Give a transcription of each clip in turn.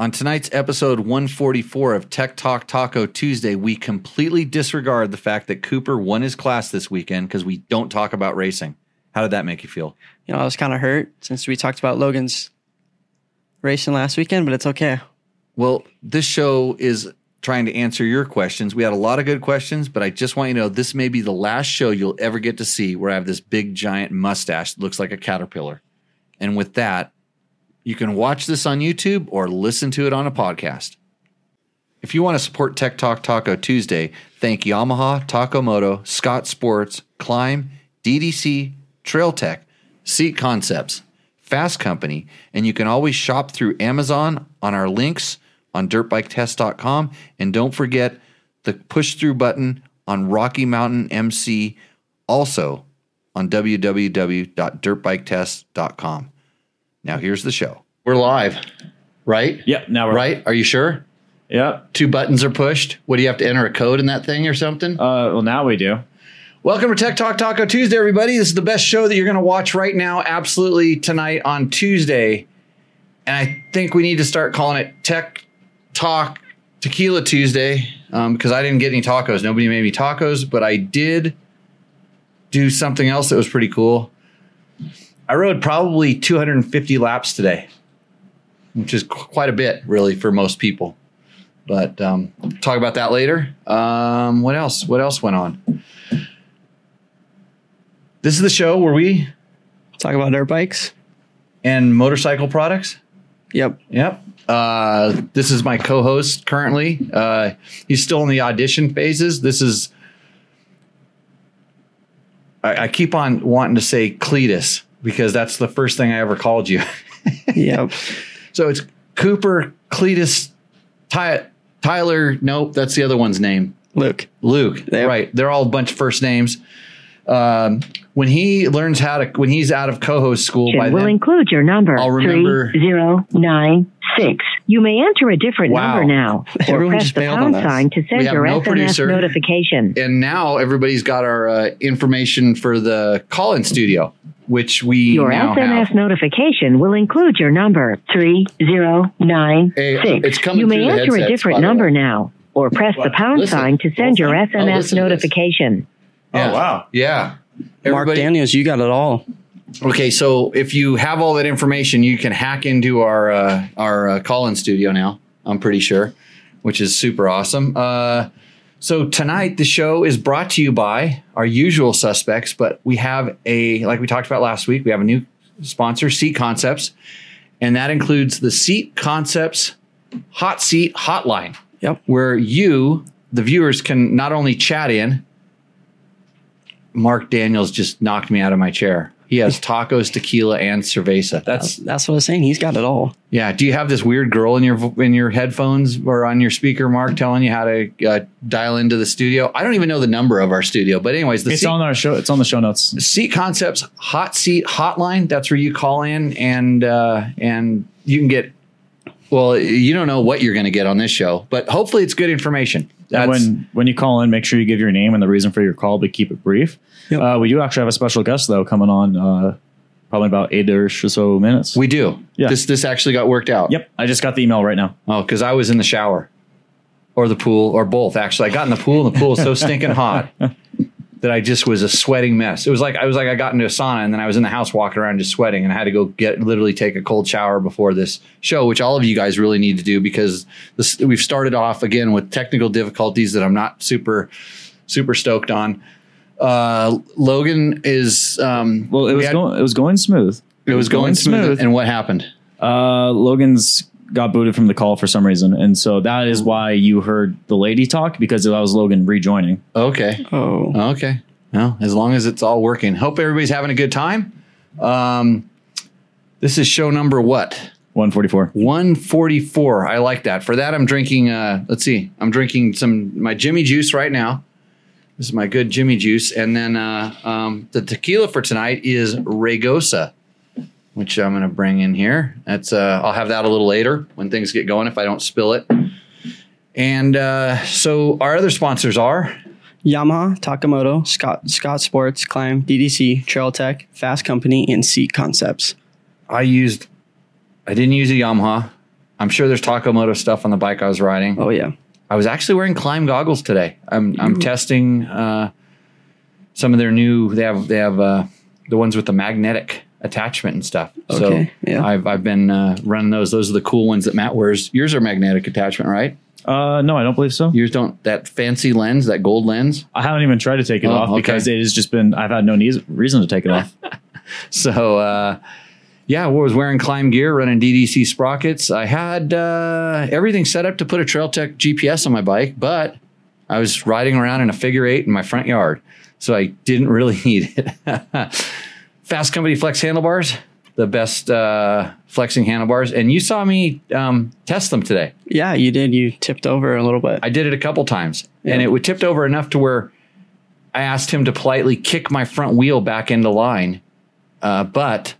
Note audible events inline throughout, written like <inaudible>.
On tonight's episode 144 of Tech Talk Taco Tuesday, we completely disregard the fact that Cooper won his class this weekend because we don't talk about racing. How did that make you feel? You know, I was kind of hurt since we talked about Logan's racing last weekend, but it's okay. Well, this show is trying to answer your questions. We had a lot of good questions, but I just want you to know this may be the last show you'll ever get to see where I have this big giant mustache that looks like a caterpillar. And with that, you can watch this on YouTube or listen to it on a podcast. If you want to support Tech Talk Taco Tuesday, thank Yamaha, Takamoto, Scott Sports, Klim, DDC, Trail Tech, Seat Concepts, Fast Company, and you can always shop through Amazon on our links on dirtbiketest.com. And don't forget the push through button on Rocky Mountain MC, also on www.dirtbiketest.com. Now here's the show. We're live, right? Yep. Now we're Right? Are you sure? Yep. Two buttons are pushed. What do you have to enter a code in that thing or something? Uh, well, now we do. Welcome to Tech Talk Taco Tuesday, everybody. This is the best show that you're going to watch right now, absolutely tonight on Tuesday. And I think we need to start calling it Tech Talk Tequila Tuesday um, because I didn't get any tacos. Nobody made me tacos, but I did do something else that was pretty cool. I rode probably 250 laps today, which is qu- quite a bit, really, for most people. But um, talk about that later. Um, what else? What else went on? This is the show where we Talk about dirt bikes. and motorcycle products. Yep. Yep. Uh, this is my co-host currently. Uh, he's still in the audition phases. This is. I, I keep on wanting to say Cletus because that's the first thing I ever called you. <laughs> Yep. so it's Cooper Cletus Ty, Tyler. Nope, that's the other one's name. Luke. Luke. Yep. Right. They're all a bunch of first names. Um, when he learns how to, when he's out of co-host school by will then, include your number I'll remember- three zero nine six. You may enter a different Wow. number now, <laughs> or Everyone press just the bailed on pound sign to send have your no SMS producer. notification. and now everybody's got our uh, information for the call-in studio, which we Your now SMS have. notification will include your number three zero nine six. Hey, it's coming You may through the enter a different number way. now, or press the pound Listen. sign to send your Listen. Oh, SMS listen to this. notification. Yeah. Oh, wow. Yeah. Mark Daniels, you got it all. Okay, so if you have all that information, you can hack into our uh, our uh, call-in studio now. I'm pretty sure, which is super awesome. Uh, so tonight the show is brought to you by our usual suspects, but we have a like we talked about last week. We have a new sponsor, Seat Concepts, and that includes the Seat Concepts Hot Seat Hotline Yep. where you, the viewers, can not only chat in. Mark Daniels just knocked me out of my chair. He has tacos, tequila, and cerveza. That's That's what I was saying. He's got it all. yeah. Do you have this weird girl in your in your headphones or on your speaker, Mark, telling you how to uh, dial into the studio? I don't even know the number of our studio, but anyways, the It's seat, on our show. It's on the show notes. seat concepts hot seat hotline. That's where you call in and uh, and you can get. Well, you don't know what you're going to get on this show, but hopefully it's good information. When when you call in, make sure you give your name and the reason for your call, but keep it brief. Yep. Uh, we do actually have a special guest though coming on, uh, probably about eight or so minutes. We do. Yeah. This this actually got worked out. yep. I just got the email right now. Oh, because I was in the shower, or the pool, or both. Actually, I got in the pool, and the pool was so stinking hot <laughs> that I just was a sweating mess. It was like I was like I got into a sauna, and then I was in the house walking around just sweating, and I had to go get literally take a cold shower before this show, which all of you guys really need to do because this, we've started off again with technical difficulties that I'm not super super stoked on. Uh, Logan is um, Well, it we was had- going. It was going smooth. it was going smooth, and what happened? Uh, Logan's got booted from the call for some reason, and so that is why you heard the lady talk because that was Logan rejoining. Okay. Oh. Okay. Well, as long as it's all working. Hope everybody's having a good time. Um, this is show number what? One forty four. 144. I like that. For that, I'm drinking, uh, let's see, I'm drinking some, my Jimmy juice right now. This is my good Jimmy juice. And then uh, um, the tequila for tonight is Regosa, which I'm going to bring in here. That's, uh, I'll have that a little later when things get going if I don't spill it. And uh, so our other sponsors are Yamaha, Takamoto, Scott Scott Sports, Klim, DDC, Trail Tech, Fast Company, and Seat Concepts. I used, I didn't use a Yamaha. I'm sure there's Takamoto stuff on the bike I was riding. Oh yeah. I was actually wearing Klim goggles today. I'm I'm testing uh, some of their new. They have they have uh, the ones with the magnetic attachment and stuff. Okay, so yeah. I've I've been uh, running those. Those are the cool ones that Matt wears. Yours are magnetic attachment, right? Uh, no, I don't believe so. Yours don't that fancy lens, that gold lens. I haven't even tried to take it Oh, off okay. because it has just been. I've had no neas- reason to take it off. <laughs> <laughs> So uh, yeah, I was wearing Klim gear, running DDC sprockets. I had uh, everything set up to put a Trail Tech GPS on my bike, but I was riding around in a figure eight in my front yard, so I didn't really <laughs> need it. Fast Company Flex handlebars, the best uh, flexing handlebars, and you saw me um, test them today. Yeah, you did. You tipped over a little bit. I did it a couple times, and it would tipped over enough to where I asked him to politely kick my front wheel back into line, uh, but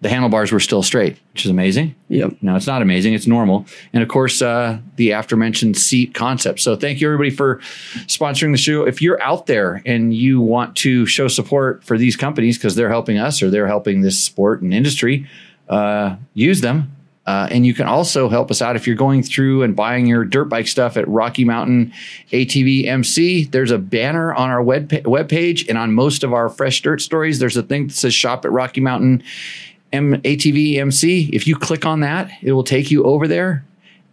the handlebars were still straight, which is amazing. yep. No, it's not amazing. It's normal. And of course, uh, the aforementioned seat concept. So thank you everybody for sponsoring the show. If you're out there and you want to show support for these companies because they're helping us or they're helping this sport and industry, uh, use them. Uh, and you can also help us out if you're going through and buying your dirt bike stuff at Rocky Mountain ATV MC. There's a banner on our web webpage and on most of our fresh dirt stories. There's a thing that says shop at Rocky Mountain M- ATV MC. If you click on that, it will take you over there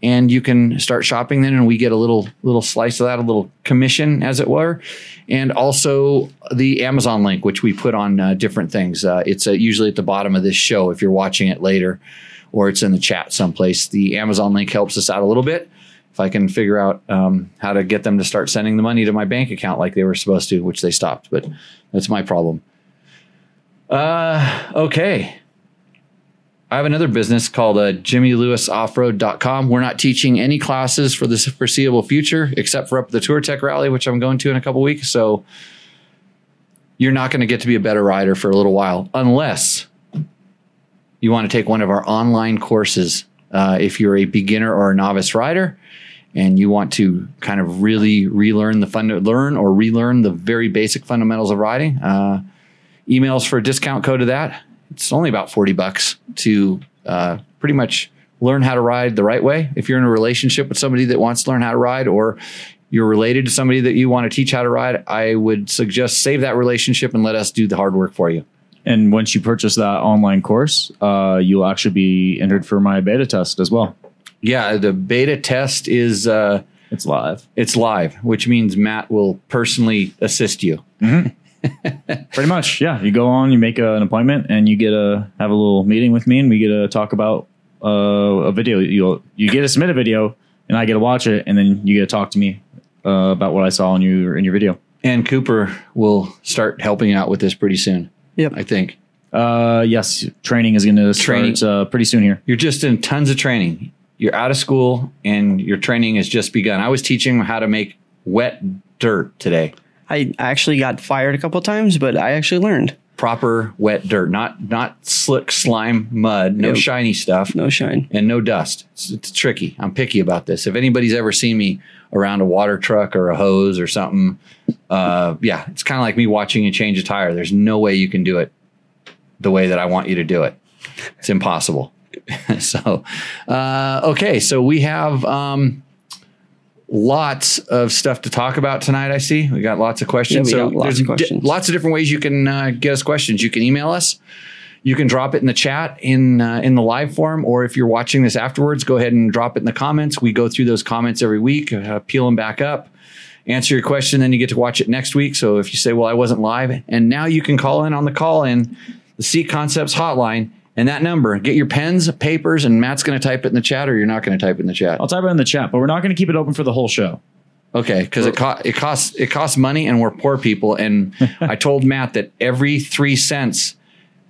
and you can start shopping then and we get a little little slice of that, a little commission as it were. And also the Amazon link, which we put on uh, different things. Uh, it's uh, usually at the bottom of this show if you're watching it later or it's in the chat someplace. The Amazon link helps us out a little bit. If I can figure out um, how to get them to start sending the money to my bank account like they were supposed to, which they stopped, but that's my problem. Uh, okay. I have another business called uh, JimmyLewisOffroad.com. We're not teaching any classes for the foreseeable future, except for up the Touratech Rally, which I'm going to in a couple weeks. So you're not going to get to be a better rider for a little while, unless you want to take one of our online courses. Uh, if you're a beginner or a novice rider, and you want to kind of really relearn the fund, learn or relearn the very basic fundamentals of riding, uh, emails for a discount code to that. It's only about 40 bucks to uh, pretty much learn how to ride the right way. If you're in a relationship with somebody that wants to learn how to ride, or you're related to somebody that you want to teach how to ride, I would suggest save that relationship and let us do the hard work for you. And once you purchase that online course, uh, you'll actually be entered for my beta test as well. Yeah, the beta test is uh, It's live. it's live, which means Matt will personally assist you. Pretty much, yeah. You go on, you make a, an appointment, and you get a have a little meeting with me, and we get to talk about uh, a video. You you get to submit a video, and I get to watch it, and then you get to talk to me uh, about what I saw in your in your video. And Cooper will start helping out with this pretty soon. Yep. I think. Uh, yes, training is going to Training. start uh, pretty soon here. you're just in tons of training. You're out of school and your training has just begun. I was teaching how to make wet dirt today. I actually got fired a couple times, but I actually learned. Proper wet dirt, not not slick slime mud, no shiny stuff, No shine. and no dust. It's, it's tricky. I'm picky about this. If anybody's ever seen me around a water truck or a hose or something, uh, yeah, it's kind of like me watching you change a tire. There's no way you can do it the way that I want you to do it. It's impossible. <laughs> so, uh, okay, so we have um, lots of stuff to talk about tonight. I see we got lots of questions. Yeah, so lots there's of questions. lots of different ways you can uh, get us questions. You can email us. You can drop it in the chat in uh, in the live form, or if you're watching this afterwards, go ahead and drop it in the comments. We go through those comments every week, uh, peel them back up, answer your question, then you get to watch it next week. So if you say, "Well, I wasn't live," and now you can call in on the call in the Seat Concepts hotline, and that number. Get your pens, papers, and Matt's going to type it in the chat, or you're not going to type it in the chat. I'll type it in the chat, but we're not going to keep it open for the whole show. Okay, because it co- it costs it costs money, and we're poor people. And <laughs> I told Matt that every three cents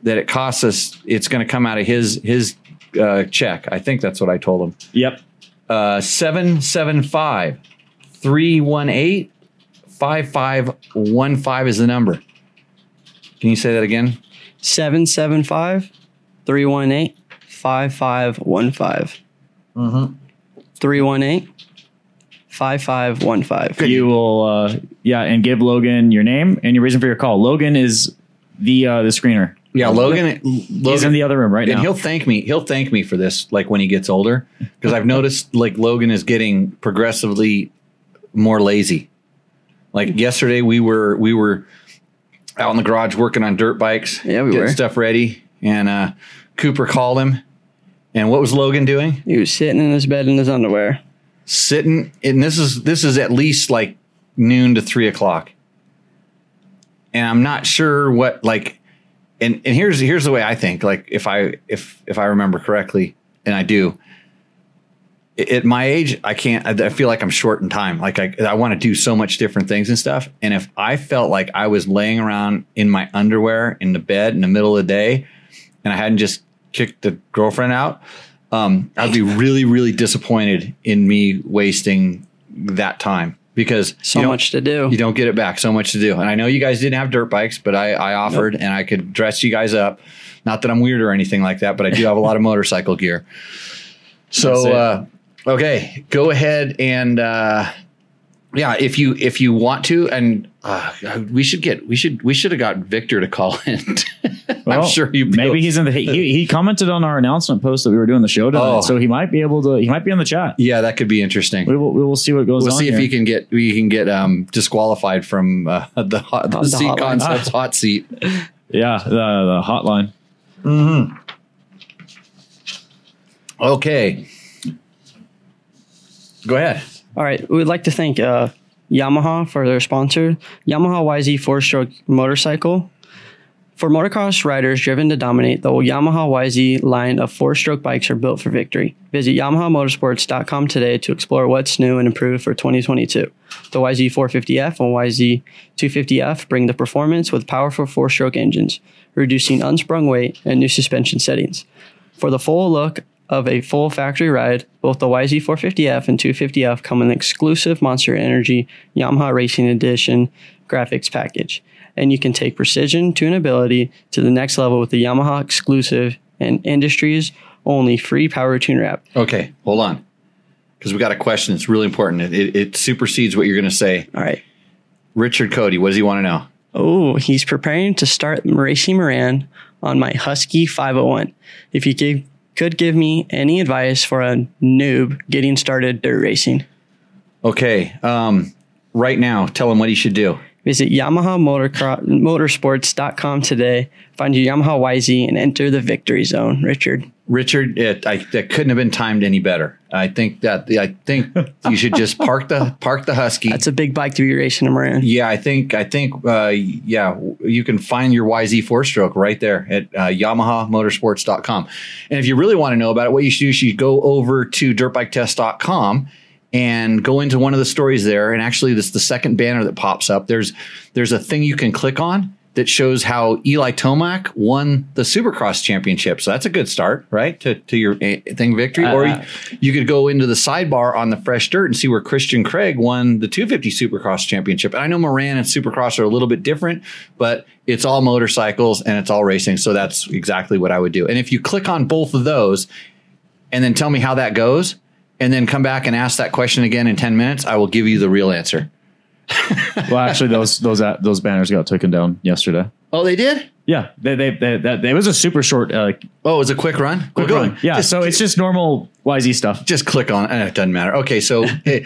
that it costs us, it's going to come out of his his uh, check. I think that's what I told him. Yep. Uh, seven seven five three one eight five five one five is the number. Can you say that again? 775 318 5515. Mm-hmm. 318 5515. You will, uh, yeah, and give Logan your name and your reason for your call. Logan is the uh, the screener. Yeah, Logan. He's in the other room right and now. he'll thank me. He'll thank me for this, like when he gets older, because I've noticed like Logan is getting progressively more lazy. Like yesterday, we were we were out in the garage working on dirt bikes, Yeah, we were getting were. stuff ready, and uh, Cooper called him. And what was Logan doing? He was sitting in his bed in his underwear. Sitting, and this is this is at least like noon to three o'clock, and I'm not sure what like and and here's here's the way I think. Like if I if if I remember correctly, and I do, at my age, I can't. I feel like I'm short in time. Like I I want to do so much different things and stuff. And if I felt like I was laying around in my underwear in the bed in the middle of the day, and I hadn't just kicked the girlfriend out, um, I'd be <laughs> really really disappointed in me wasting that time because So much to do. you don't get it back. So much to do. And I know you guys didn't have dirt bikes, but I, I offered and I could dress you guys up. Not that I'm weird or anything like that, but I do have a lot of <laughs> motorcycle gear. So, uh, okay, go ahead and, uh, yeah, if you if you want to, and uh, we should get we should we should have got Victor to call in. <laughs> I'm sure you maybe he's in the he, he commented on our announcement post that we were doing the show tonight, Oh. so he might be able to he might be on the chat. yeah, that could be interesting. We will we will see what goes on. We'll on. see if here. he can get we can get um, disqualified from uh, the hot, the, The seat hotline. concepts <laughs> hot seat. Yeah, the, the hotline. Okay. Go ahead. All right, we'd like to thank uh, Yamaha for their sponsor, Yamaha YZ four stroke motorcycle. For motocross riders driven to dominate, the Yamaha YZ line of four stroke bikes are built for victory. Visit YamahaMotorsports.com today to explore what's new and improved for 2022. The YZ 450F and YZ 250F bring the performance with powerful four stroke engines, reducing unsprung weight and new suspension settings. For the full look of a full factory ride, both the YZ450F and 250F come in an exclusive Monster Energy Yamaha Racing Edition graphics package. And you can take precision tunability to the next level with the Yamaha exclusive and industries only free power tuner app. Okay, hold on. Because we got a question. It's really important. It, it, it supersedes what you're going to say. All right. Richard Cody, what does he want to know? Oh, he's preparing to start racing Moran on my Husky 501. If you give, could give me any advice for a noob getting started dirt racing, Okay, um, right now, tell him what he should do. Visit Yamaha Motorcro- Motorsports.com today, find your Yamaha YZ, and enter the victory zone. Richard. Richard, it, I, that couldn't have been timed any better. I think that I think <laughs> you should just park the park the Husky. That's a big bike to be racing a Moran. yeah, I think I think uh, yeah, you can find your YZ four stroke right there at uh, YamahaMotorsports.com. And if you really want to know about it, what you should do is you should go over to DirtBikeTest.com and go into one of the stories there. And actually, this is the second banner that pops up. There's there's a thing you can click on that shows how Eli Tomac won the Supercross championship. So that's a good start, right? To to your eh, thing victory. or Uh, you, you could go into the sidebar on the fresh dirt and see where Christian Craig won the 250 Supercross championship. And I know Moran and Supercross are a little bit different, but it's all motorcycles and it's all racing. So that's exactly what I would do. And if you click on both of those and then tell me how that goes, and then come back and ask that question again in 10 minutes, I will give you the real answer. <laughs> Well, actually, those those uh, those banners got taken down yesterday. Oh, they did? Yeah, they they, they that it was a super short uh, Oh, it was a quick run? quick Well, go run. Yeah, Just- so it's just normal YZ stuff. just click on eh, it doesn't matter okay so <laughs> eh,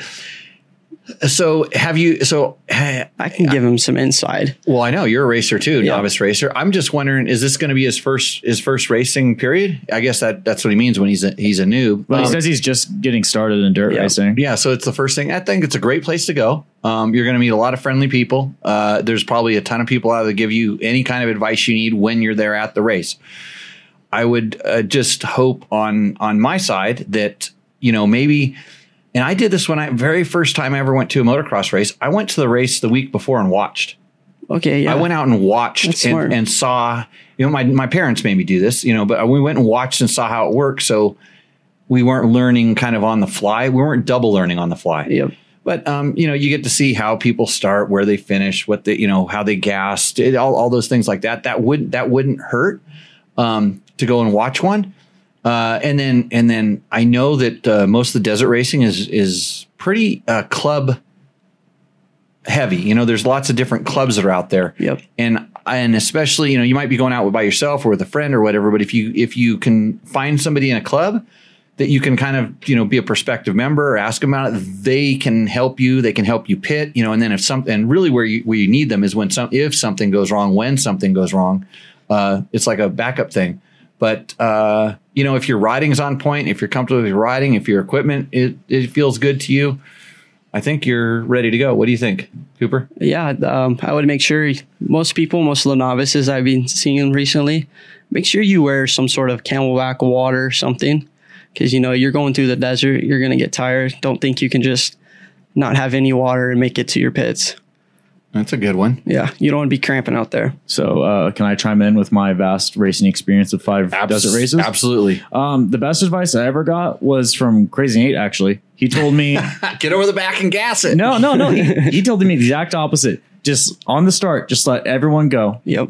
so have you so eh, I can give him some inside. well i know you're a racer too Yeah. novice racer i'm just wondering is this going to be his first his first racing period i guess that that's what he means when he's a he's a noob Well, he Um, says he's just getting started in dirt Yeah. racing. yeah so it's the first thing i think it's a great place to go um, you're going to meet a lot of friendly people uh, there's probably a ton of people out there that give you any kind of advice you need when you're there at the race I would uh, just hope on on my side that you know maybe, and I did this when I very first time I ever went to a motocross race. I went to the race the week before and watched. Okay, yeah. I went out and watched and, and saw. You know, my my parents made me do this. You know, but we went and watched and saw how it worked. So we weren't learning kind of on the fly. We weren't double learning on the fly. Yep. But um, you know, you get to see how people start, where they finish, what they, you know, how they gassed, it, all, all those things like that. That wouldn't that wouldn't hurt um, to go and watch one. Uh, and then and then I know that uh, most of the desert racing is is pretty uh, club heavy. You know, there's lots of different clubs that are out there. Yep. And and especially you know you might be going out by yourself or with a friend or whatever. But if you if you can find somebody in a club that you can kind of you know be a prospective member or ask them about it, they can help you. They can help you pit. You know, and then if something and really where you where you need them is when some if something goes wrong, when something goes wrong, uh, it's like a backup thing. But uh, you know, if your riding is on point, if you're comfortable with your riding, if your equipment it, it feels good to you, I think you're ready to go. What do you think, Cooper? Yeah, um, I would make sure most people, most of the novices I've been seeing recently, make sure you wear some sort of CamelBak water, something, because you know you're going through the desert, you're gonna get tired. Don't think you can just not have any water and make it to your pits. That's a good one. Yeah, you don't want to be cramping out there. So, uh, can I chime in with my vast racing experience of five Abs- desert races? Absolutely. Um, the best advice I ever got was from Crazy Nate. Actually, he told me, <laughs> Get over the back and gas it. no, no, no. He, he told me the exact opposite. Just on the start, just let everyone go, Yep,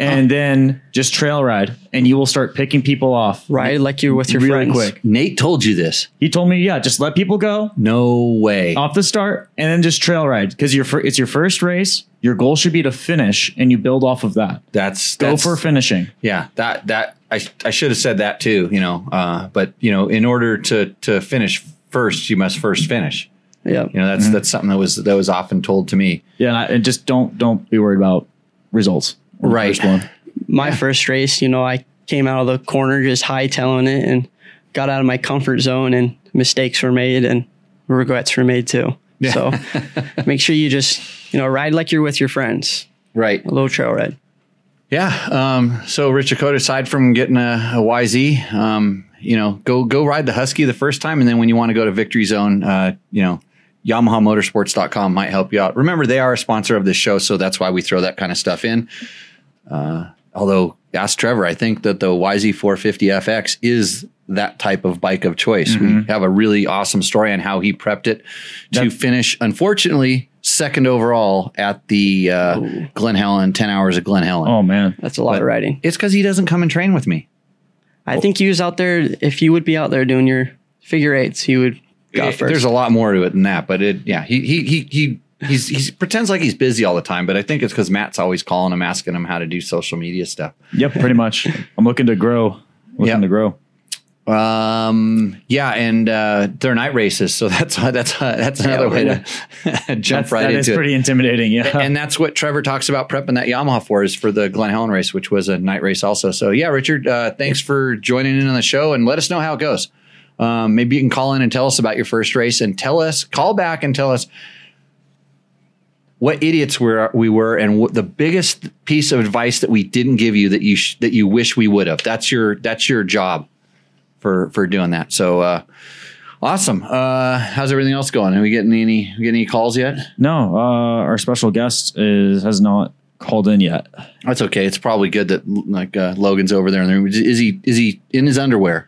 and then just trail ride, and you will start picking people off Right, like you're with your really friends. quick. Nate told you this. He told me, yeah, just let people go No way. off the start, and then just trail ride because your it's your first race. Your goal should be to finish, and you build off of that. That's Go that's, for finishing. yeah. That that I I should have said that too. You know, uh, but you know, in order to to finish first, you must first finish. Yeah, You know, that's that's something that was that was often told to me. Yeah, and, I, and just don't don't be worried about results. Right. first one. my first race, you know, I came out of the corner just hightailing it and got out of my comfort zone and mistakes were made and regrets were made too. So <laughs> make sure you just, you know, ride like you're with your friends. Right. A little trail ride. Yeah. Um, so Rich Dakota, aside from getting a, a YZ, um, you know, go go ride the Husky the first time, and then when you want to go to Victory Zone, uh, you know, YamahaMotorsports.com might help you out. Remember, they are a sponsor of this show, so that's why we throw that kind of stuff in. Uh, although, ask Trevor, I think that the YZ450FX is that type of bike of choice. We have a really awesome story on how he prepped it to That- finish, unfortunately, second overall at the uh, Glen Helen, 10 hours of Glen Helen. Oh man, That's a lot But- of riding. It's because he doesn't come and train with me. I think he was out there, if you would be out there doing your figure eights, he would go It- first. There's a lot more to it than that, but it, yeah, he he he he he's he pretends like he's busy all the time, but I think it's because Matt's always calling him, asking him how to do social media stuff. yep, pretty much. I'm looking to grow. Looking Yep. to grow. Um, yeah, and uh, they're night races, so <laughs> that's that's that's another way to <laughs> jump That's, right that into is it. pretty intimidating. Yeah. and that's what Trevor talks about prepping that Yamaha for is for the Glen Helen race, which was a night race also. So yeah, Richard, uh, thanks for joining in on the show and let us know how it goes. Um, maybe you can call in and tell us about your first race and tell us, call back and tell us what idiots were we were and what the biggest piece of advice that we didn't give you that you sh- that you wish we would have. That's your that's your job for for doing that. So uh, awesome. Uh, how's everything else going? Are we getting any we getting any calls yet? no, uh, our special guest is has not called in yet. That's okay. It's probably good that like uh, Logan's over there in the room. Is he is he in his underwear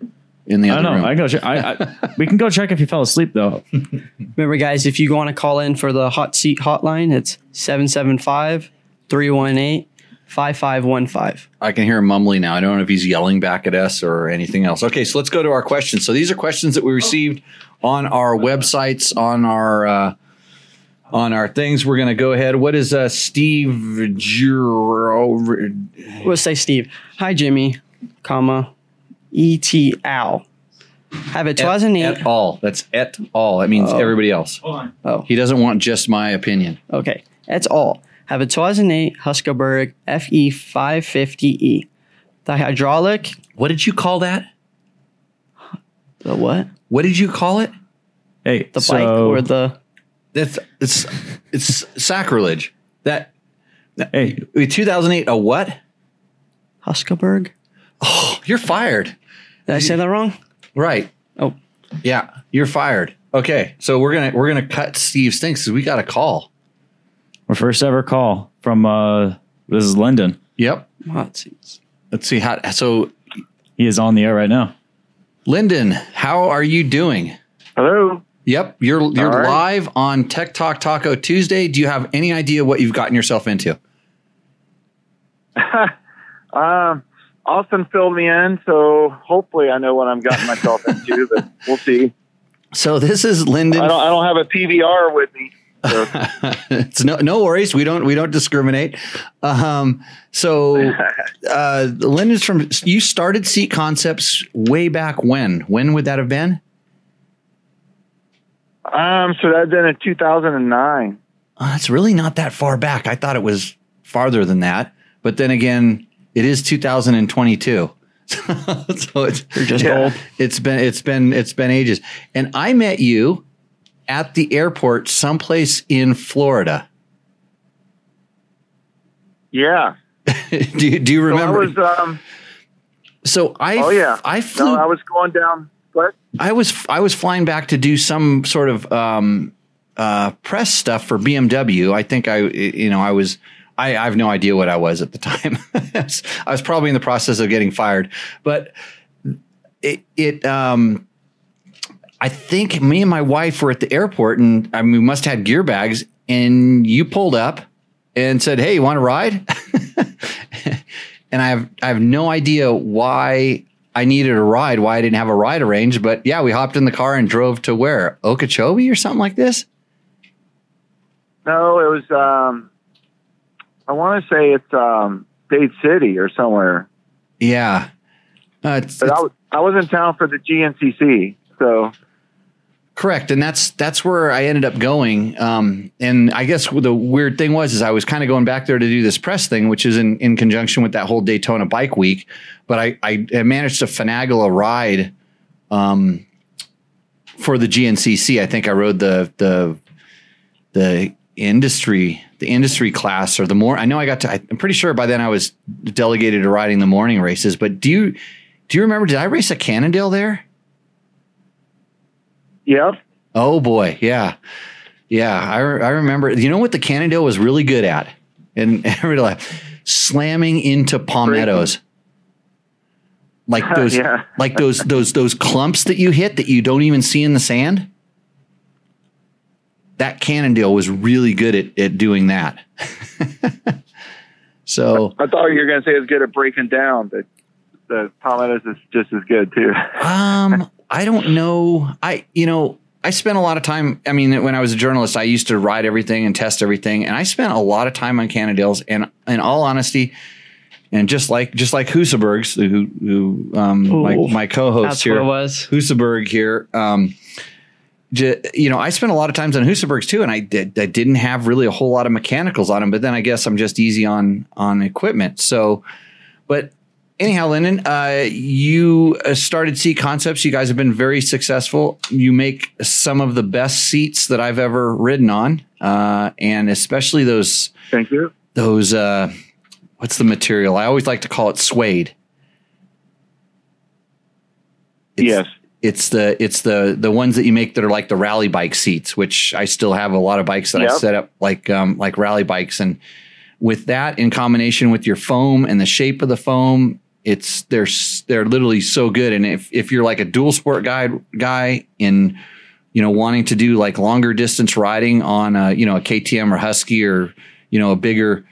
in the I other don't know. room? I can go. Check. I, I we can go check if he fell asleep though. <laughs> Remember, guys, if you want to call in for the hot seat hotline, it's 775 318 5515. I can hear him mumbling now. I don't know if he's yelling back at us or anything else. Okay, so let's go to our questions. So these are questions that we received on our websites, on our uh, on our things. We're gonna go ahead. What is uh, Steve Juro? We'll say Steve. Hi, Jimmy, comma, E.T. Al. Have a Et, 2008. et al. That's et al. That means Oh. everybody else. Oh, He doesn't want just my opinion. okay. That's all. Have a 2008 Husqvarna FE 550E. The hydraulic, What did you call that? the what? What did you call it? Hey, The so, bike or the. That's it's it's sacrilege. That hey, 2008 a what? Husqvarna? Oh, you're fired. Did I say that wrong? Right. Oh, Yeah, you're fired. Okay, so we're gonna we're gonna cut Steve Stinks because we got a call. our first ever call from uh, this is Lyndon. Yep. hot seats. Let's see how. So, He is on the air right now. Lyndon, how are you doing? Hello. Yep, you're you're All right. live on Tech Talk Taco Tuesday. Do you have any idea what you've gotten yourself into? <laughs> Um, Austin filled me in, so hopefully I know what I'm gotten myself into, but we'll see. So this is Lyndon. I don't, I don't have a PVR with me. So, <laughs> it's no no worries. We don't we don't discriminate. Um, so <laughs> uh, Lyndon's from you started Seat Concepts way back when? When would that have been? um, so that'd been in 2009. Uh, it's really not that far back. I thought it was farther than that. But then again, it is 2022. <laughs> so it's You're just Yeah. old. it's been it's been it's been ages. And I met you at the airport someplace in Florida. Yeah. <laughs> do you, do you So I remember? was, um, So I oh yeah. I flew No, I was going down. What? I was I was flying back to do some sort of um, uh, press stuff for BMW. I think I you know I was I, I have no idea what I was at the time. <laughs> I was probably in the process of getting fired, but it it um I think me and my wife were at the airport and I mean we must have had gear bags and you pulled up and said, "Hey, you want to ride?" <laughs> and I have I have no idea why I needed a ride, why I didn't have a ride arranged, but yeah, we hopped in the car and drove to where? Okeechobee or something like this? No, it was. Um, I want to say it's um, Dade City or somewhere. Yeah. Uh, it's, But I it's- was, I was in town for the GNCC. So Correct, and that's that's where I ended up going. Um, and I guess the weird thing was is I was kind of going back there to do this press thing, which is in, in conjunction with that whole Daytona Bike Week. But I, I I managed to finagle a ride um, for the GNCC. I think I rode the the the industry the industry class or the more. I know I got to. I'm pretty sure by then I was delegated to riding the morning races. But do you do you remember? Did I race a Cannondale there? yep. Oh boy, yeah, yeah. I, I remember. You know what the Cannondale was really good at, and <laughs> everybody laugh, slamming into palmettos, like <laughs> those, Yeah. like those those those clumps that you hit that you don't even see in the sand. That Cannondale was really good at at doing that. <laughs> so I thought you were going to say it's good at breaking down, but the Palmettos is just as good too. <laughs> Um, I don't know. I you know I spent a lot of time. I mean, when I was a journalist, I used to ride everything and test everything, and I spent a lot of time on Cannondales. And in all honesty, and just like just like Husabergs, who who um my, Ooh, my co-host That's here, what it was. Husaberg here. Um, j- you know, I spent a lot of times on Husabergs too, and I did. I didn't have really a whole lot of mechanicals on them, but then I guess I'm just easy on on equipment. So, but anyhow, Lyndon, uh, you uh, started Seat Concepts. You guys have been very successful. You make some of the best seats that I've ever ridden on, uh, and especially those Thank you. those. Uh, what's the material? I always like to call it suede. It's- yes. It's the it's the the ones that you make that are like the rally bike seats, which I still have a lot of bikes that I set up like um like rally bikes, and with that in combination with your foam and the shape of the foam, it's they're they're literally so good. And if if you're like a dual sport guy guy in you know wanting to do like longer distance riding on a you know a KTM or Husky or you know a bigger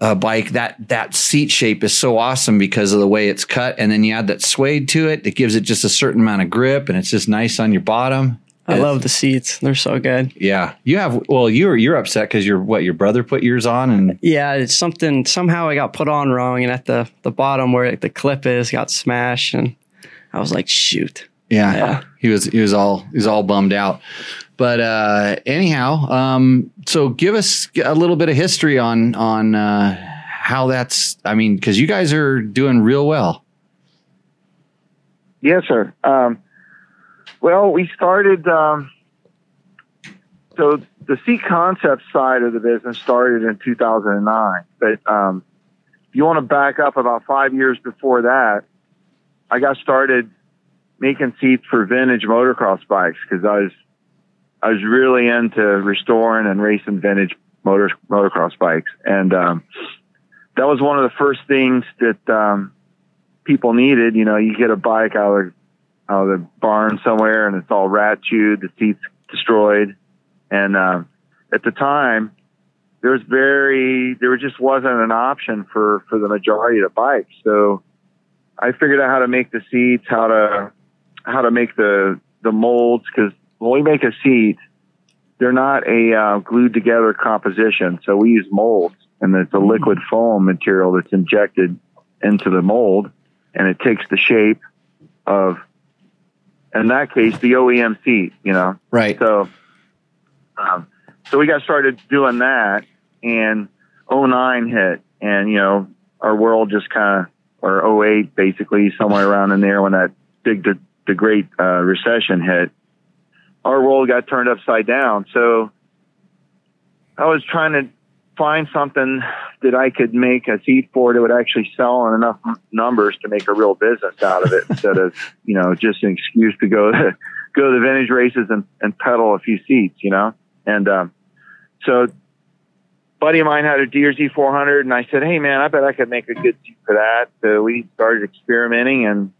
uh, bike that that seat shape is so awesome because of the way it's cut and then you add that suede to it it gives it just a certain amount of grip and it's just nice on your bottom I love the seats. They're so good. yeah you have well you're you're upset because your what your brother put yours on and Yeah, it's something somehow I got put on wrong and at the the bottom where the clip is got smashed and I was like, shoot. yeah, Yeah. he was he was all he was all bummed out but uh anyhow um so give us a little bit of history on on uh how that's i mean because you guys are doing real well Yes, sir. Um, well, we started. Um, so the Seat Concept side of the business started in 2009. But um, if you want to back up about five years before that, I got started making seats for vintage motocross bikes because I was I was really into restoring and racing vintage motor motocross bikes, and um, that was one of the first things that um, people needed. You know, you get a bike out of, out of the barn somewhere and it's all rat chewed, the seats destroyed. And, um, at the time, there was very, there just wasn't an option for, for the majority of the bikes. So I figured out how to make the seats, how to, how to make the, the molds. Cause when we make a seat, they're not a uh, glued together composition. So we use molds, and it's a liquid foam material that's injected into the mold, and it takes the shape of, in that case, the OEM seat. You know, Right. so, um, so we got started doing that, and 09 hit, and you know, our world just kind of, or 08 basically, somewhere around in there when that big, the, the great uh, recession hit, our world got turned upside down. So, I was trying to find something that I could make a seat for that would actually sell in enough numbers to make a real business out of it <laughs> instead of, you know, just an excuse to go to, <laughs> go to the vintage races and, and pedal a few seats, you know? And, um, so buddy of mine had a DR-Z400 and I said, Hey man, I bet I could make a good seat for that. So we started experimenting and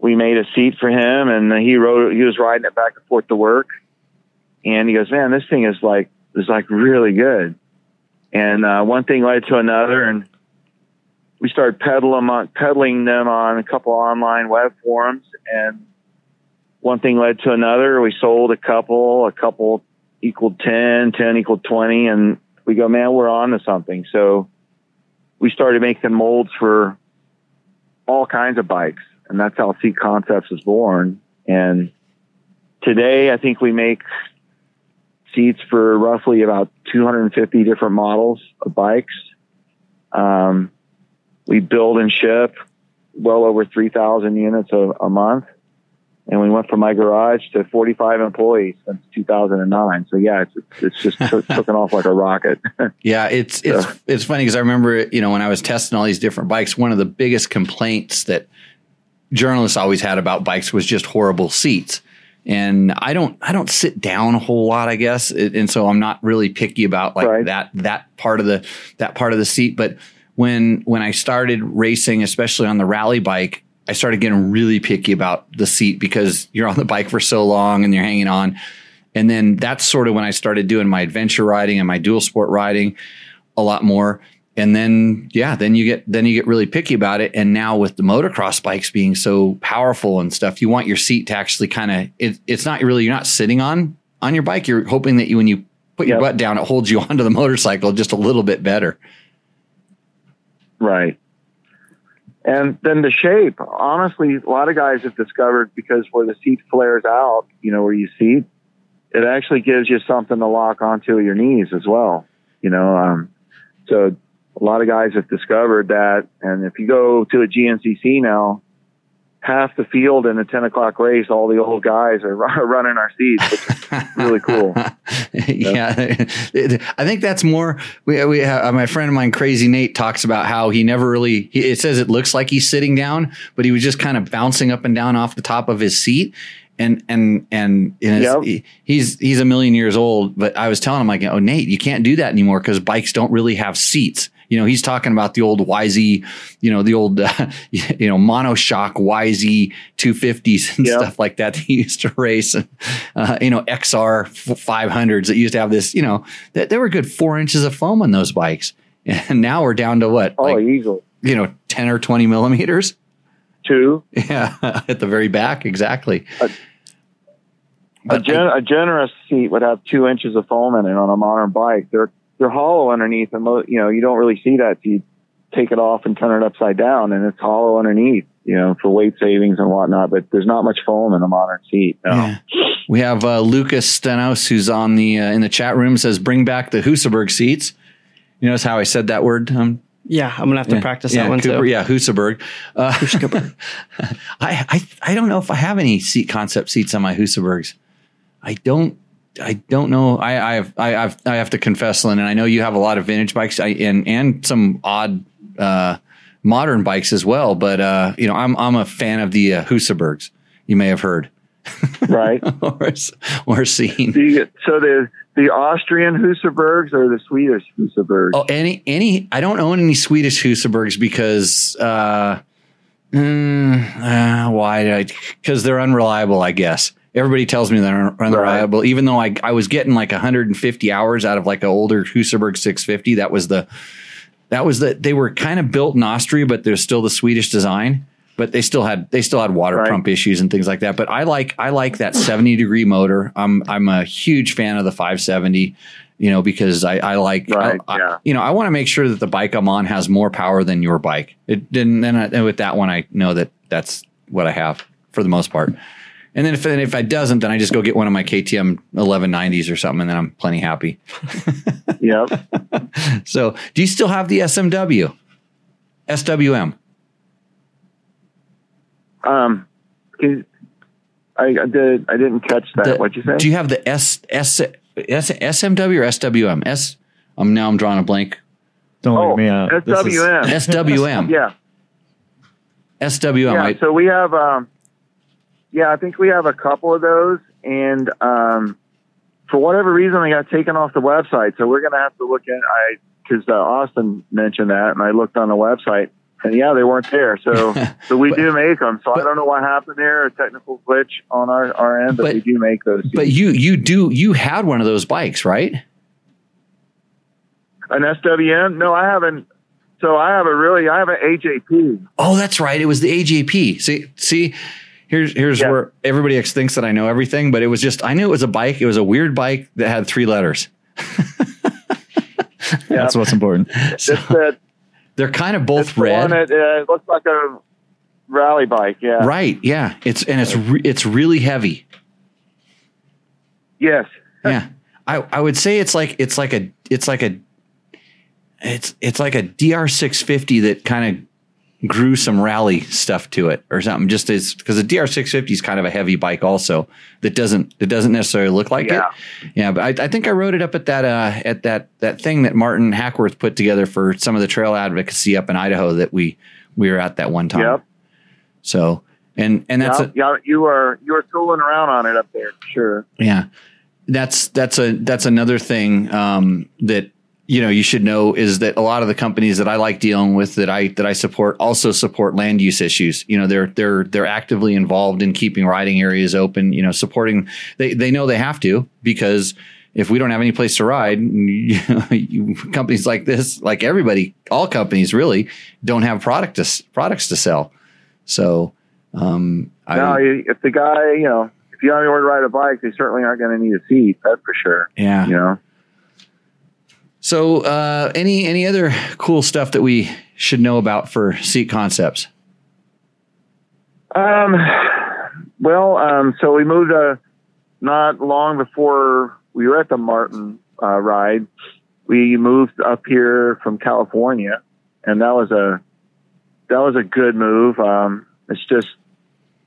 we made a seat for him and he rode, he was riding it back and forth to work. And he goes, man, this thing is like, is like really good. And, uh, one thing led to another and we started peddling on, peddling them on a couple online web forums and one thing led to another. We sold a couple, a couple equaled 10, 10 equaled 20. And we go, man, we're on to something. So we started making molds for all kinds of bikes. And that's how Seat Concepts was born. And today I think we make seats for roughly about 250 different models of bikes. Um, we build and ship well over 3,000 units a, a month. And we went from my garage to 45 employees since 2009. So yeah, it's, it's just <laughs> took, taken off like a rocket. <laughs> Yeah, it's it's it's funny because I remember you know when I was testing all these different bikes, one of the biggest complaints that journalists always had about bikes was just horrible seats. And I don't I don't sit down a whole lot, I guess, and so I'm not really picky about like Right. that that part of the that part of the seat. But when when I started racing, especially on the rally bike, I started getting really picky about the seat because you're on the bike for so long and you're hanging on. And then that's sort of when I started doing my adventure riding and my dual sport riding a lot more. And then, yeah, then you get, then you get really picky about it. And now with the motocross bikes being so powerful and stuff, you want your seat to actually kind of, it, it's not really, you're not sitting on, on your bike. You're hoping that you, when you put your butt down, it holds you <laughs> onto the motorcycle just a little bit better. Right. And then the shape, honestly, a lot of guys have discovered because where the seat flares out, you know, where you seat, it actually gives you something to lock onto your knees as well. You know, um, so a lot of guys have discovered that. And if you go to a GNCC now, half the field in a 10 o'clock race, all the old guys are <laughs> running our seats, which is really cool. <laughs> yeah, It- I think that's more. We we have, my friend of mine, Crazy Nate, talks about how he never really. He, it says it looks like he's sitting down, but he was just kind of bouncing up and down off the top of his seat. And and and, Yep. he- he's he's a million years old. But I was telling him like, oh Nate, you can't do that anymore because bikes don't really have seats. You know, he's talking about the old YZ, you know, the old, uh, <laughs> you know, monoshock YZ 250s and Yep. stuff like that <laughs> that he used to race. And, uh, you know, XR 500s that used to have this, you know, that there were good four inches of foam on those bikes. <laughs> And now we're down to what, Oh, like, easily. you know, 10 or 20 millimeters. Two. Yeah. At the very back. Exactly. A, But gen- a generous seat would have two inches of foam in it on a modern bike. They're they're hollow underneath, and mo- you know you don't really see that. You take it off and turn it upside down, and it's hollow underneath. You know for weight savings and whatnot. But there's not much foam in a modern seat. No. Yeah. We have uh, Lucas Stenos who's on the uh, in the chat room says bring back the Husaberg seats. You notice how I said that word? Um, Yeah, I'm gonna have to practice yeah, that one Cooper, too. Yeah, Husaberg. Uh, <laughs> I, I I don't know if I have any seat concept seats on my Husabergs. I don't. I don't know. I I have I have I have to confess, Lynn, and I know you have a lot of vintage bikes I, and and some odd uh, modern bikes as well. But uh, you know, I'm I'm a fan of the uh, Husabergs. You may have heard <laughs> Right. or or seen. the, so the the Austrian Husabergs or the Swedish Husabergs? Oh, any any? I don't own any Swedish Husabergs because uh, mm, uh why? Because they're unreliable. I guess everybody tells me they're unreliable. Even though I I was getting like 150 hours out of like an older Husaberg 650. That was the that was the they were kind of built in Austria, but they're still the Swedish design. but they still had they still had water Right. pump issues and things like that. But I like I like that 70 degree motor. I'm I'm a huge fan of the 570. You know, because I, I like, Right, I- I- you know, I want to make sure that the bike I'm on has more power than your bike. It didn't, and, I, and with that one, I know that that's what I have for the most part. And then if and if I doesn't, then I just go get one of my KTM 1190s or something, and then I'm plenty happy. <laughs> Yep. <laughs> So, do you still have the SMW, SWM? um, can, I, I did. I didn't catch that. The- What'd you say? Do you have the S, S, S SMW or SWM? S. I'm now I'm drawing a blank. Don't oh, leave me out. This is- SWM. SWM. <laughs> yeah. SWM. Yeah, I- so we have, um, yeah, I think we have a couple of those, and um, for whatever reason, they got taken off the website. So we're going to have to look at I because uh, Austin mentioned that, and I looked on the website, and yeah, they weren't there. So <laughs> so we do make them. So I don't know what happened there, a technical glitch on our our end, but, But- we do make those. but you you do you had one of those bikes, right? An SWM? No, I haven't. So I have a really, I have an AJP. Oh, that's right. It was the AJP. See, see, here's here's Yeah. where everybody thinks that I know everything, but it was just I knew it was a bike. It was a weird bike that had three letters. <laughs> That's what's important. <laughs> So It's they're kind of both It's the red, one that uh, looks like a rally bike. Yeah. right? Yeah, it's and it's re- it's really heavy. Yes. Yeah, I I would say it's like it's like a it's like a it's it's like a DR six fifty that kind of grew some rally stuff to it or something. Just as because the DR six fifty is kind of a heavy bike also that doesn't that doesn't necessarily look like Yeah. it. Yeah, but I, I think I wrote it up at that uh, at that that thing that Martin Hackworth put together for some of the trail advocacy up in Idaho that we we were at that one time. Yep. So and and that's yeah, a, yeah, you are you are tooling around on it up there, sure. yeah, that's that's a that's another thing um, that you know you should know is that a lot of the companies that I like dealing with that I that I support also support land use issues. You know, they're they're they're actively involved in keeping riding areas open. You know, supporting they they know they have to because if we don't have any place to ride, you know, you, companies like this, like everybody, all companies really don't have product to, products to sell. So, um, I, no, if the guy, you know, if you only want to ride a bike, they certainly aren't going to need a seat. That's for sure. yeah. You know. So, uh, any any other cool stuff that we should know about for seat concepts? Um. Well, um. So we moved uh, not long before we were at the Martin uh, ride. We moved up here from California, and that was a that was a good move. Um. It's just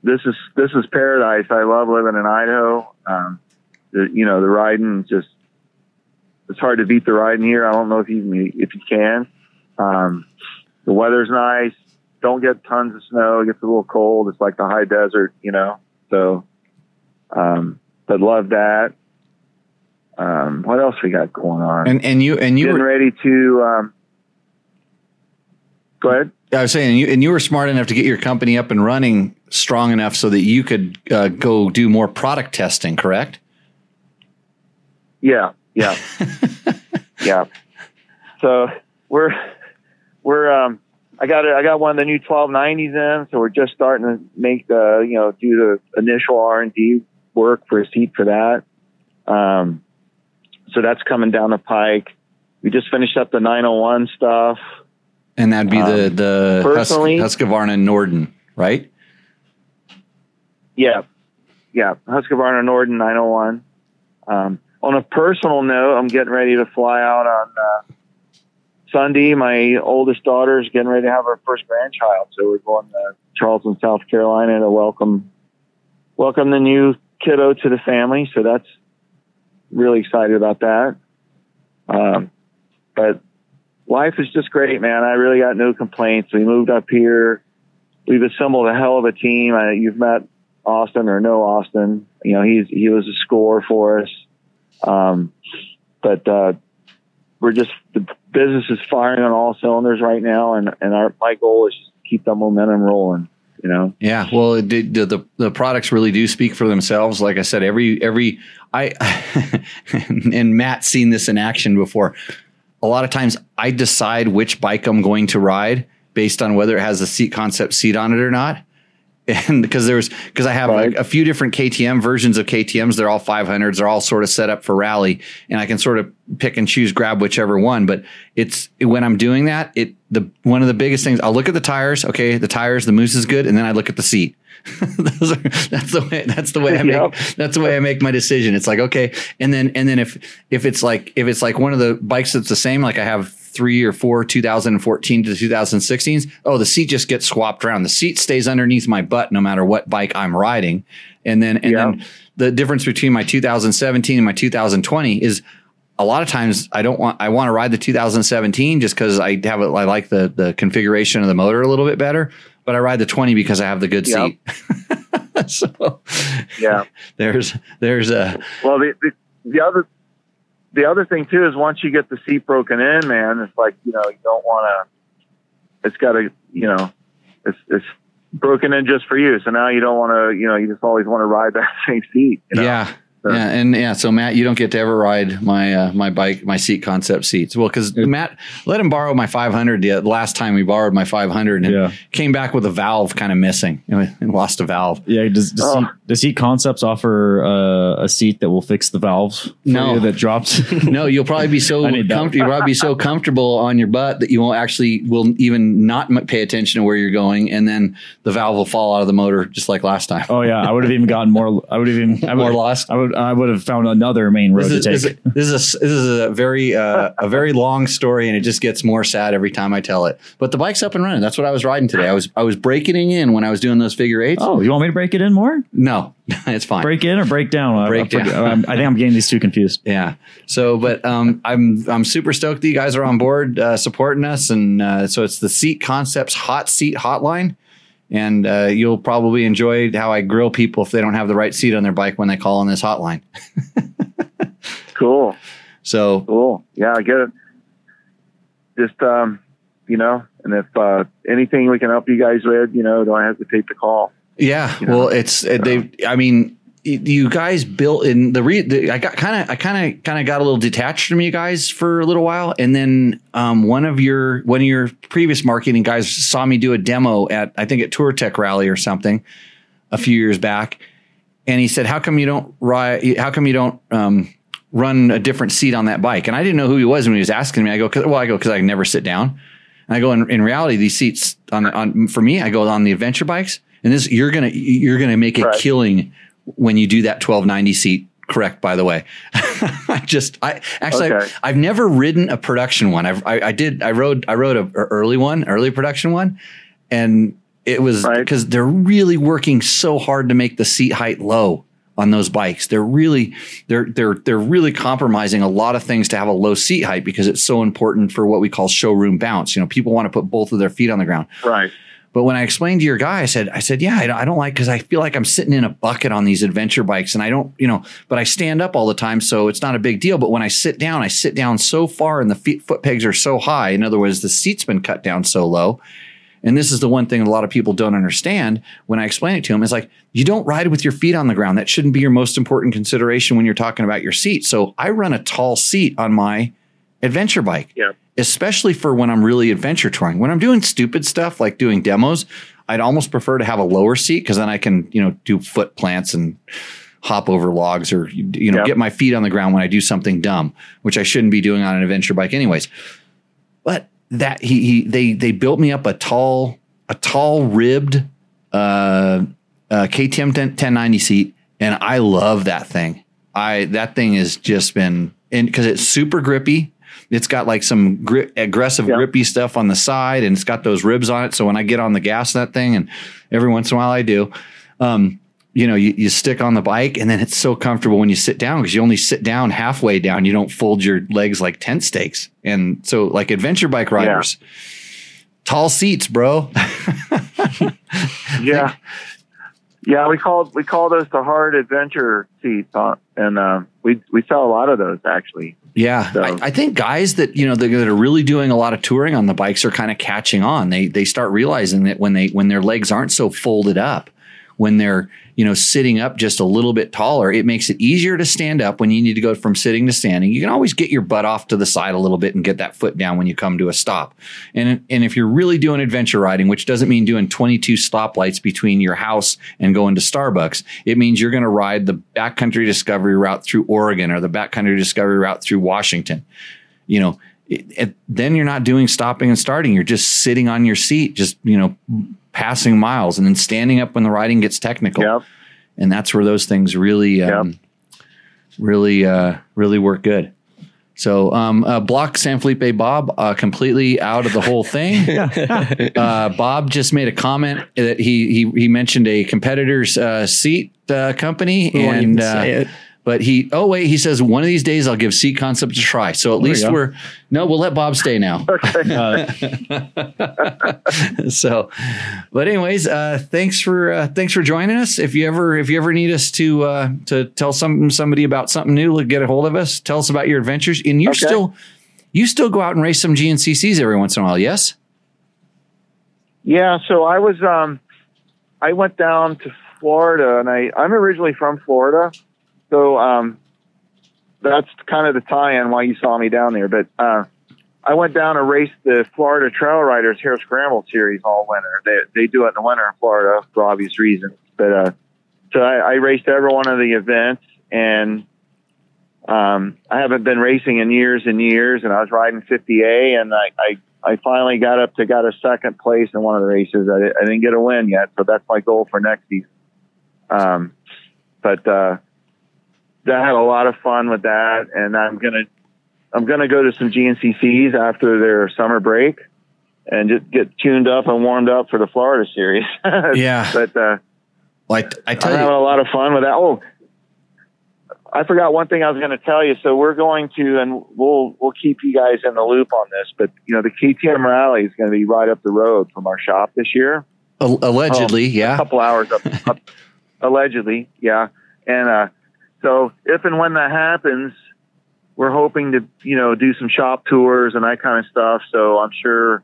this is this is paradise. I love living in Idaho. Um. The, you know the riding just it's hard to beat the ride in here. I don't know if you if you can. Um. The weather's nice don't get tons of snow. It gets a little cold. It's like the high desert, you know. So, um, but love that. Um, what else we got going on? And and you and you Getting were ready to. Um, go ahead. I was saying you and you were smart enough to get your company up and running strong enough so that you could uh, go do more product testing. Correct? Yeah, yeah, <laughs> yeah. So we're we're um I got it. I got one of the new 1290s in, so we're just starting to make the you know do the initial R and D work for a seat for that. Um, so that's coming down the pike. We just finished up the 901 stuff. And that'd be the Um, the Hus- personally- Husqvarna Norden, right? Yeah, yeah, Husqvarna Norden 901. Um, on a personal note, I'm getting ready to fly out on uh, Sunday. My oldest daughter is getting ready to have her first grandchild, so we're going to Charleston, South Carolina, to welcome welcome the new kiddo to the family. So that's really excited about that. Um, but life is just great, man. I really got no complaints. We moved up here. We've assembled a hell of a team. I, you've met Austin or no Austin. You know, he's he was a scorer for us. Um, but uh, we're just the business is firing on all cylinders right now, and and our my goal is keep that momentum rolling. You know, Yeah, well, did, the the products really do speak for themselves. Like I said, every every I <laughs> and Matt's seen this in action before. A lot of times, I decide which bike I'm going to ride based on whether it has a seat concept seat on it or not. And because there's because I have Right. like a few different KTM versions of KTM's, they're all 500s, they're all sort of set up for rally, and I can sort of pick and choose, grab whichever one. But it's when I'm doing that, it the one of the biggest things I'll look at the tires. Okay, the tires, the moose is good, and then I look at the seat. <laughs> Those are, that's the way. That's the way I make. Yep. That's the way I make my decision. It's like okay, and then and then if if it's like if it's like one of the bikes that's the same, like I have three or four 2014 to 2016s. Oh, the seat just gets swapped around. The seat stays underneath my butt no matter what bike I'm riding, and then and Yeah. then the difference between my 2017 and my 2020 is a lot of times I don't want I want to ride the 2017 just because I have it I like the the configuration of the motor a little bit better, but I ride the 20 because I have the good Yep. seat. <laughs> so Yeah. <laughs> there's there's a Well, the, the the other the other thing too is once you get the seat broken in, man, it's like you know you don't want to. It's got to you know, it's it's broken in just for you. So now you don't want to you know you just always want to ride that <laughs> same seat. You know? yeah. So- Yeah, and yeah, so Matt, you don't get to ever ride my uh, my bike, my seat concept seats. Well, because Matt let him borrow my 500 the last time we borrowed my 500, and Yeah. came back with a valve kind of missing and and lost a valve. Yeah, does does, Oh. Seat, does Seat Concepts offer uh, a seat that will fix the valves? for No. you that drops. <laughs> <laughs> No, you'll probably be so I need that. comfortable. You'll probably be so comfortable on your butt that you won't actually will even not pay attention to where you're going, and then the valve will fall out of the motor just like last time. oh yeah, I would have even gotten more. I would have even I would, More lost? I would I would have found another main road is, to take. this, is, this is a this is a very uh, a very long story, and it just gets more sad every time I tell it. But the bike's up and running. That's what I was riding today. I was I was breaking it in when I was doing those figure eights. oh, you want me to break it in more? No, <laughs> it's fine. Break in or break down? I- Break I, forget- down. I think I'm getting these two confused. <laughs> Yeah. So, but um, I'm I'm super stoked that you guys are on board uh, supporting us, and uh, so it's the Seat Concepts Hot Seat Hotline, and uh, you'll probably enjoy how I grill people if they don't have the right seat on their bike when they call on this hotline. <laughs> Cool. So Cool. Yeah, I get it. Just um, you know, and if uh, anything we can help you guys with, you know, don't hesitate to call. Yeah, You know, well, it's they. I mean, you guys built in the re. The, I got kind of, I kind of, kind of got a little detached from you guys for a little while, and then um, one of your one of your previous marketing guys saw me do a demo at I think at Touratech Rally or something a few years back, and he said, "How come you don't ride? How come you don't?" Um, Run a different seat on that bike, and I didn't know who he was when he was asking me. I go, 'cause- well, I go because I never sit down. And I go, in, in reality, these seats on on for me, I go on the adventure bikes, and this you're gonna you're gonna make a Right. killing when you do that 1290 seat. Correct, by the way. <laughs> I just I actually Okay. I've, I've never ridden a production one. I've, I I did I rode I rode a, a early one, early production one, and it was Right. because they're really working so hard to make the seat height low on those bikes. They're really they're they're they're really compromising a lot of things to have a low seat height because it's so important for what we call showroom bounce. You know, people want to put both of their feet on the ground. Right. But when I explained to your guy, I said, I said, yeah, I don't, I don't like because I feel like I'm sitting in a bucket on these adventure bikes, and I don't, you know, but I stand up all the time, so it's not a big deal. But when I sit down, I sit down so far, and the feet, foot pegs are so high. In other words, the seat's been cut down so low. And this is the one thing a lot of people don't understand when I explain it to them is like, you don't ride with your feet on the ground. That shouldn't be your most important consideration when you're talking about your seat. So I run a tall seat on my adventure bike Yeah. especially for when I'm really adventure touring. When I'm doing stupid stuff like doing demos, I'd almost prefer to have a lower seat because then I can, you know, do foot plants and hop over logs or, you know, Yeah. get my feet on the ground when I do something dumb, which I shouldn't be doing on an adventure bike anyways. But that he, he they they built me up a tall a tall ribbed uh, uh, KTM 10, 1090 seat, and I love that thing. I that thing has just been because it's super grippy. It's got like some gri- aggressive Yeah. grippy stuff on the side, and it's got those ribs on it. So when I get on the gas that thing, and every once in a while I do, um, you know, you, you stick on the bike, and then it's so comfortable when you sit down because you only sit down halfway down. You don't fold your legs like tent stakes, and so like adventure bike riders, tall seats, bro. <laughs> Yeah. Yeah, we call we call those the hard adventure seats, huh? and uh, we we sell a lot of those actually. Yeah, So- I, I think guys that you know that, that are really doing a lot of touring on the bikes are kind of catching on. They they start realizing that when they when their legs aren't so folded up, when they're you know sitting up just a little bit taller. It makes it easier to stand up when you need to go from sitting to standing. You can always get your butt off to the side a little bit and get that foot down when you come to a stop. And and if you're really doing adventure riding, which doesn't mean doing 22 stoplights between your house and going to Starbucks, it means you're going to ride the backcountry discovery route through Oregon or the backcountry discovery route through Washington. You know, it, it, then you're not doing stopping and starting. You're just sitting on your seat, just you know, passing miles, and then standing up when the riding gets technical. Yep. And that's where those things really, um, really, uh, really work good. So, um, uh, block San Felipe Bob uh, completely out of the whole thing. <laughs> <laughs> uh, Bob just made a comment that he he, he mentioned a competitor's uh, seat uh, company, We and uh, it. But he oh wait he says one of these days I'll give Seat Concept a try. So at you least we're no we'll let Bob stay now. <laughs> <laughs> Uh, <laughs> so, but anyways, uh, thanks for uh, thanks for joining us. If you ever if you ever need us to uh, to tell some somebody about something new, look, get a hold of us. Tell us about your adventures. And you're Okay. still you still go out and race some GNCCs every once in a while. Yes. Yeah, so I was um I went down to Florida and I I'm originally from Florida. So um that's kind of the tie-in why you saw me down there, but uh I went down and raced the Florida Trail Riders Hare Scramble series all winter. They they do it in the winter in Florida for obvious reasons. But uh so I, I raced every one of the events and um, I haven't been racing in years and years, and I was riding 50A, and I, I I finally got up to got a second place in one of the races. I, I didn't get a win yet, so that's my goal for next season. Um, but uh, I had a lot of fun with that, and I'm gonna I'm gonna go to some GNCCs after their summer break, and just get tuned up and warmed up for the Florida series. <laughs> Yeah. but uh, Like I I'm tell having you, a lot of fun with that. Oh, I forgot one thing I was going to tell you. So we're going to, and we'll we'll keep you guys in the loop on this. But you know, the KTM rally is going to be right up the road from our shop this year. allegedly, A yeah. A couple hours up, up <laughs> allegedly, yeah. And uh, so if and when that happens, we're hoping to you know do some shop tours and that kind of stuff. So I'm sure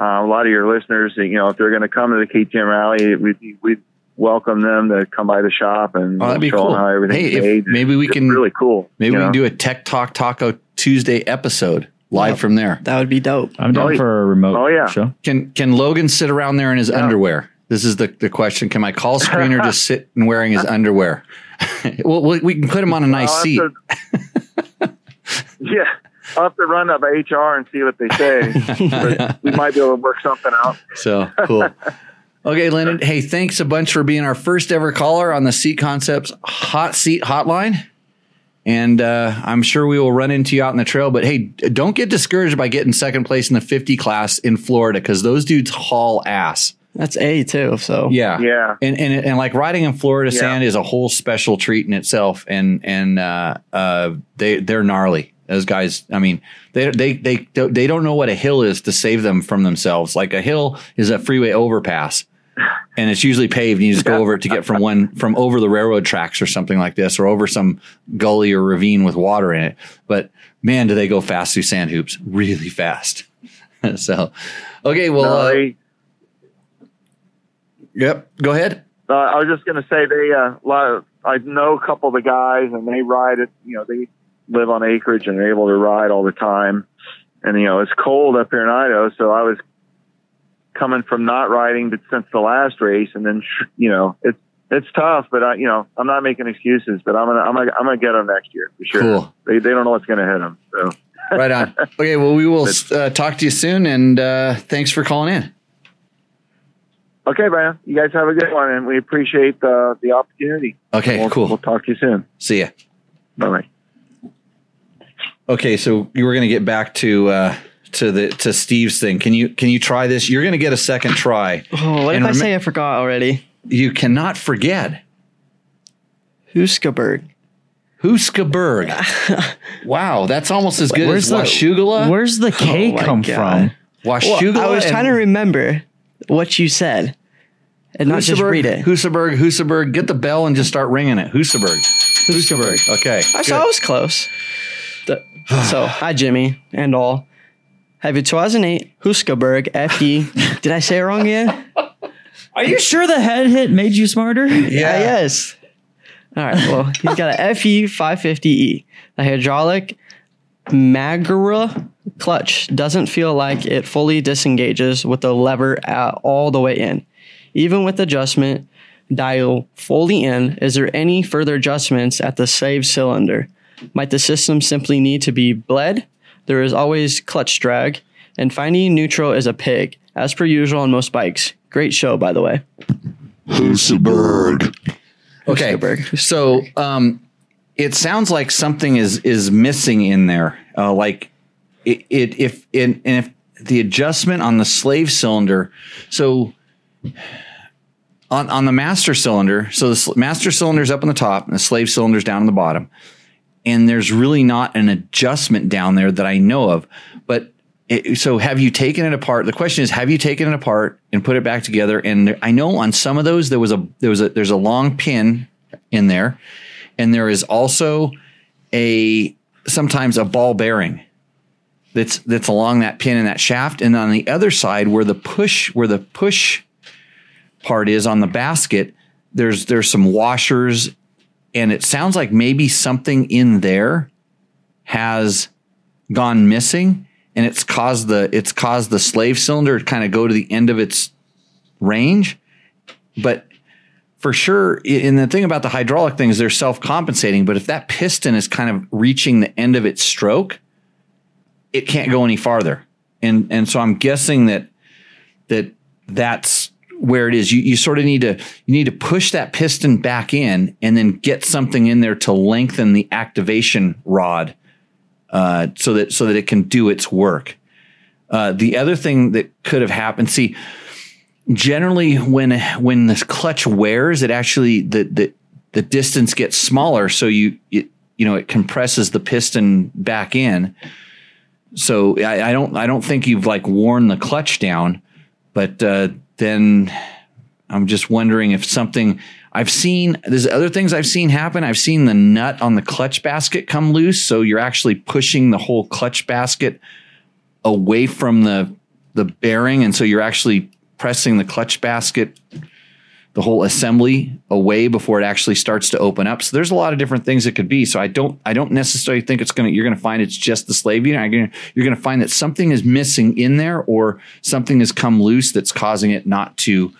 uh, a lot of your listeners, you know, if they're going to come to the KTM rally, we we welcome them to come by the shop and Oh, that'd be show cool. them how everything's Hey, made. maybe we It's can- really cool. Maybe you we can do a Tech Talk Taco Tuesday episode live Yeah. from there. That would be dope. I'm down Oh, for a remote Oh, yeah. show. Can can Logan sit around there in his Yeah. underwear? This is the, the question. Can my call screener just <laughs> sit and wearing his underwear? <laughs> well, we, we can put him on a nice seat. to- <laughs> yeah, I'll have to run up HR and see what they say. we might be able to work something out. So cool. Okay, Lyndon. Hey, thanks a bunch for being our first ever caller on the Seat Concepts Hot Seat Hotline. And uh, I'm sure we will run into you out in the trail. But hey, don't get discouraged by getting second place in the 50 class in Florida because those dudes haul ass. That's A too. So Yeah. Yeah. And, and and like riding in Florida Yeah. sand is a whole special treat in itself. And and uh, uh, they they're gnarly. Those guys, I mean, they they they they don't know what a hill is to save them from themselves. Like a hill is a freeway overpass, and it's usually paved. And you just go over it to get from one from over the railroad tracks or something like this, or over some gully or ravine with water in it. But man, do they go fast through sand hoops? Really fast. <laughs> so, okay, well, No, uh, they, yep. Go ahead. uh, I was just going to say they uh, a lot of, I know a couple of the guys and they ride it. You know, they live on acreage and they're able to ride all the time. And you know, it's cold up here in Idaho, so I was coming from not riding, but since the last race, and then you know, it's it's tough. But I, you know, I'm not making excuses. But I'm gonna I'm gonna I'm gonna get them next year for sure. Cool. They they don't know what's gonna hit them. So Right on. <laughs> Okay, well, we will uh, talk to you soon, and uh, thanks for calling in. Okay, Brian, you guys have a good one, and we appreciate the the opportunity. Okay, We'll, cool. We'll talk to you soon. See ya. Bye bye. Okay, so you were going to get back to uh, to the to Steve's thing. Can you can you try this? You're going to get a second try. Oh, what And if I remem- say I forgot already? You cannot forget Huskaberg. Huskaberg. <laughs> wow, that's almost as good Where's as the Washugala. Where's the K Oh come God. from? Well, Washugala. I was and trying to remember what you said and not just Husaberg, read it. Husaberg, Husaberg. Get the bell and just start ringing it. Husaberg. Husaberg. Okay. I good. saw I was close. The- so, hi, Jimmy and all. Have you 2008 Huskaberg FE? Did I say it wrong again? <laughs> Are you sure the head hit made you smarter? Yeah. Ah, yes. All right. Well, he's got a FE 550E, a hydraulic Magura clutch doesn't feel like it fully disengages with the lever at all the way in. Even with adjustment dial fully in, is there any further adjustments at the slave cylinder? Might the system simply need to be bled? There is always clutch drag, and finding neutral is a pig, as per usual on most bikes. Great show, by the way. Husaberg. Okay. Husaberg. So um, it sounds like something is is missing in there. Uh, like it, it if and if the adjustment on the slave cylinder. So on on the master cylinder, so the sl- master cylinder's up on the top and the slave cylinder's down on the bottom. And there's really not an adjustment down there that I know of. But it, so have you taken it apart? The question is, have you taken it apart and put it back together? And there, I know on some of those there was a there was a there's a long pin in there, and there is also a sometimes a ball bearing that's that's along that pin and that shaft, and on the other side where the push where the push part is on the basket, there's there's some washers, and it sounds like maybe something in there has gone missing and it's caused the it's caused the slave cylinder to kind of go to the end of its range. But for sure and the thing about the hydraulic thing is they're self-compensating but if that piston is kind of reaching the end of its stroke it can't go any farther and and so i'm guessing that that that's where it is you, you sort of need to you need to push that piston back in and then get something in there to lengthen the activation rod uh, so that so that it can do its work. Uh, the other thing that could have happened, see, generally when when the clutch wears, it actually the the the distance gets smaller, so you it, you know it compresses the piston back in. So I, I don't I don't think you've like worn the clutch down, but uh, then I'm just wondering if something I've seen there's other things I've seen happen. I've seen the nut on the clutch basket come loose, so you're actually pushing the whole clutch basket away from the the bearing, and so you're actually pressing the clutch basket, the whole assembly away before it actually starts to open up. So there's a lot of different things it could be. So I don't I don't necessarily think it's gonna you're gonna find it's just the slave unit. You're gonna, you're gonna find that something is missing in there, or something has come loose that's causing it not to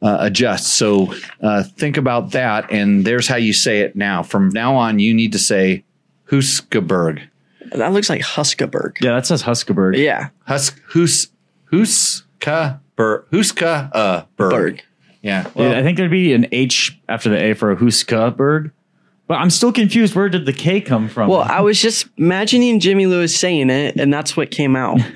uh, adjust. So uh, think about that, and there's how you say it now. From now on, you need to say Huskaberg. That looks like Huskaberg. Yeah, that says Huskaberg. Yeah. Hus Hus Huskaberg Huska uh Berg. Berg. Yeah. Yeah, Well, I think there'd be an H after the A for a Huskaberg. But I'm still confused. Where did the K come from? Well, I was just imagining Jimmy Lewis saying it, and that's what came out. <laughs>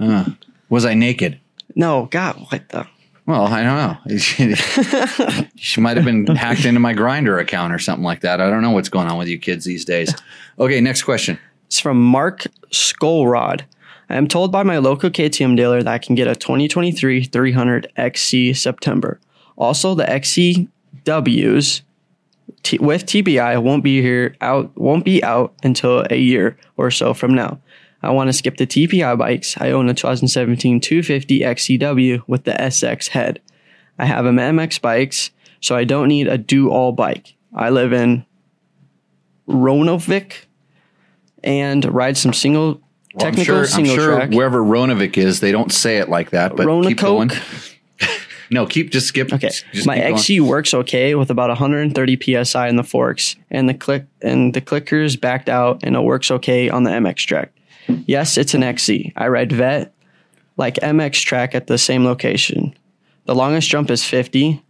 Uh, was I naked? no, God, what the? Well, I don't know. <laughs> she might have been hacked into my Grindr account or something like that. I don't know what's going on with you kids these days. Okay, next question. It's from Mark Skolrod. I am told by my local KTM dealer that I can get a 2023 300 XC September. Also, the XCWs T- with TBI won't be here out won't be out until a year or so from now. I want to skip the TPI bikes. I own a 2017 250 XCW with the SX head. I have them MX bikes, so I don't need a do all bike. I live in Roanovic and ride some single Well, I'm sure, I'm sure track. wherever Ronovic is, they don't say it like that, but keep going. <laughs> No, keep just skip. Okay, just my keep going. XC works okay with about 130 psi in the forks, and the click and the clickers backed out, and it works okay on the MX track. Yes, it's an XC. I ride vet like MX track at the same location. The longest jump is 50.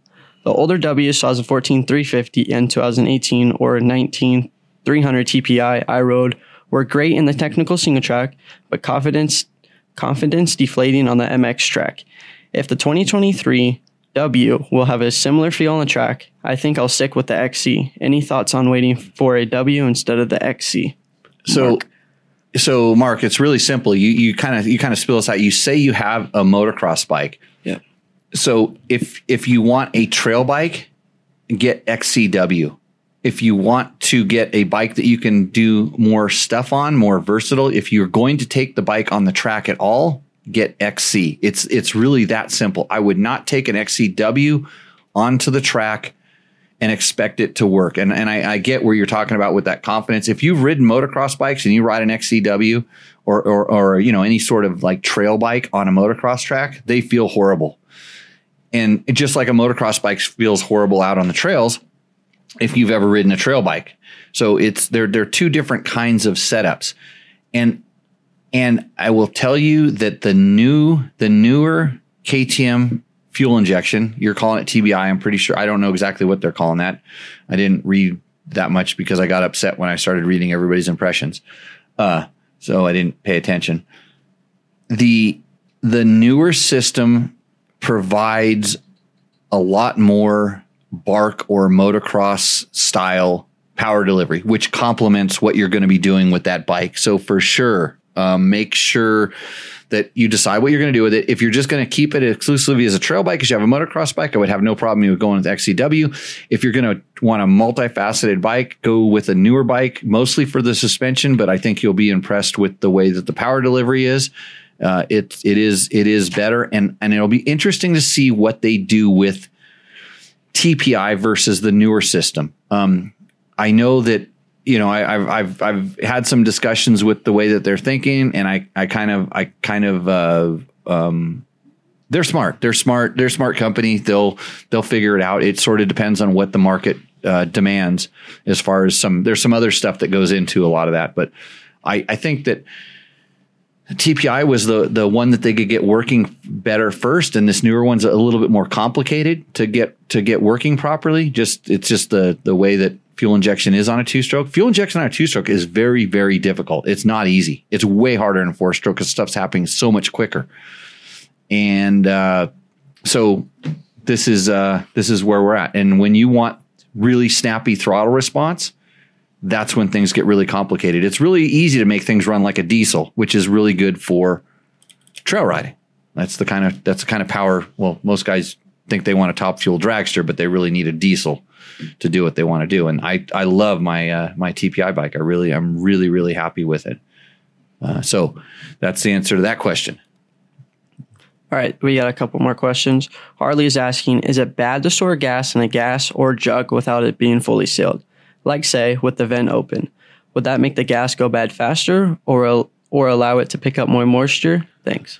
The older W 2014 350 in 2018 or 19 300 TPI I rode were great in the technical single track, but confidence confidence deflating on the MX track. If the 2023 W will have a similar feel on the track, I think I'll stick with the XC. Any thoughts on waiting for a W instead of the XC? So, so Mark, it's really simple. You you kind of you kind of spill this out. You say you have a motocross bike. Yeah. So if if you want a trail bike, get XCW. If you want to get a bike that you can do more stuff on, more versatile, if you're going to take the bike on the track at all, get XC. It's it's really that simple. I would not take an XCW onto the track and expect it to work. And and I, I get where you're talking about with that confidence. If you've ridden motocross bikes and you ride an XCW or or or you know any sort of like trail bike on a motocross track, they feel horrible. And just like a motocross bike feels horrible out on the trails, if you've ever ridden a trail bike. So it's they're they're two different kinds of setups. And and I will tell you that the new the newer KTM fuel injection, you're calling it TBI, I'm pretty sure. I don't know exactly what they're calling that. I didn't read that much because I got upset when I started reading everybody's impressions. Uh, so I didn't pay attention. The the newer system provides a lot more bark or motocross style power delivery, which complements what you're going to be doing with that bike. So for sure, um, make sure that you decide what you're going to do with it. If you're just going to keep it exclusively as a trail bike, because you have a motocross bike, I would have no problem with going with XCW. If you're going to want a multifaceted bike, go with a newer bike, mostly for the suspension. But I think you'll be impressed with the way that the power delivery is. Uh, it it is it is better, and and it'll be interesting to see what they do with TPI versus the newer system. Um, I know that you know I, I've I've I've had some discussions with the way that they're thinking, and I I kind of I kind of uh, um, they're smart. They're smart. They're smart company. They'll they'll figure it out. It sort of depends on what the market uh, demands. As far as some there's some other stuff that goes into a lot of that, but I I think that. TPI was the the one that they could get working better first, and this newer one's a little bit more complicated to get to get working properly. Just it's just the the way that fuel injection is on a two stroke. Fuel injection on a two stroke is very very difficult. It's not easy. It's way harder than a four stroke because stuff's happening so much quicker. And uh, so this is uh, this is where we're at. And when you want really snappy throttle response, that's when things get really complicated. It's really easy to make things run like a diesel, which is really good for trail riding. That's the kind of that's the kind of power. Well, most guys think they want a top fuel dragster, but they really need a diesel to do what they want to do. And I I love my uh, my TPI bike. I really I'm really really happy with it. Uh, so that's the answer to that question. All right, we got a couple more questions. Harley is asking Is it bad to store gas in a gas or jug without it being fully sealed? Like, say, with the vent open. Would that make the gas go bad faster or, or allow it to pick up more moisture? Thanks.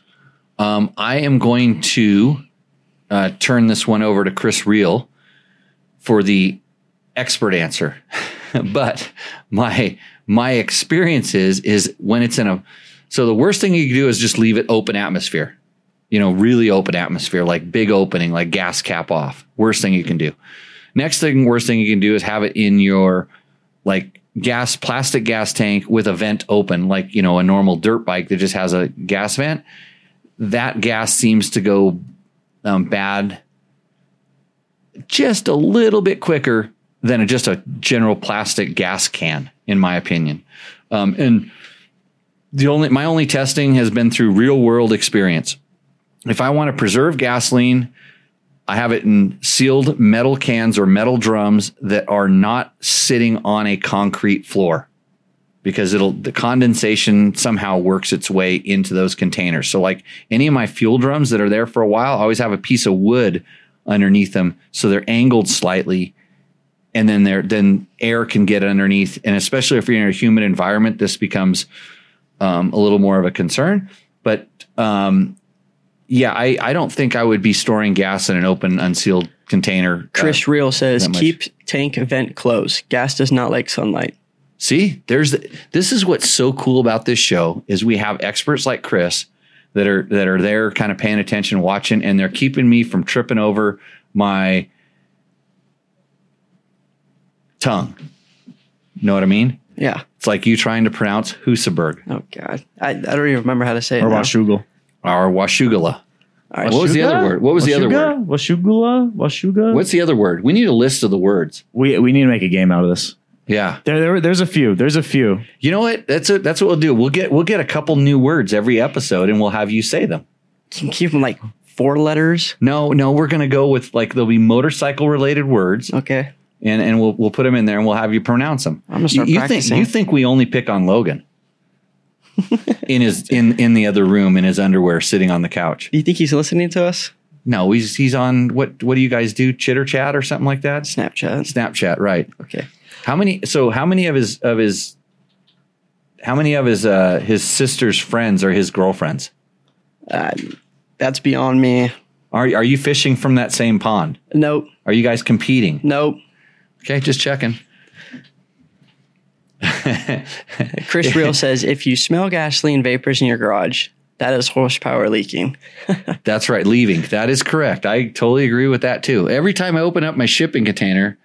Um, I am going to uh, turn this one over to Chris Reel for the expert answer. <laughs> but my my experience is is when it's in a so the worst thing you can do is just leave it open atmosphere. You know, really open atmosphere, like big opening, like gas cap off. Worst thing you can do. Next thing, worst thing you can do is have it in your like gas plastic gas tank with a vent open, like you know a normal dirt bike that just has a gas vent. That gas seems to go um, bad just a little bit quicker than just a general plastic gas can, in my opinion. Um, and the only my only testing has been through real world experience. If I want to preserve gasoline, I have it in sealed metal cans or metal drums that are not sitting on a concrete floor because it'll the condensation somehow works its way into those containers. So like any of my fuel drums that are there for a while, I always have a piece of wood underneath them so they're angled slightly and then there then air can get underneath and especially if you're in a humid environment this becomes um, a little more of a concern but um, yeah I, I don't think i would be storing gas in an open unsealed container uh, Chris Reel says keep tank vent closed. Gas does not like sunlight. See, there's this is what's so cool about this show is we have experts like Chris that are that are there kind of paying attention, watching, and they're keeping me from tripping over my tongue. Know what I mean? Yeah. It's like you trying to pronounce Husaberg Oh God, I, I don't even remember how to say it. Or now. Washougal. Or Washugala. All right. What was the other word? What was the other word? Washugula? Washuga? What's the other word? We need a list of the words. we we need to make a game out of this. Yeah. There, there there's a few. There's a few. You know what? That's it. That's what we'll do. We'll get we'll get a couple new words every episode and we'll have you say them. Can keep them like four letters. No, no, we're gonna go with like there'll be motorcycle related words. Okay. and and we'll we'll put them in there and we'll have you pronounce them. I'm gonna start you, you think you think we only pick on Logan? <laughs> in his in in the other room in his underwear, sitting on the couch. Do you think he's listening to us? No, he's he's on what what do you guys do? Chitter chat or something like that? Snapchat. Snapchat, right? Okay. How many? So how many of his of his how many of his uh his sister's friends are his girlfriends? Uh, that's beyond me. Are are you fishing from that same pond? Nope. Are you guys competing? Nope. Okay, just checking. <laughs> Chris Real says if you smell gasoline vapors in your garage, that is horsepower leaking. <laughs> That's right, leaving. That is correct. I totally agree with that too. Every time I open up my shipping container,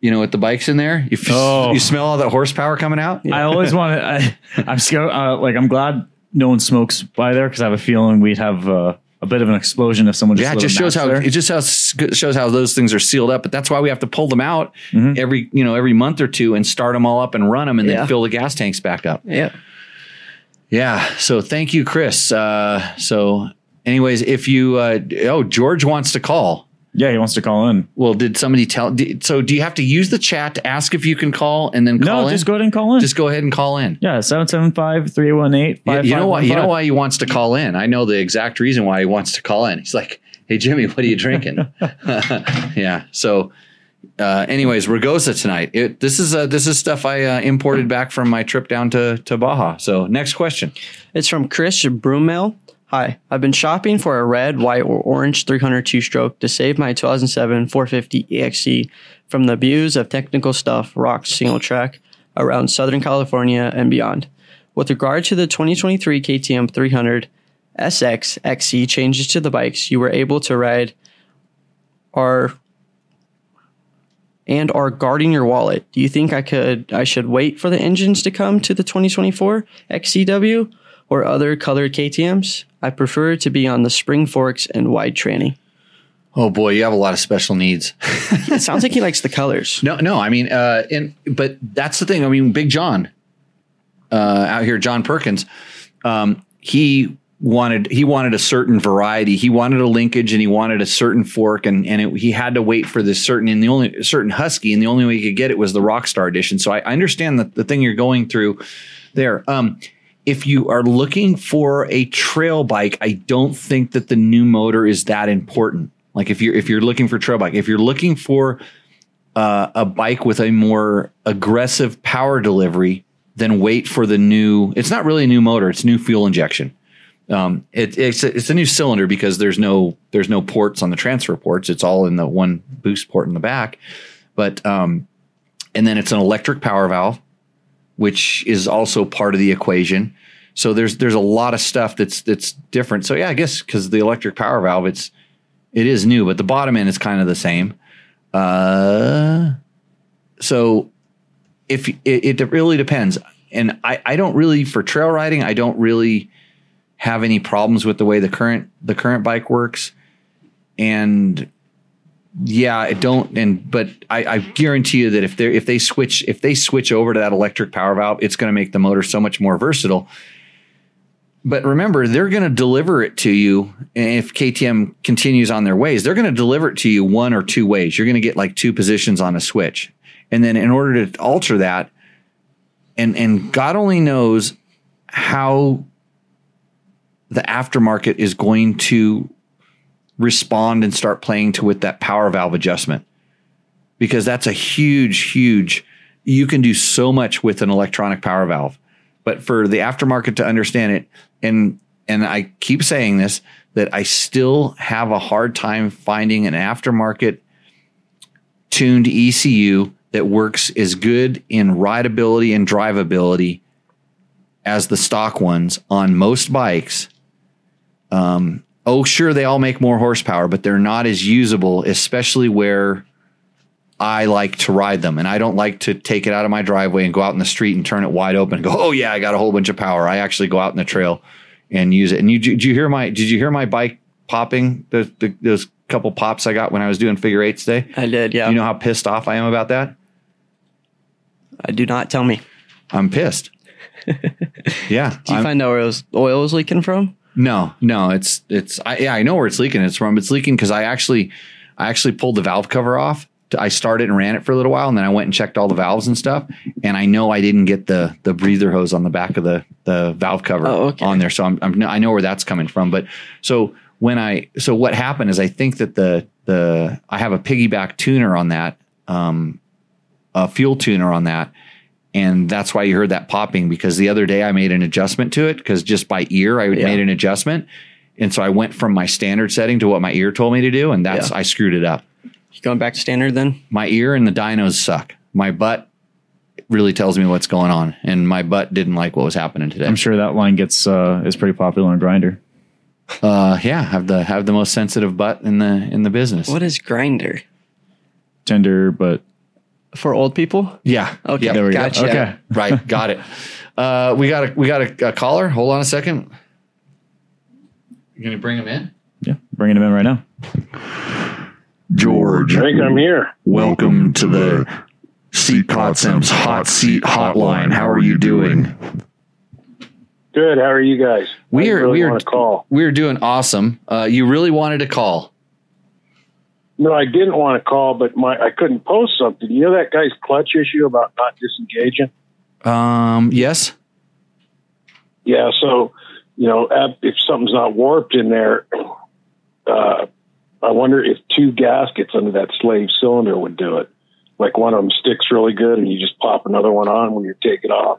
you know, with the bikes in there, you, f- Oh. you smell all that horsepower coming out. I always want to. I, I'm scared. Uh, like I'm glad no one smokes by there because I have a feeling we'd have uh, a bit of an explosion if someone just Yeah, it just shows match how there. it just shows, shows how those things are sealed up. But that's why we have to pull them out Mm-hmm. every you know every month or two and start them all up and run them and Yeah. then fill the gas tanks back up. Yeah. Yeah. So thank you, Chris. Uh, so, anyways, if you uh, oh George wants to call. Yeah, he wants to call in. Well, did somebody tell? Did, so, do you have to use the chat to ask if you can call and then call No, in? just go ahead and call in. Just go ahead and call in. yeah, 775-318-5515. You, you know why? You know why he wants to call in. I know the exact reason why he wants to call in. He's like, "Hey Jimmy, what are you drinking?" <laughs> <laughs> yeah. So, uh, anyways, Ragosa tonight. It, this is uh, this is stuff I uh, imported back from my trip down to to Baja. So, next question. It's from Chris Brumel. Hi, I've been shopping for a red, white, or orange 302 stroke to save my 2007 450 EXC from the abuse of technical stuff, rocks, single track around Southern California and beyond. With regard to the 2023 KTM 300 SX XC changes to the bikes you were able to ride are and are guarding your wallet. Do you think I could I should wait for the engines to come to the 2024 XCW or other colored KTMs? I prefer to be on the spring forks and wide tranny. Oh boy, you have a lot of special needs. <laughs> It sounds like he likes the colors. No, no. I mean, uh, and but that's the thing. I mean, Big John uh, out here, John Perkins, um, he wanted he wanted a certain variety. He wanted a linkage, and he wanted a certain fork, and and it, he had to wait for this certain and the only certain husky, and the only way he could get it was the Rockstar edition. So I, I understand that the thing you're going through there. Um, if you are looking for a trail bike, I don't think that the new motor is that important. Like if you're if you're looking for trail bike, if you're looking for uh, a bike with a more aggressive power delivery, then wait for the new. It's not really a new motor; it's new fuel injection. Um, it, it's a, it's a new cylinder because there's no there's no ports on the transfer ports. It's all in the one boost port in the back, but um, and then it's an electric power valve, which is also part of the equation. So there's there's a lot of stuff that's that's different. So yeah, I guess because the electric power valve, it's it is new, but the bottom end is kind of the same. Uh, so if it, it really depends, and I I don't really for trail riding I don't really have any problems with the way the current the current bike works, and yeah, I don't. And but I, I guarantee you that if they if they switch if they switch over to that electric power valve, it's going to make the motor so much more versatile. But remember, they're going to deliver it to you. If KTM continues on their ways, they're going to deliver it to you one or two ways. You're going to get like two positions on a switch. And then in order to alter that, and and God only knows how the aftermarket is going to respond and start playing to with that power valve adjustment. Because that's a huge, huge you can do so much with an electronic power valve. But for the aftermarket to understand it, and and I keep saying this, that I still have a hard time finding an aftermarket tuned ECU that works as good in rideability and drivability as the stock ones on most bikes. Um, oh, sure, they all make more horsepower, but they're not as usable, especially where I like to ride them. And I don't like to take it out of my driveway and go out in the street and turn it wide open and go, oh, yeah, I got a whole bunch of power. I actually go out in the trail and use it. And you, did you hear my, did you hear my bike popping? The, the, those couple pops I got when I was doing figure eights today? I did, yeah. You know how pissed off I am about that? I do not tell me. I'm pissed. <laughs> yeah. Do you I'm- find out where those oil is leaking from? No, no, it's it's I yeah, I know where it's leaking. It's from it's leaking because I actually I actually pulled the valve cover off. I started and ran it for a little while, and then I went and checked all the valves and stuff. and I know I didn't get the the breather hose on the back of the the valve cover Oh, okay. on there, so I'm, I'm I know where that's coming from. But so when I so what happened is I think that the the I have a piggyback tuner on that, um, a fuel tuner on that, and that's why you heard that popping because the other day I made an adjustment to it because just by ear I Yeah. made an adjustment, and so I went from my standard setting to what my ear told me to do, and that's Yeah. I screwed it up. You going back to standard then? My ear and the dynos suck. My butt really tells me what's going on, and my butt didn't like what was happening today. I'm sure that line gets uh, is pretty popular on Grindr. Uh, yeah, have the have the most sensitive butt in the in the business. What is Grindr Tinder, but for old people? Yeah. Okay, Yep. there we Gotcha. go. Okay. <laughs> right. Got it. Uh, we got a we got a, a caller. Hold on a second. You gonna bring him in? Yeah, bringing him in right now. George, I think I'm here. welcome to the Seat Sim's Hot Seat Hotline. How are you doing? Good. How are you guys? We are- really we are- call. We're doing awesome. Uh, you really wanted to call. No, I didn't want to call, but my I couldn't post something. You know that guy's clutch issue about not disengaging. Um, yes. Yeah. So, you know, if something's not warped in there, uh, I wonder if two gaskets under that slave cylinder would do it. Like one of them sticks really good, and you just pop another one on when you take it off.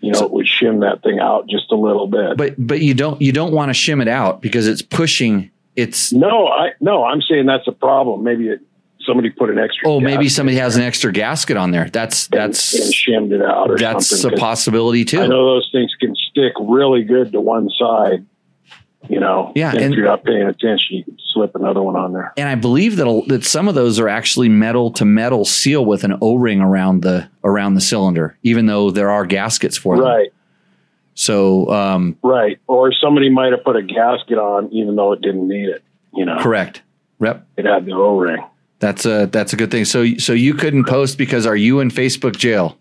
You know, it would shim that thing out just a little bit. But but you don't you don't want to shim it out because it's pushing. It's no, I no, I'm saying that's a problem. Maybe it, somebody put an extra. oh maybe somebody has an extra gasket on there. That's and- and that's shimmed it out that's a possibility I know those things can stick really good to one side. You know, Yeah, and and- if you're not paying attention, you can slip another one on there. And I believe that that some of those are actually metal to metal seal with an O ring around the around the cylinder, even though there are gaskets for them. Right, So um, right. Or somebody might have put a gasket on even though it didn't need it. You know, correct. Rep. it had the O ring. That's a that's a good thing. So so you couldn't post because are you in Facebook jail?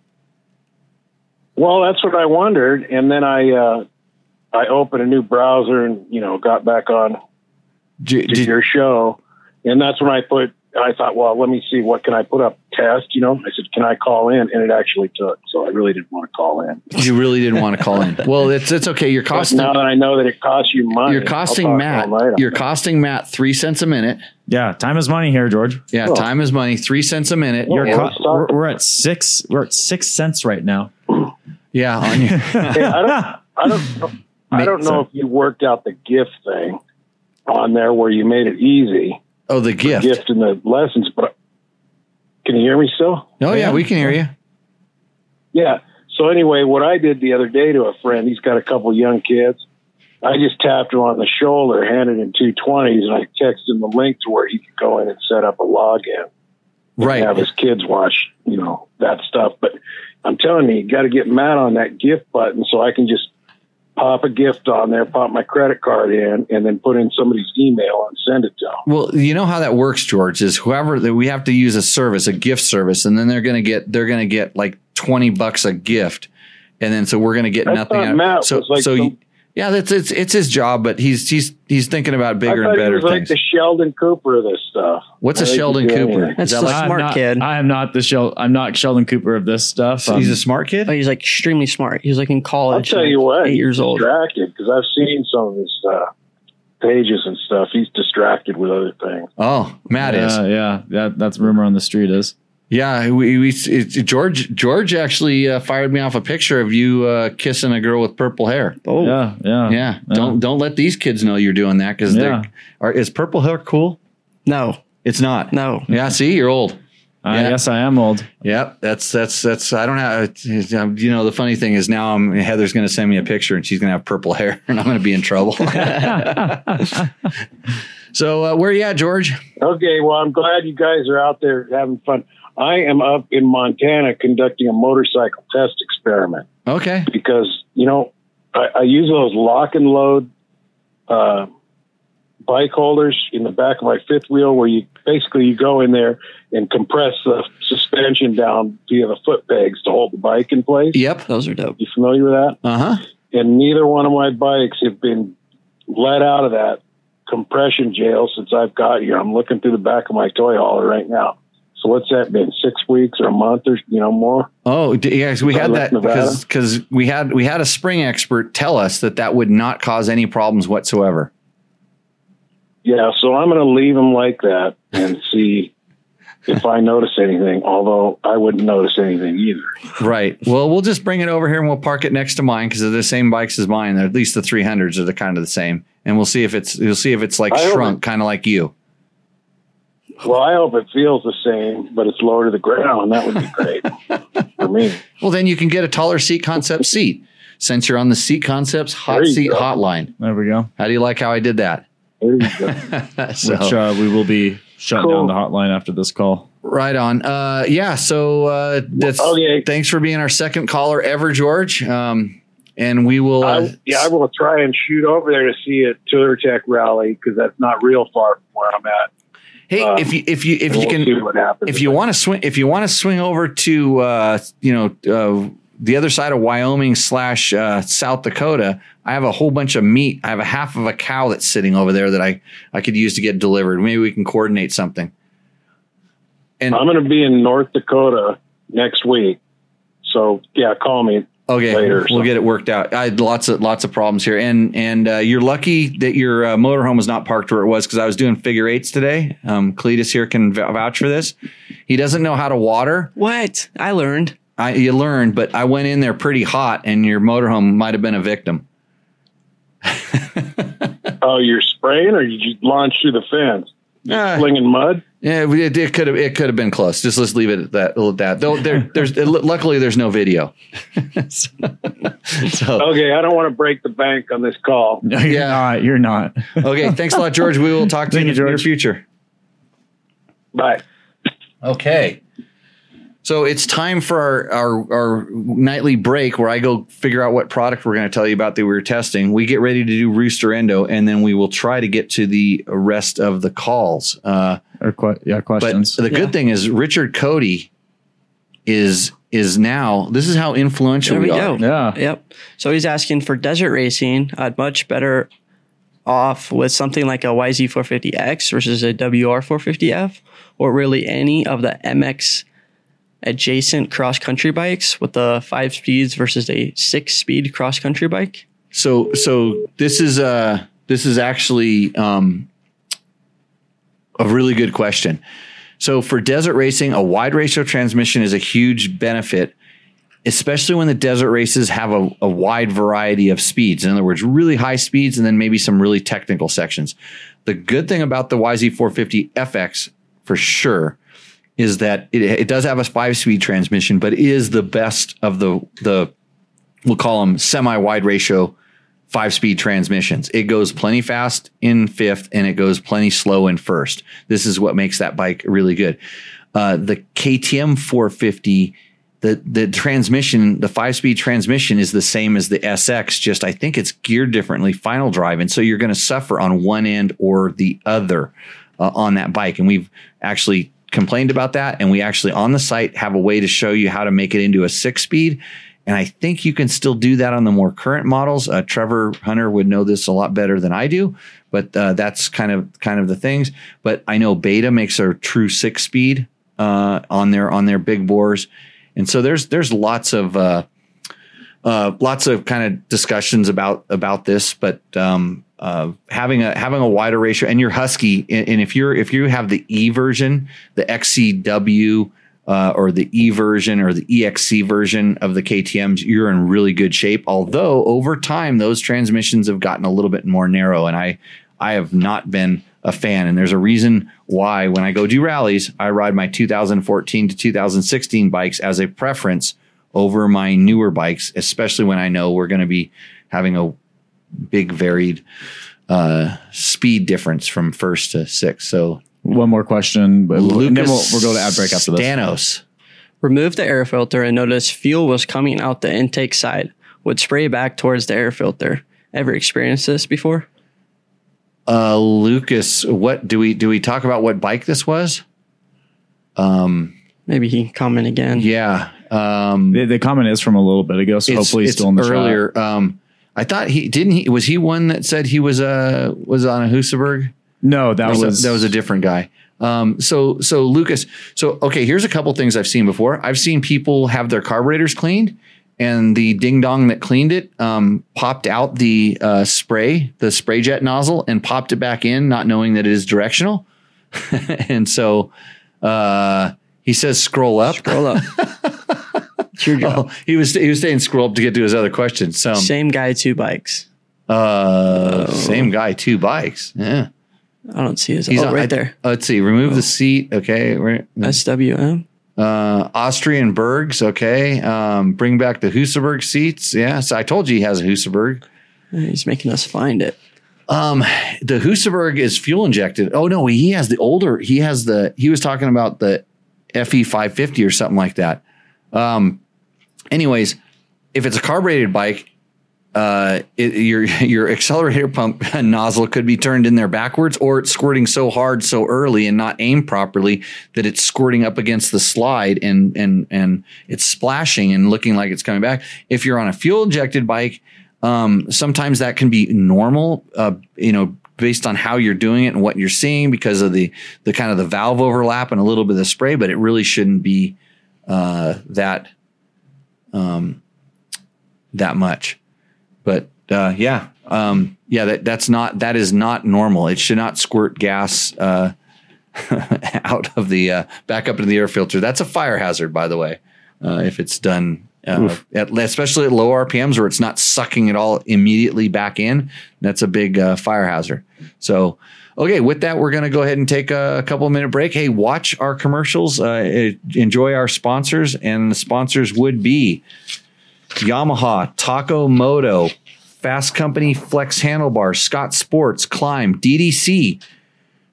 Well, that's what I wondered, and then I uh, I opened a new browser and you know got back on did- your show, and that's when I put. I thought, well, let me see what can I put up test. You know, I said, can I call in? And it actually took. So I really didn't want to call in. you really didn't want to call in. <laughs> Well, it's it's okay. You're But costing now that I know that it costs you money, you're costing Matt all night on you're that. costing Matt three cents a minute. Yeah, time is money here, George. Yeah, time is money. Three cents a minute. Well, You're co- co- we're, we're at six. We're at six cents right now. yeah, <laughs> on your, Hey, I don't, I don't, know- I don't know if you worked out the gift thing on there where you made it easy, oh the gift. gift in the lessons. But can you hear me still? Oh yeah, Yeah. we can hear you. Yeah. So anyway, what I did the other day to a friend, he's got a couple young kids. I just tapped him on the shoulder, handed him two twenties, and I texted him the link to where he could go in and set up a login. Right. have his kids watch, you know, that stuff. But I'm telling you, you got to get mad on that gift button so I can just pop a gift on there, pop my credit card in, and then put in somebody's email and send it to them. Well, you know how that works, George. Is whoever that we have to use a service, a gift service, and then they're going to get they're going to get like twenty bucks a gift, and then so we're going to get I nothing. thought out. Matt so like so some- yeah, that's it's it's his job, but he's he's he's thinking about bigger thought and he better was like things. the Sheldon Cooper of this stuff. What's I a Sheldon Cooper? That's Is the that like smart not, kid. I am not the Shel- I'm not Sheldon Cooper of this stuff. Um, he's a smart kid? Oh, he's like extremely smart. He's like in college. I'll tell like, you what, eight he's years old. distracted because I've seen some of his uh, pages and stuff. He's distracted with other things. Oh, Matt is. yeah, yeah. That that's rumor on the street is. Yeah, we, we it, George George actually uh, fired me off a picture of you uh, kissing a girl with purple hair. Oh, Yeah, yeah, Yeah, don't don't let these kids know you're doing that because Yeah. are is purple hair cool? no, It's not. no. Yeah, see, you're old. I Yeah. guess I am old. Yep, that's that's that's. I don't have. um, You know, the funny thing is now I'm Heather's going to send me a picture and she's going to have purple hair <laughs> and I'm going to be in trouble. <laughs> <laughs> so uh, where you at, George? Okay, well, I'm glad you guys are out there having fun. I am up in Montana conducting a motorcycle test experiment. Okay. because you know I, I use those lock and load uh, bike holders in the back of my fifth wheel, where you basically you go in there and compress the suspension down via the foot pegs to hold the bike in place. Yep. Those are dope. You familiar with that? Uh huh. And neither one of my bikes have been let out of that compression jail since I've got here. I'm looking through the back of my toy hauler right now. So what's that been? Six weeks or a month or you know more? Oh, 'cause we had that because because we had we had a spring expert tell us that that would not cause any problems whatsoever. Yeah. So I'm going to leave them like that and <laughs> see if I notice anything. Although I wouldn't notice anything either. Right. Well, we'll just bring it over here and we'll park it next to mine because they're the same bikes as mine. At least the 300s are the kind of the same, and we'll see if it's you'll see if it's like I shrunk, kind of like you. Well, I hope it feels the same, but it's lower to the ground. That would be great <laughs> for me. Well, then you can get a taller seat concept seat since you're on the seat concepts hot seat go. hotline. There we go. How do you like how I did that? There you go. <laughs> so, Which uh, we will be shutting Cool. down the hotline after this call. right on. Uh, yeah. So uh, that's Okay. thanks for being our second caller ever, George. Um, and we will. Uh, I, yeah, I will try and shoot over there to see a Touratech rally because that's not real far from where I'm at. Hey, um, if you if you if you we'll can if you want to swing if you want to swing over to uh, you know uh, the other side of Wyoming slash uh, South Dakota, I have a whole bunch of meat. I have a half of a cow that's sitting over there that I I could use to get delivered. Maybe we can coordinate something. And I'm going to be in North Dakota next week. So yeah, call me. Okay, later we'll something. get it worked out. I had lots of lots of problems here, and and uh, you're lucky that your uh, motorhome was not parked where it was because I was doing figure eights today. Um, Cletus here can v- vouch for this. He doesn't know how to water. What? I learned. I, you learned, but I went in there pretty hot, and your motorhome might have been a victim. <laughs> Oh, you're spraying, or you just launch through the fence, Uh, slinging mud. yeah, it, it could have it could have been close. Just let's leave it at that. at that. Though there, there's luckily there's no video. <laughs> so, so, Okay, I don't want to break the bank on this call. <laughs> No, you're Yeah. not. You're not. okay, thanks a lot, George. We will talk to Thank you in the George. future. Bye. Okay. So it's time for our, our, our nightly break where I go figure out what product we're going to tell you about that we were testing. We get ready to do Roost or Endo, and then we will try to get to the rest of the calls. Uh, Or que- yeah, but the Yeah. good thing is Richard Cody is is now. This is how influential There we, we are. go. yeah. Yep. So he's asking for desert racing. I'd much better off with something like a YZ450X versus a WR450F, or really any of the MX adjacent cross country bikes with the five speeds versus a six speed cross country bike. So so this is uh this is actually um a really good question. So for desert racing, a wide ratio transmission is a huge benefit, especially when the desert races have a, a wide variety of speeds. In other words, really high speeds and then maybe some really technical sections. The good thing about the YZ450 FX for sure is that it, it does have a five speed transmission, but is the best of the the we'll call them semi wide ratio five speed transmissions. It goes plenty fast in fifth and it goes plenty slow in first. This is what makes that bike really good. Uh, the KTM 450, the, the transmission, the five speed transmission is the same as the SX, just I think it's geared differently, final drive. And so you're going to suffer on one end or the other uh, on that bike. And we've actually complained about that. And we actually on the site have a way to show you how to make it into a six speed. And I think you can still do that on the more current models. Uh, Trevor Hunter would know this a lot better than I do, but uh, that's kind of kind of the things. But I know Beta makes a true six speed uh, on their on their big bores, and so there's there's lots of uh, uh, lots of kind of discussions about about this. But um, uh, having a having a wider ratio and you're Husky, and, and if you're if you have the E version, the XCW uh, or the E version or the EXC version of the KTM's, you're in really good shape. Although over time, those transmissions have gotten a little bit more narrow, and I I have not been a fan. And there's a reason why when I go do rallies, I ride my 2014 to 2016 bikes as a preference over my newer bikes, especially when I know we're going to be having a big varied uh, speed difference from first to sixth. So One more question, but Lucas and then we'll, we'll go to ad break after this. Stanos. Remove the air filter and notice fuel was coming out the intake side. Would spray back towards the air filter. Ever experienced this before? Uh, Lucas, what do we do? We talk about what bike this was? Um, Maybe he can comment again. yeah. Um, The, the comment is from a little bit ago, so it's- hopefully he's it's still in the chat. earlier. Um, I thought he didn't. He was he one that said he was uh was on a Husaberg. No, that was was that was a different guy. Um, so so Lucas, so okay, here's a couple things I've seen before. I've seen people have their carburetors cleaned, and the ding dong that cleaned it um, popped out the uh, spray, the spray jet nozzle, and popped it back in, not knowing that it is directional. <laughs> and so uh, he says, "Scroll up." Scroll up. <laughs> <laughs> it's your job. Oh, he was he was saying scroll up to get to his other question. So Same guy, two bikes. uh, same guy, two bikes. Yeah, I don't see his. he's oh, on- right I- there. let's see. Remove the seat. Okay. Right. SWM. Uh, Austrian Bergs. Okay. Um, bring back the Husaberg seats. Yeah. So I told you he has a Husaberg. He's making us find it. Um, the Husaberg is fuel injected. Oh no, he has the older. He has the. He was talking about the FE five fifty or something like that. Um, anyways, if it's a carbureted bike, uh, it, your <laughs> your accelerator pump <laughs> nozzle could be turned in there backwards, or it's squirting so hard so early and not aimed properly that it's squirting up against the slide and and and it's splashing and looking like it's coming back. If you're on a fuel injected bike, um, sometimes that can be normal, uh, you know, based on how you're doing it and what you're seeing because of the the kind of the valve overlap and a little bit of the spray, but it really shouldn't be uh, that um, that much. But uh, yeah, um, yeah, that that's not that is not normal. It should not squirt gas uh, <laughs> out of the uh, back up into the air filter. That's a fire hazard, by the way, uh, if it's done. Uh, at, especially at low RPMs where it's not sucking it all immediately back in, that's a big uh, fire hazard. So, okay, with that, we're going to go ahead and take a, couple minute break. Hey, watch our commercials, uh, enjoy our sponsors, and the sponsors would be Yamaha, Taco Moto, Fasst Company, Flex Handlebars, Scott Sports, Klim, DDC,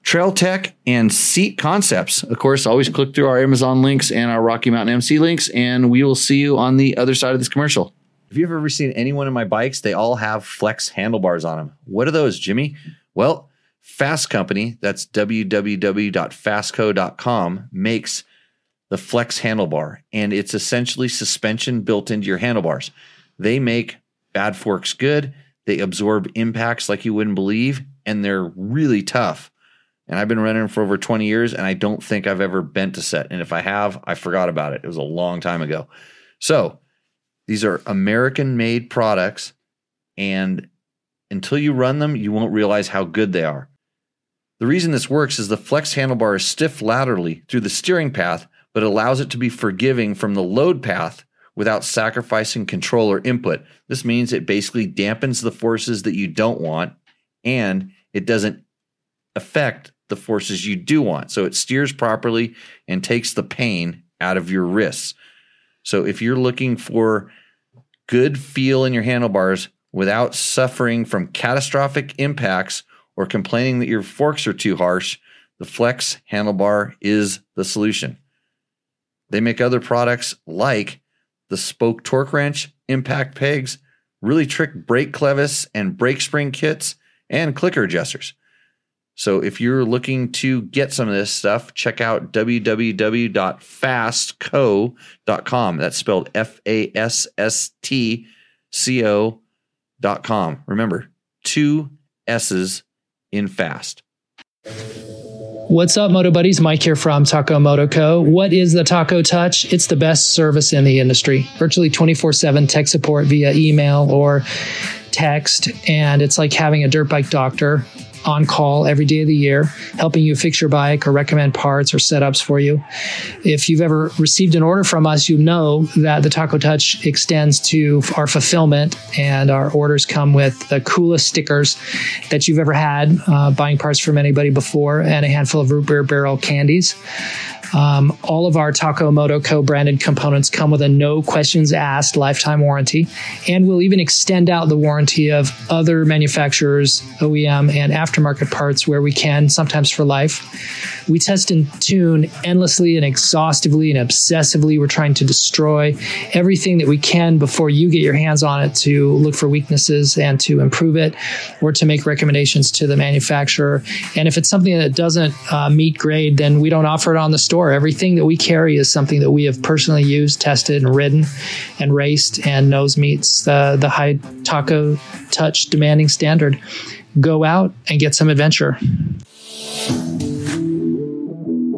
Trail Tech, and Seat Concepts. Of course, always click through our Amazon links and our Rocky Mountain MC links, and we will see you on the other side of this commercial. Have you've ever seen any one of my bikes? They all have flex handlebars on them. What are those, Jimmy? Well, Fasst Company, that's www.fasstco.com, makes the flex handlebar, and it's essentially suspension built into your handlebars. They make bad forks good. They absorb impacts like you wouldn't believe, and they're really tough. And I've been running for over 20 years, and I don't think I've ever bent a set. And if I have, I forgot about it. It was a long time ago. So these are American made products, and until you run them, you won't realize how good they are. The reason this works is the flex handlebar is stiff laterally through the steering path, but allows it to be forgiving from the load path without sacrificing control or input. This means it basically dampens the forces that you don't want and it doesn't affect the forces you do want. So it steers properly and takes the pain out of your wrists. So if you're looking for good feel in your handlebars without suffering from catastrophic impacts or complaining that your forks are too harsh, the Flex handlebar is the solution. They make other products like the spoke torque wrench, impact pegs, really trick brake clevis and brake spring kits, and clicker adjusters. So if you're looking to get some of this stuff, check out www.fasstco.com. That's spelled F A S S T C O.com. Remember, two S's in fast. What's up, Moto Buddies? Mike here from Taco Moto Co. What is the Taco Touch? It's the best service in the industry. Virtually 24 7 tech support via email or text. And it's like having a dirt bike doctor on call every day of the year, helping you fix your bike or recommend parts or setups for you. If you've ever received an order from us, you know that the Taco Touch extends to our fulfillment, and our orders come with the coolest stickers that you've ever had uh, buying parts from anybody before, and a handful of root beer barrel candies. Um, all of our Taco Moto Co branded components come with a no questions asked lifetime warranty, and we'll even extend out the warranty of other manufacturers, OEM, and aftermarket parts where we can, sometimes for life. We test and tune endlessly and exhaustively and obsessively. We're trying to destroy everything that we can before you get your hands on it to look for weaknesses and to improve it or to make recommendations to the manufacturer. And if it's something that doesn't uh, meet grade, then we don't offer it on the store. Everything that we carry is something that we have personally used, tested, and ridden and raced and knows meets the, high taco touch demanding standard. Go out and get some adventure.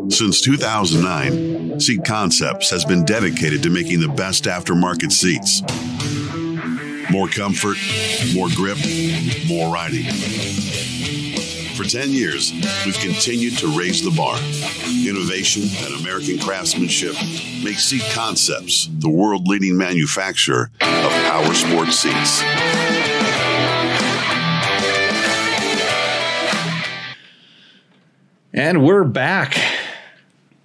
Since 2009, Seat Concepts has been dedicated to making the best aftermarket seats. More comfort, more grip, more riding. For 10 years, we've continued to raise the bar. Innovation and American craftsmanship make Seat Concepts the world leading manufacturer of power sports seats. And we're back,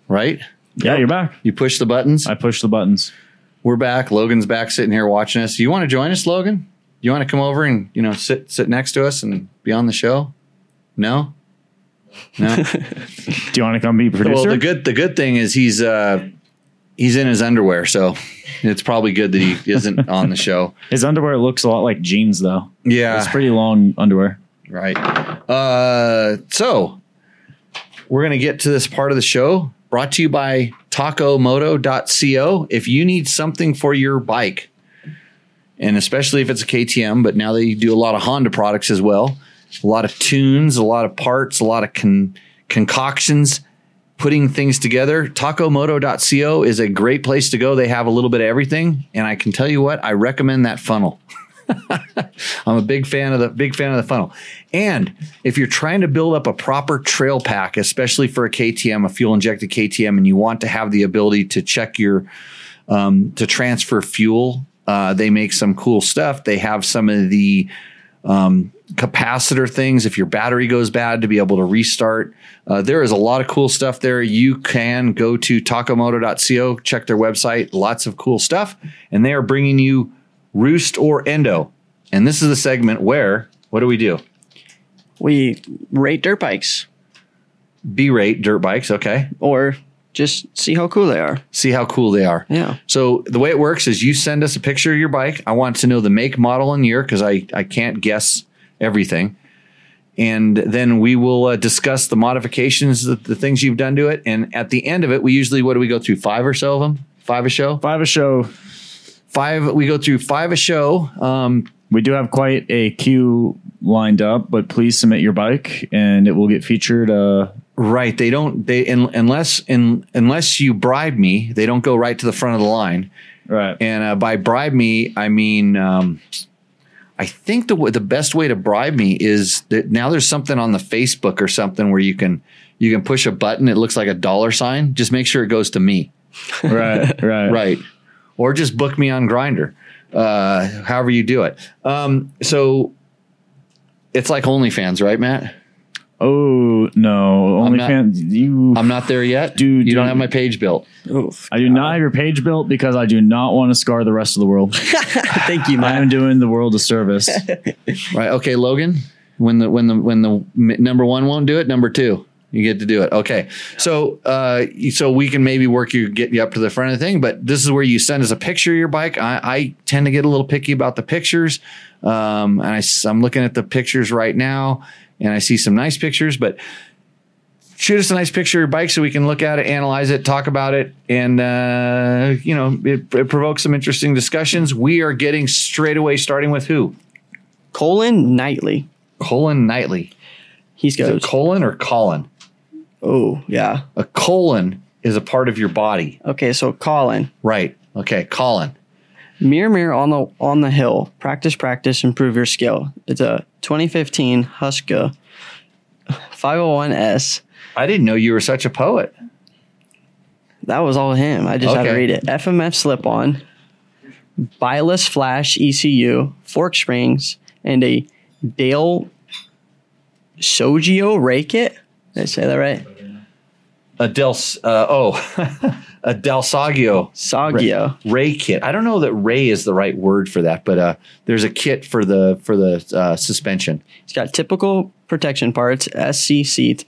right? Yeah, you're back. You push the buttons. I pushed the buttons. We're back. Logan's back, sitting here watching us. You want to join us, Logan? You want to come over and you know sit sit next to us and be on the show? No, no. <laughs> Do you want to come be producer? well, the good the good thing is he's uh he's in his underwear, so it's probably good that he isn't <laughs> on the show. His underwear looks a lot like jeans, though. Yeah, It's pretty long underwear. Right. Uh, so we're going to get to this part of the show brought to you by tacomoto.co. If you need something for your bike, and especially if it's a KTM, but now they do a lot of Honda products as well, a lot of tunes, a lot of parts, a lot of con- concoctions, putting things together. Tacomoto.co is a great place to go. They have a little bit of everything. And I can tell you what, I recommend that funnel. <laughs> I'm a big fan of the big fan of the funnel. And if you're trying to build up a proper trail pack, especially for a KTM, a fuel injected KTM, and you want to have the ability to check your um, to transfer fuel, uh, they make some cool stuff. They have some of the um, capacitor things. If your battery goes bad, to be able to restart. Uh, there is a lot of cool stuff there. You can go to tacomoto.co, check their website. Lots of cool stuff, and they are bringing you Roost or Endo. And this is the segment where what do we do? We rate dirt bikes B rate dirt bikes. Okay. or just see how cool they are. See how cool they are. Yeah. So the way it works is you send us a picture of your bike. I want to know the make, model, and year because I, I can't guess everything. And then we will uh, discuss the modifications, the, the things you've done to it. And at the end of it, we usually, what do we go through? Five or so of them? Five a show? Five a show. Five. We go through five a show. Um, We do have quite a queue lined up, but please submit your bike and it will get featured. Uh, Right. They don't. They in, unless in, unless you bribe me, they don't go right to the front of the line. right. And uh, by bribe me, I mean um, I think the the best way to bribe me is that now there's something on the Facebook or something where you can you can push a button. It looks like a dollar sign. Just make sure it goes to me. <laughs> right. Right. Right. Or just book me on Grindr. Uh, however you do it. Um, so it's like OnlyFans, right, Matt? Oh no! I'm not- OnlyFans. You. I'm not there yet. Dude, you don't dude. have my page built. Oof. I do not have your page built because I do not want to scar the rest of the world. <laughs> Thank you, I Matt. am doing the world a service. <laughs> Right. Okay, Logan. When the when the when the m- number one won't do it, number two you get to do it. Okay. So uh, so we can maybe work you get you up to the front of the thing, but this is where you send us a picture of your bike. I, I tend to get a little picky about the pictures, um, and I, am looking at the pictures right now, and I see some nice pictures, but. Shoot us a nice picture of your bike so we can look at it, analyze it, talk about it, and uh, you know it, it provokes some interesting discussions. We are getting straight away starting with who? Colin Knightley. Colin Knightley. He's goes. colon or colon? Oh yeah. A colon is a part of your body. Okay, so Colin. Right. Okay. Colon. Mirror, mirror on the on the hill. Practice, practice, improve your skill. It's a 2015 Huska 501s. I didn't know you were such a poet. That was all him. I just had to read it. FMF slip on, Bilus flash ECU, fork springs, and a Dale Sogio Rake it. Did I say that right? A Del, uh, oh, <laughs> a Del Saggio Saggio. Ray kit. I don't know that Ray is the right word for that, but uh, there's a kit for the for the uh, suspension. It's got typical protection parts, SC seat,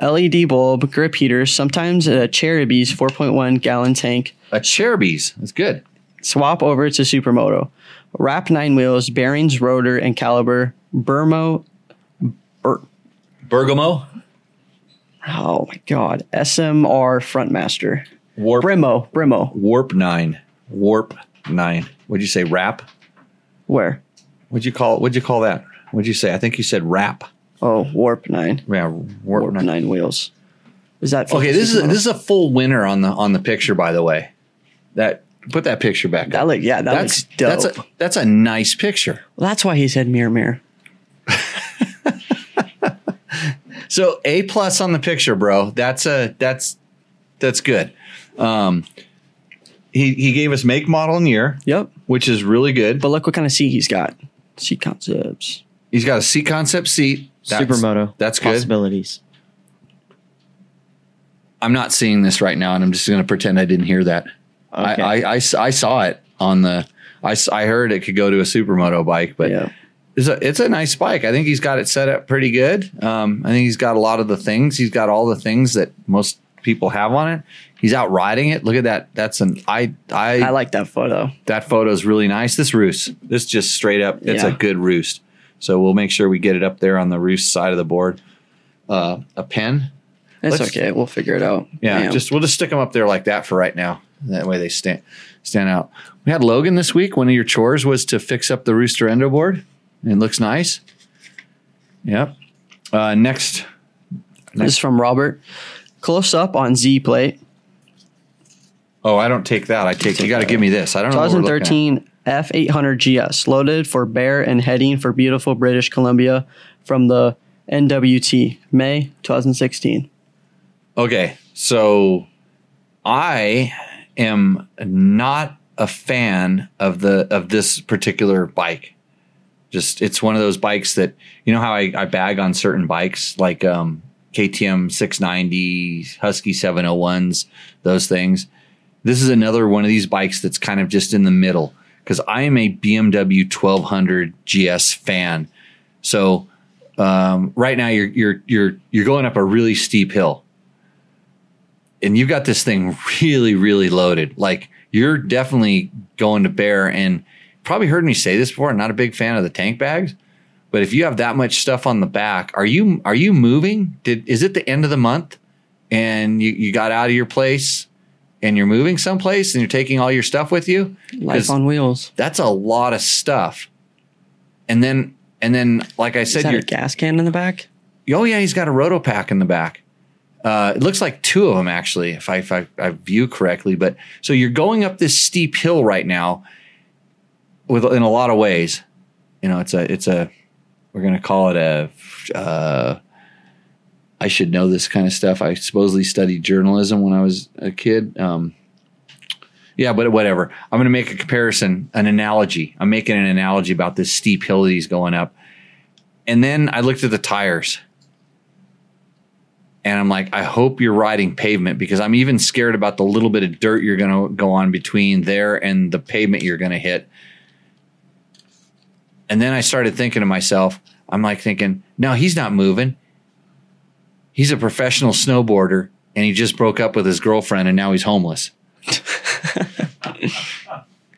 LED bulb, grip heaters, sometimes a Cherubies 4.1 gallon tank. A Cherubies. That's good. Swap over to Supermoto. Wrap nine wheels, bearings, rotor, and caliber. Burmo. Bur- Bergamo. Oh my God. SMR Frontmaster. Warp. Brimo. Brimo. Warp nine. Warp nine. What'd you say? Wrap. Where? What'd you call? What'd you call that? What'd you say? I think you said wrap. Oh, Warp 9. Yeah. Warp, Warp nine. 9 wheels. Is that Okay, this is supermoto? this is a full winner on the on the picture. By the way, that put that picture back. that up. look yeah that that's looks dope. that's a that's a nice picture. Well, that's why he said mirror mirror. <laughs> So a plus on the picture, bro. That's a that's that's good. Um, he he gave us make, model, and year, Yep. which is really good. But look what kind of seat he's got. Seat concepts. He's got a Seat Concept seat. That's- Supermoto. That's good. Possibilities. I'm not seeing this right now, and I'm just going to pretend I didn't hear that. Okay. I saw it on the. I, I heard it could go to a supermoto bike, but Yeah. It's a it's a nice bike. I think he's got it set up pretty good. Um, I think he's got a lot of the things. He's got all the things that most people have on it. He's out riding it. Look at that. That's an I I, I like that photo. that photo is really nice. This roost, this just straight up, it's a good roost. So we'll make sure we get it up there on the roost side of the board. Uh, a pen, It's Let's- okay. We'll figure it out. yeah, Damn. just we'll just stick them up there like that for right now. That way they stand stand out. We had Logan this week. One of your chores was to fix up the rooster endo board. It looks nice. Yep. Uh, next, This is from Robert. Close up on Z plate. oh, I don't take that. I take. You got to give me this. I don't know. what we're looking at. 2013 F800 GS loaded for bear and heading for beautiful British Columbia from the NWT May 2016. Okay, so I am not a fan of the of this particular bike. Just it's one of those bikes that you know how I, I bag on certain bikes like um, KTM 690, Husky 701s, those things. This is another one of these bikes that's kind of just in the middle because I am a BMW 1200 GS fan. So um, right now you're you're you're you're going up a really steep hill and you've got this thing <laughs> really, really loaded. Like you're definitely going to bear and probably heard me say this before. I'm not a big fan of the tank bags, but if you have that much stuff on the back, are you are you moving? Did is it the end of the month and you, you got out of your place and you're moving someplace and you're taking all your stuff with you? Life on wheels. That's a lot of stuff. And then and then like I Is said, that you're gas can in the back? Oh yeah, he's got a roto pack in the back. Uh, it looks like two of them actually, if I, if I I view correctly. But so you're going up this steep hill right now, with in a lot of ways. You know, it's a it's a we're gonna call it a. Uh, I should know this kind of stuff. I supposedly studied journalism when I was a kid. Um, yeah, but whatever. I'm to make a comparison, an analogy. I'm making an analogy about this steep hill that he's going up. And then I looked at the tires. And I'm like, I hope you're riding pavement because I'm even scared about the little bit of dirt you're going to go on between there and the pavement you're going to hit. And then I started thinking to myself, I'm like thinking, no, he's not moving. He's a professional snowboarder and he just broke up with his girlfriend and now he's homeless. <laughs>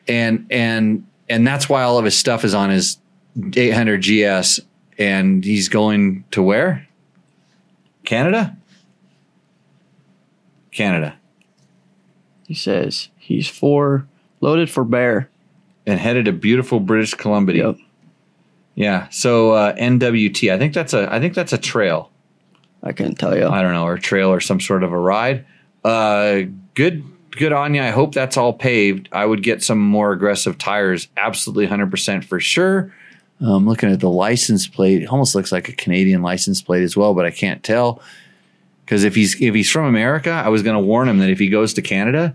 and and and that's why all of his stuff is on his 800 GS and he's going to where? Canada? Canada. He says he's for loaded for bear. And headed to beautiful British Columbia. Yep. Yeah. So uh, NWT. I think that's a I think that's a trail. I can't tell you. I don't know, or a trail or some sort of a ride. Uh, good, good on you. I hope that's all paved. I would get some more aggressive tires, absolutely 100% for sure. Um, looking at the license plate, it almost looks like a Canadian license plate as well, but I can't tell because if he's if he's from America, I was going to warn him that if he goes to Canada,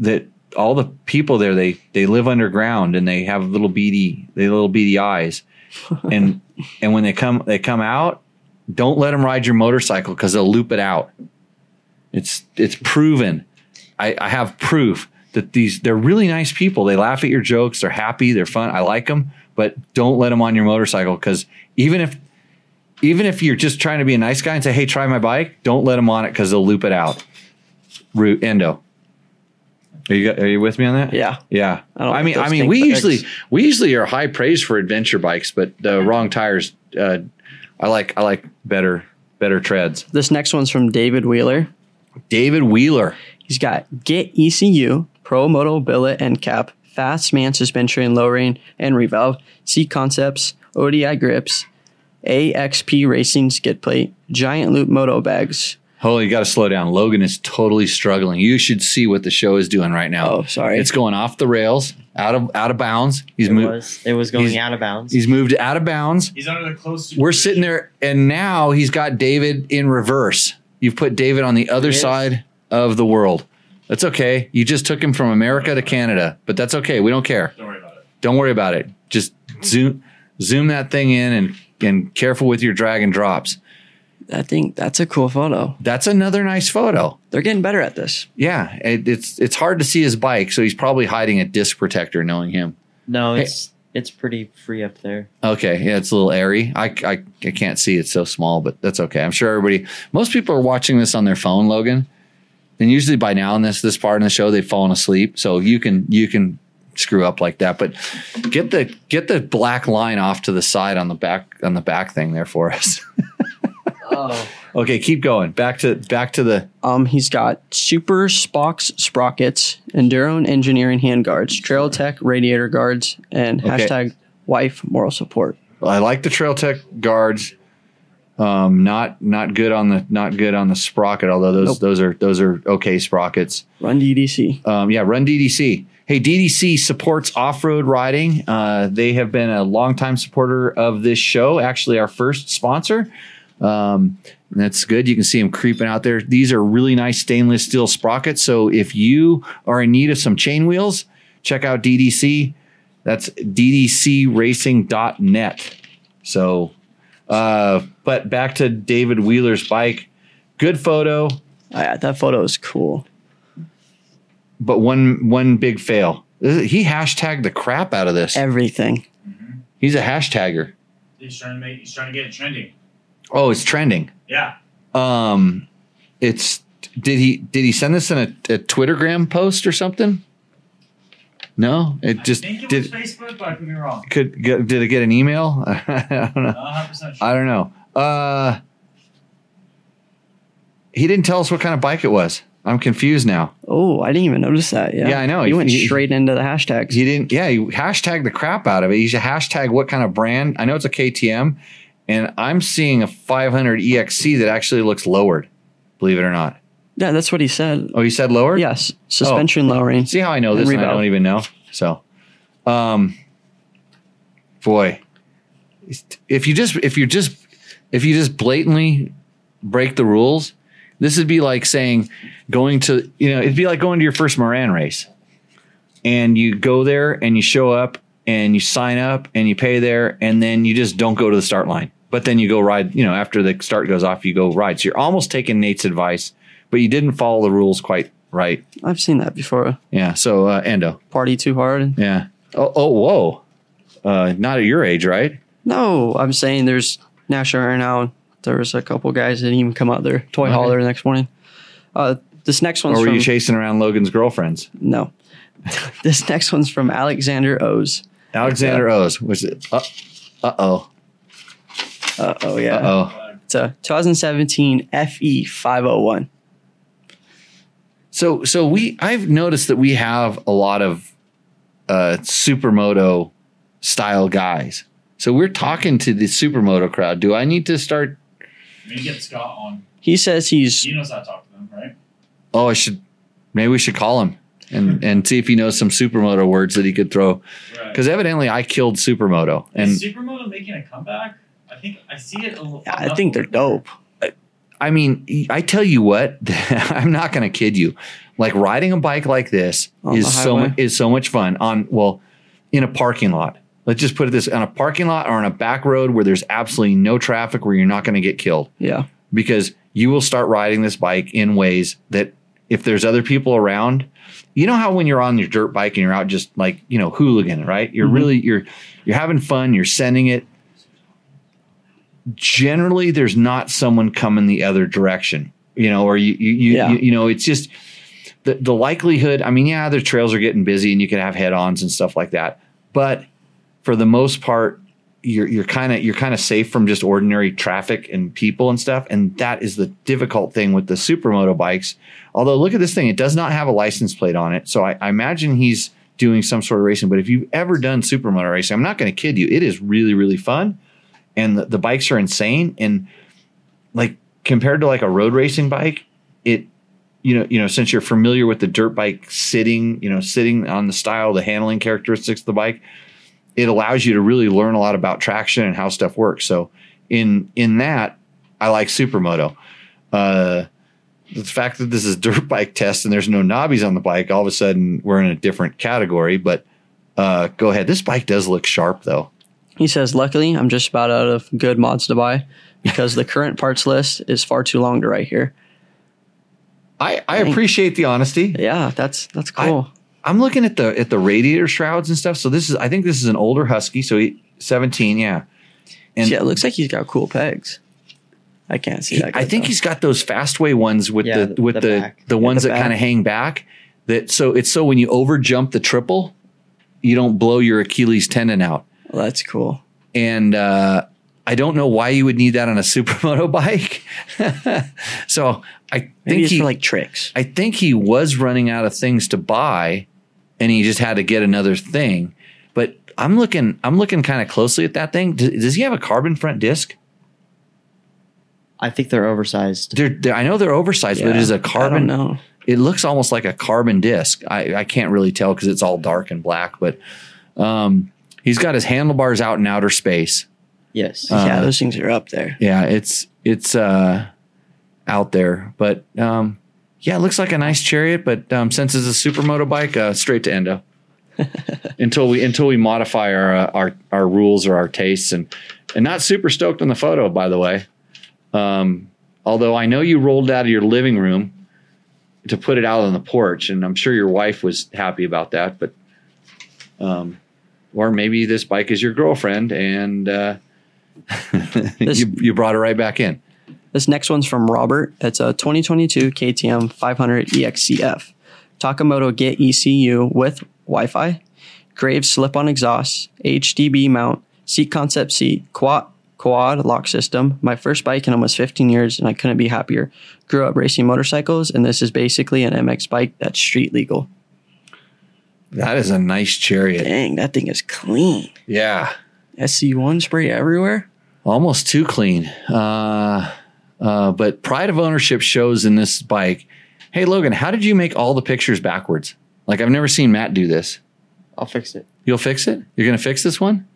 that all the people there they they live underground and they have little beady they little beady eyes, <laughs> and and when they come they come out, don't let them ride your motorcycle because they'll loop it out. It's it's proven. I, I have proof that these they're really nice people. They laugh at your jokes. They're happy. They're fun. I like them, but don't let them on your motorcycle because even if even if you're just trying to be a nice guy and say, "Hey, try my bike," don't let them on it because they'll loop it out. Root endo. Are you are you with me on that? Yeah. Yeah. I I, mean, I mean, we bags. usually we usually are high praise for adventure bikes, but the wrong tires. Uh, I like I like better better treads. This next one's from David Wheeler. David Wheeler. He's got Get ECU, Pro Moto Billet and Cap, Fast Man suspension, lowering and Revolve, Seat Concepts, ODI grips, AXP Racing skid plate, Giant Loop Moto bags, Oh, you got to slow down. Logan is totally struggling. You should see what the show is doing right now. Oh, sorry. It's going off the rails, out of out of bounds. He's It moved. was it was going out of bounds. He's moved out of bounds. He's under the close. We're sitting there, and now he's got David in reverse. You've put David on the other side of the world. That's okay. You just took him from America to Canada, but that's okay. We don't care. Don't worry about it. Don't worry about it. Just zoom zoom that thing in and and careful with your drag and drops. I think that's a cool photo. That's another nice photo. They're getting better at this. Yeah, it, it's it's hard to see his bike, so he's probably hiding a disc protector, knowing him. no, Hey. it's it's pretty free up there. Okay, yeah, it's a little airy. I, I I can't see; it's so small, but that's okay. I'm sure everybody, most people are watching this on their phone, Logan. And usually by now in this this part in the show, they've fallen asleep, so you can you can screw up like that. But get the get the black line off to the side on the back on the back thing there for us. <laughs> Oh, <laughs> okay, keep going. Back to back to the Um, he's got Supersprox sprockets, Enduro and Engineering handguards, Trail Tech radiator guards, and Okay. hashtag wife moral support. I like the Trail Tech guards. Um, not not good on the not good on the sprocket. Although those Nope. those are those are okay sprockets. Run DDC. Um, yeah, run DDC. Hey, DDC supports off road riding. Uh, they have been a longtime supporter of this show. Actually, our first sponsor. Um, and that's good. You can see them creeping out there. These are really nice stainless steel sprockets. So if you are in need of some chain wheels, check out DDC. That's ddcracing.net. So, uh, but back to David Wheeler's bike. Good photo, Oh, yeah, that photo is cool. but one one big fail. He hashtagged the crap out of this. Everything. He's a hashtagger. He's trying to make. He's trying to get it trending. Oh, it's trending. Yeah. Um, it's did he did he send this in a, a Twittergram post or something? No, it just I think it did. was Facebook, but I could be wrong. Could get, did it get an email? <laughs> I don't know. Not 100 percent sure. I don't know. Uh, he didn't tell us what kind of bike it was. I'm confused now. Oh, I didn't even notice that. Yeah, Yeah, I know. He, He- went he- straight into the hashtags. He didn't. Yeah, he hashtagged the crap out of it. He should hashtag what kind of brand. I know it's a KTM, and I'm seeing a 500 EXC that actually looks lowered. Believe it or not. yeah, that's what he said. Oh, you said lowered? Yes, suspension lowering. See how I know this and I don't even know. So, um, boy, if you just if you just if you just blatantly break the rules, this would be like saying going to you know it'd be like going to your first Moran race, and you go there and you show up and you sign up and you pay there and then you just don't go to the start line. But then you go ride. You know, after the start goes off, you go ride. So you're almost taking Nate's advice, but you didn't follow the rules quite right. I've seen that before. Yeah. So uh, Endo. Party too hard. Yeah. Oh, oh, whoa. Uh, not at your age, right? No, I'm saying there's national right now. There was a couple guys that didn't even come out there toy Okay. hauler the next morning. Uh, this next one's or were from you chasing around Logan's girlfriends? no. <laughs> this next one's from Alexander O's. Alexander O's. Was it? Uh oh. Uh oh yeah. Uh oh. It's a 2017 FE 501. So, so we, I've noticed that we have a lot of uh, supermoto style guys. So we're talking to the supermoto crowd. Do I need to start? Maybe get Scott on. He says he's He knows how to talk to them, right? Oh, I should. Maybe we should call him and <laughs> and see if he knows some supermoto words that he could throw. Right. Because evidently, I killed supermoto, and Is Supermoto making a comeback? I think I see it. A little, I think they're dope. I mean, I tell you what, <laughs> I'm not going to kid you. Like riding a bike like this On is so mu- is so much fun on well, in a parking lot. Let's just put it this on a parking lot or on a back road where there's absolutely no traffic where you're not going to get killed Yeah. because you will start riding this bike in ways that if there's other people around, you know how when you're on your dirt bike and you're out just like, you know, hooligan, right? You're Mhm. really you're you're having fun, you're sending it. Generally there's not someone coming the other direction, you know, or you you you, Yeah. you, you know, it's just the the likelihood, I mean, yeah, the trails are getting busy and you can have head-ons and stuff like that. But for the most part, you're you're kind of you're kind of safe from just ordinary traffic and people and stuff and that is the difficult thing with the supermoto bikes although look at this thing it does not have a license plate on it so i, I imagine he's doing some sort of racing but if you've ever done supermoto racing i'm not going to kid you it is really really fun and the, the bikes are insane and like compared to like a road racing bike, it you know, you know, since you're familiar with the dirt bike sitting, you know, sitting on the style, the handling characteristics of the bike, it allows you to really learn a lot about traction and how stuff works. So in in that, I like Supermoto. Uh, the fact that this is <laughs> dirt bike test and there's no knobbies on the bike, all of a sudden we're in a different category. But uh, go ahead. This bike does look sharp though. He says, Luckily, I'm just about out of good mods to buy because the <laughs> current parts list is far too long to write here. I, I appreciate the honesty. Yeah, that's that's cool. I, am looking at the at the radiator shrouds and stuff. So this is I think this is an older Husky. So he, 17, yeah. And yeah, it looks like he's got cool pegs. I can't see he, that. I think though. he's got those fastway ones with Yeah, the, the- with the the back. the, Yeah, ones the that kind of hang back. That so it's so when you over jump the triple, you don't blow your Achilles tendon out. Well, that's cool. and uh, I don't know why you would need that on a <laughs> supermoto bike. <laughs> so I Maybe think it's he for like tricks. I think he was running out of things to buy, and he just had to get another thing. But I'm looking I'm looking kind of closely at that thing. Does, does he have a carbon front disc? I think they're oversized. They're, they're- I know they're oversized, but it Yeah, is a I don't carbon. know. It looks almost like a carbon disc. I, I can't really tell because it's all dark and black. But um, he's got his handlebars out in outer space. Yes. yeah, Uh, those things are up there. yeah, it's it's uh out there. But um yeah, it looks like a nice chariot, but um since it's a supermoto bike, uh straight to endo. <laughs> until we until we modify our uh, our our rules or our tastes and and not super stoked on the photo by the way. Um although I know you rolled out of your living room to put it out on the porch and I'm sure your wife was happy about that, but um or maybe this bike is your girlfriend and uh <laughs> This- you, you brought it right back in. This next one's from Robert. It's a 2022 KTM 500 EXCF. Takamoto Get ECU with Wi-Fi, Graves slip-on exhaust, HDB mount, Seat Concept seat, quad quad lock system. My first bike in almost 15 years, and I couldn't be happier. Grew up racing motorcycles, and this is basically an MX bike that's street legal. That is a nice chariot. Dang, that thing is clean. Yeah. SC1 spray everywhere. Almost too clean. Uh, uh, but pride of ownership shows in this bike. Hey, Logan, how did you make all the pictures backwards? Like, I've never seen Matt do this. I'll fix it. You'll fix it? You're going to fix this one?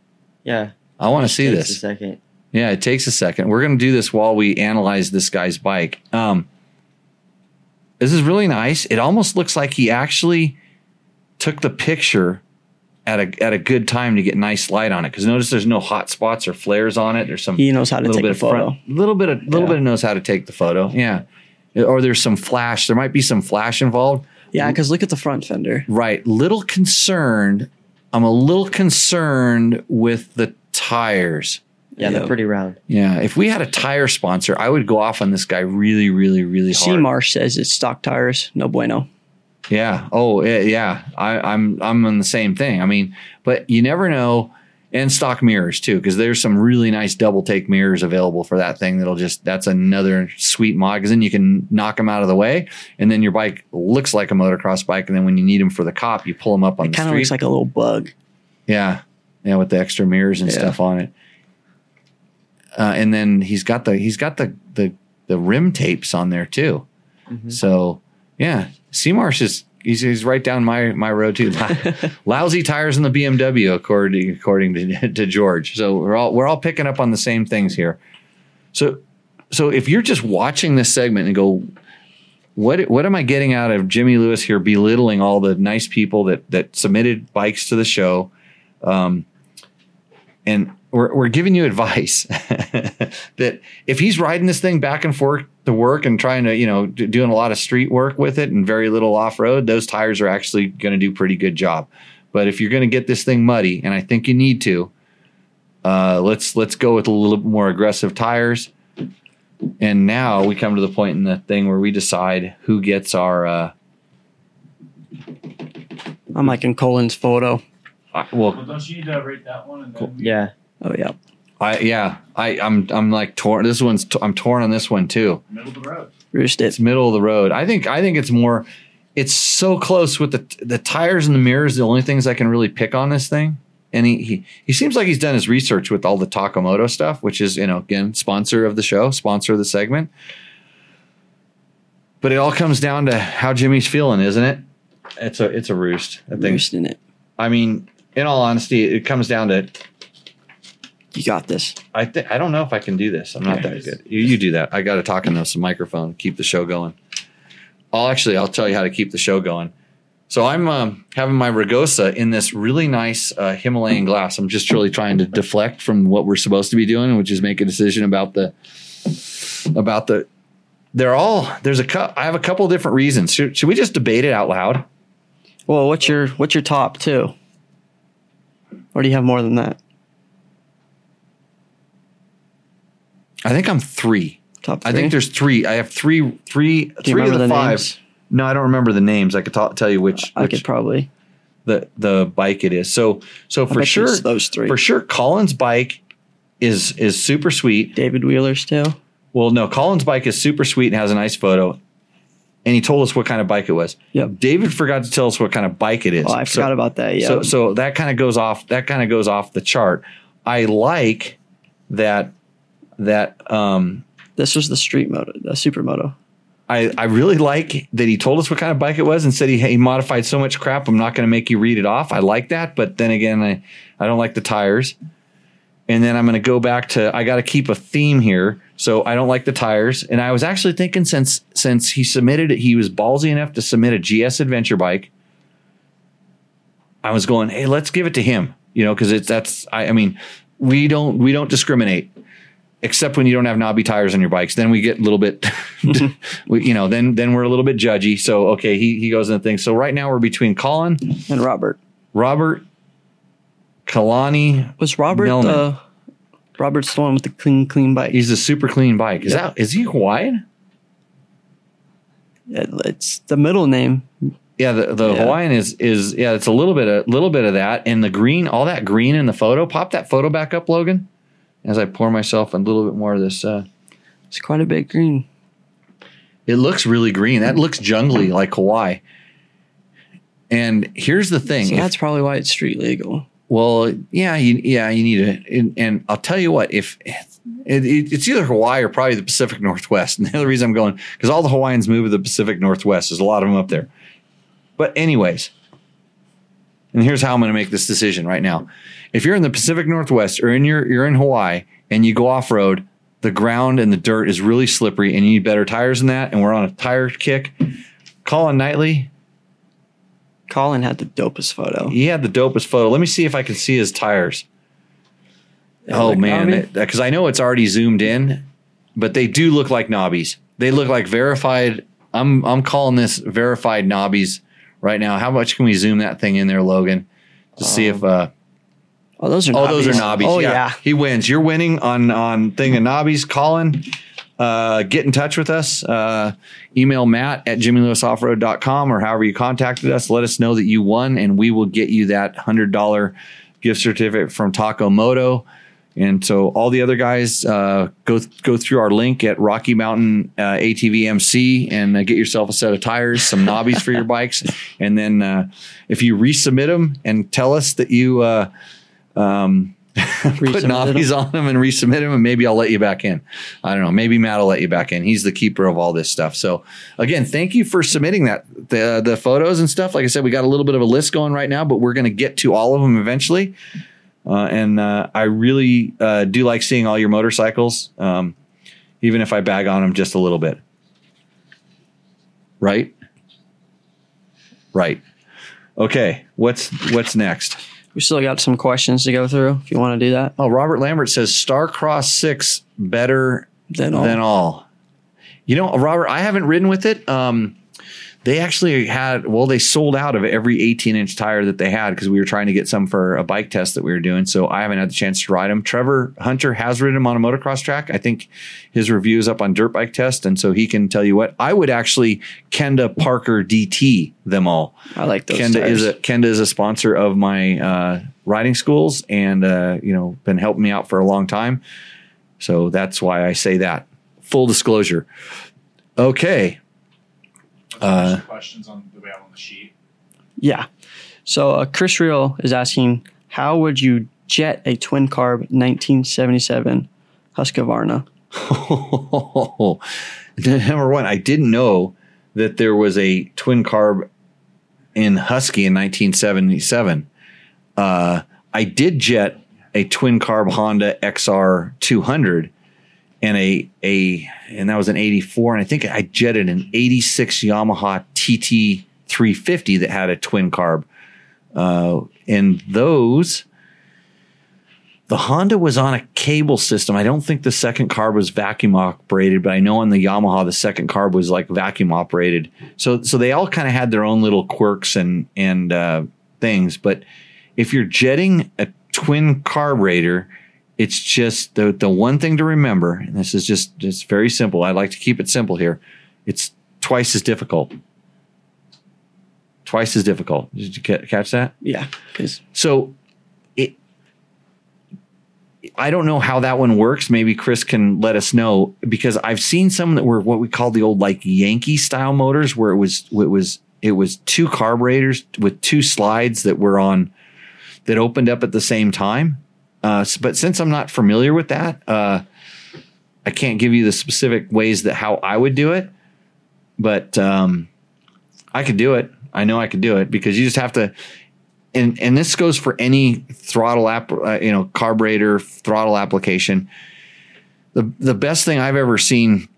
Yeah. I want to see Takes this. A second. Yeah, it takes a second. We're going to do this while we analyze this guy's bike. Um, this is really nice. It almost looks like he actually took the picture at a at a good time to get nice light on it. Because notice there's no hot spots or flares on it. There's some He knows how to little take bit a of front- little bit of a little Yeah. bit of knows how to take the photo. Yeah, or there's some flash. There might be some flash involved. Yeah, because look at the front fender. Right. Little concerned. I'm a little concerned with the tires. Yeah, Yeah. they're pretty round. Yeah, if we had a tire sponsor, I would go off on this guy really, really, really C hard. Marsh says it's stock tires. No bueno. Yeah. Oh, yeah. yeah. I, I'm I'm on the same thing. I mean, but you never know. And stock mirrors too, because there's some really nice double take mirrors available for that thing. That'll just that's another sweet mod. Because then you can knock them out of the way, and then your bike looks like a motocross bike. And then when you need them for the cop, you pull them up on the street. It Kind of looks like a little bug. Yeah, yeah, with the extra mirrors and Yeah. stuff on it. Uh, and then he's got the he's got the the the rim tapes on there too. So yeah, Seamarsh is he's, he's right down my my road too. <laughs> <laughs> Lousy tires in the BMW according according to, <laughs> to George. So we're all we're all picking up on the same things here. So so if you're just watching this segment and go, what what am I getting out of Jimmy Lewis here belittling all the nice people that that submitted bikes to the show? Um, and we're, we're giving you advice that if he's riding this thing back and forth to work and trying to, you know, d- doing a lot of street work with it and very little off road, those tires are actually going to do pretty good job. But if you're going to get this thing muddy, and I think you need to, uh, let's let's go with a little bit more aggressive tires. And now we come to the point in the thing where we decide who gets our. Uh, I'm like in Colin's photo. uh, well, don't you need to rate that one? And then Yeah. Oh yeah. I yeah, I I'm I'm like torn. This one's t- I'm torn on this one too. middle of the road. Roost It's middle of the road. I think I think it's more. It's so close with the the tires and the mirrors. The only things I can really pick on this thing. and he, he he seems like he's done his research with all the Takamoto stuff, which is you know again sponsor of the show, sponsor of the segment. But it all comes down to how Jimmy's feeling, isn't it? It's a it's a roost. I think. Roosting it. I mean, in all honesty, it comes down to You got this. I think I don't know if I can do this. I'm not that good. You, you do that. I got to talk in this microphone. Keep the show going. I'll actually I'll tell you how to keep the show going. So I'm um, having my Ragosa in this really nice uh, Himalayan glass. I'm just really trying to deflect from what we're supposed to be doing, which is make a decision about the about the. They're all there's a cou- I have a couple different reasons. Should, should we just debate it out loud? Well, what's your what's your top two? Or do you have more than that? I think I'm three. Top I think there's three. I have three, three, three of the, the five. names? No, I don't remember the names. I could tell you which, I which could probably. the the bike it is. So so for sure those three. For sure, Colin's bike is is super sweet. David Wheeler's too. Well, no, Colin's bike is super sweet and has a nice photo. And he told us what kind of bike it was. Yep. David forgot to tell us what kind of bike it is. Oh, I So- forgot about that. Yeah. So so that kind of goes off that kind of goes off the chart. I like that that um this was the street moto, the supermoto. I, I really like that he told us what kind of bike it was and said he, he modified so much crap. I'm not going to make you read it off. I like that. But then again, I, I don't like the tires. And then I'm going to go back to, I got to keep a theme here. So I don't like the tires. And I was actually thinking since, since he submitted it, he was ballsy enough to submit a GS adventure bike. I was going, Hey, let's give it to him, you know, cause it's, that's, I, I mean, we don't, we don't discriminate except when you don't have knobby tires on your bikes. Then we get a little bit, mm-hmm. <laughs> we, you know, then then we're a little bit judgy. So okay, he he goes in the thing. So right now we're between Colin and Robert. Robert, Kalani. Was Robert Millman. the uh, Robert's the one with the clean clean bike? He's a super clean bike. Is Yeah. that is he Hawaiian? It's the middle name. Yeah, the, the Yeah. Hawaiian is is yeah, it's a little bit a little bit of that, and the green, all that green in the photo. Pop that photo back up, Logan, as I pour myself a little bit more of this. Uh, It's quite a bit green. It looks really green. That looks jungly like Hawaii. And here's the thing. So if- that's probably why it's street legal. Well, yeah, you, yeah, you need it. And, and I'll tell you what, if it, it, it's either Hawaii or probably the Pacific Northwest. <laughs> And the other reason I'm going, because all the Hawaiians move to the Pacific Northwest. There's a lot of them up there. But, anyways, and here's how I'm going to make this decision right now. If you're in the Pacific Northwest or in your, you're in Hawaii and you go off road, the ground and the dirt is really slippery and you need better tires than that. And we're on a tire kick. Colin Knightley, Colin had the dopest photo. he had the dopest photo. Let me see if I can see his tires. They oh man, because uh, I know it's already zoomed in, but they do look like knobbies. They look like verified. I'm I'm calling this verified knobbies right now. How much can we zoom that thing in there, Logan, to see if? uh Oh, those are Oh, those are knobbies. knobbies. Oh yeah. yeah. he wins. You're winning on on thing of knobbies. Colin, uh, get in touch with us. Uh, email Matt at jimmylewisoffroad.com or however you contacted us. Let us know that you won, and we will get you that hundred dollar gift certificate from Taco Moto. And so all the other guys uh, go go through our link at Rocky Mountain uh, ATV MC and uh, get yourself a set of tires, some knobbies for your bikes, <laughs> and then uh, if you resubmit them and tell us that you uh, um, <laughs> put knobbies on them and resubmit them, and maybe I'll let you back in. I don't know. Maybe Matt will let you back in. He's the keeper of all this stuff. So again, thank you for submitting that the the photos and stuff. Like I said, we got a little bit of a list going right now, but we're going to get to all of them eventually. Uh, and uh, I really uh, do like seeing all your motorcycles, um, even if I bag on them just a little bit. Right. Right. Okay. What's what's next? We still got some questions to go through. If you want to do that, Oh, Robert Lambert says Starcross Six better then all. than all. You know, Robert, I haven't ridden with it. Um, they actually had, well, they sold out of every 18 inch tire that they had because we were trying to get some for a bike test that we were doing. So I haven't had the chance to ride them. Trevor Hunter has ridden them on a motocross track. I think his review is up on Dirt Bike Test. And so he can tell you what I would actually Kenda Parker DT them all. I like those. Kenda tires. is a Kenda is a sponsor of my uh, riding schools, and uh, you know, been helping me out for a long time. So that's why I say that. Full disclosure. Okay. Uh, questions on the way out on the sheet. Yeah. So uh, Chris Real is asking, How would you jet a twin carb 1977 Husqvarna? <laughs> Number one, I didn't know that there was a twin carb in Husky in 1977. Uh, I did jet a twin carb Honda XR 200 and a a and that was an 84 and I think I jetted an 86 Yamaha TT 350 that had a twin carb. Uh, and those the Honda was on a cable system. I don't think the second carb was vacuum operated, but I know on the Yamaha the second carb was like vacuum operated. So so they all kind of had their own little quirks and and uh, things. But if you're jetting a twin carburetor, it's just the the one thing to remember. And this is just it's very simple. I like to keep it simple here. It's twice as difficult. Twice as difficult. Did you ca- catch that? Yeah, So it I don't know how that one works. Maybe Chris can let us know because I've seen some that were what we call the old like Yankee style motors where it was it was it was two carburetors with two slides that were on that opened up at the same time. Uh, but since I'm not familiar with that, uh, I can't give you the specific ways that how I would do it. But um, I could do it. I know I could do it because you just have to and and this goes for any throttle app, uh, you know, carburetor throttle application. The the best thing I've ever seen,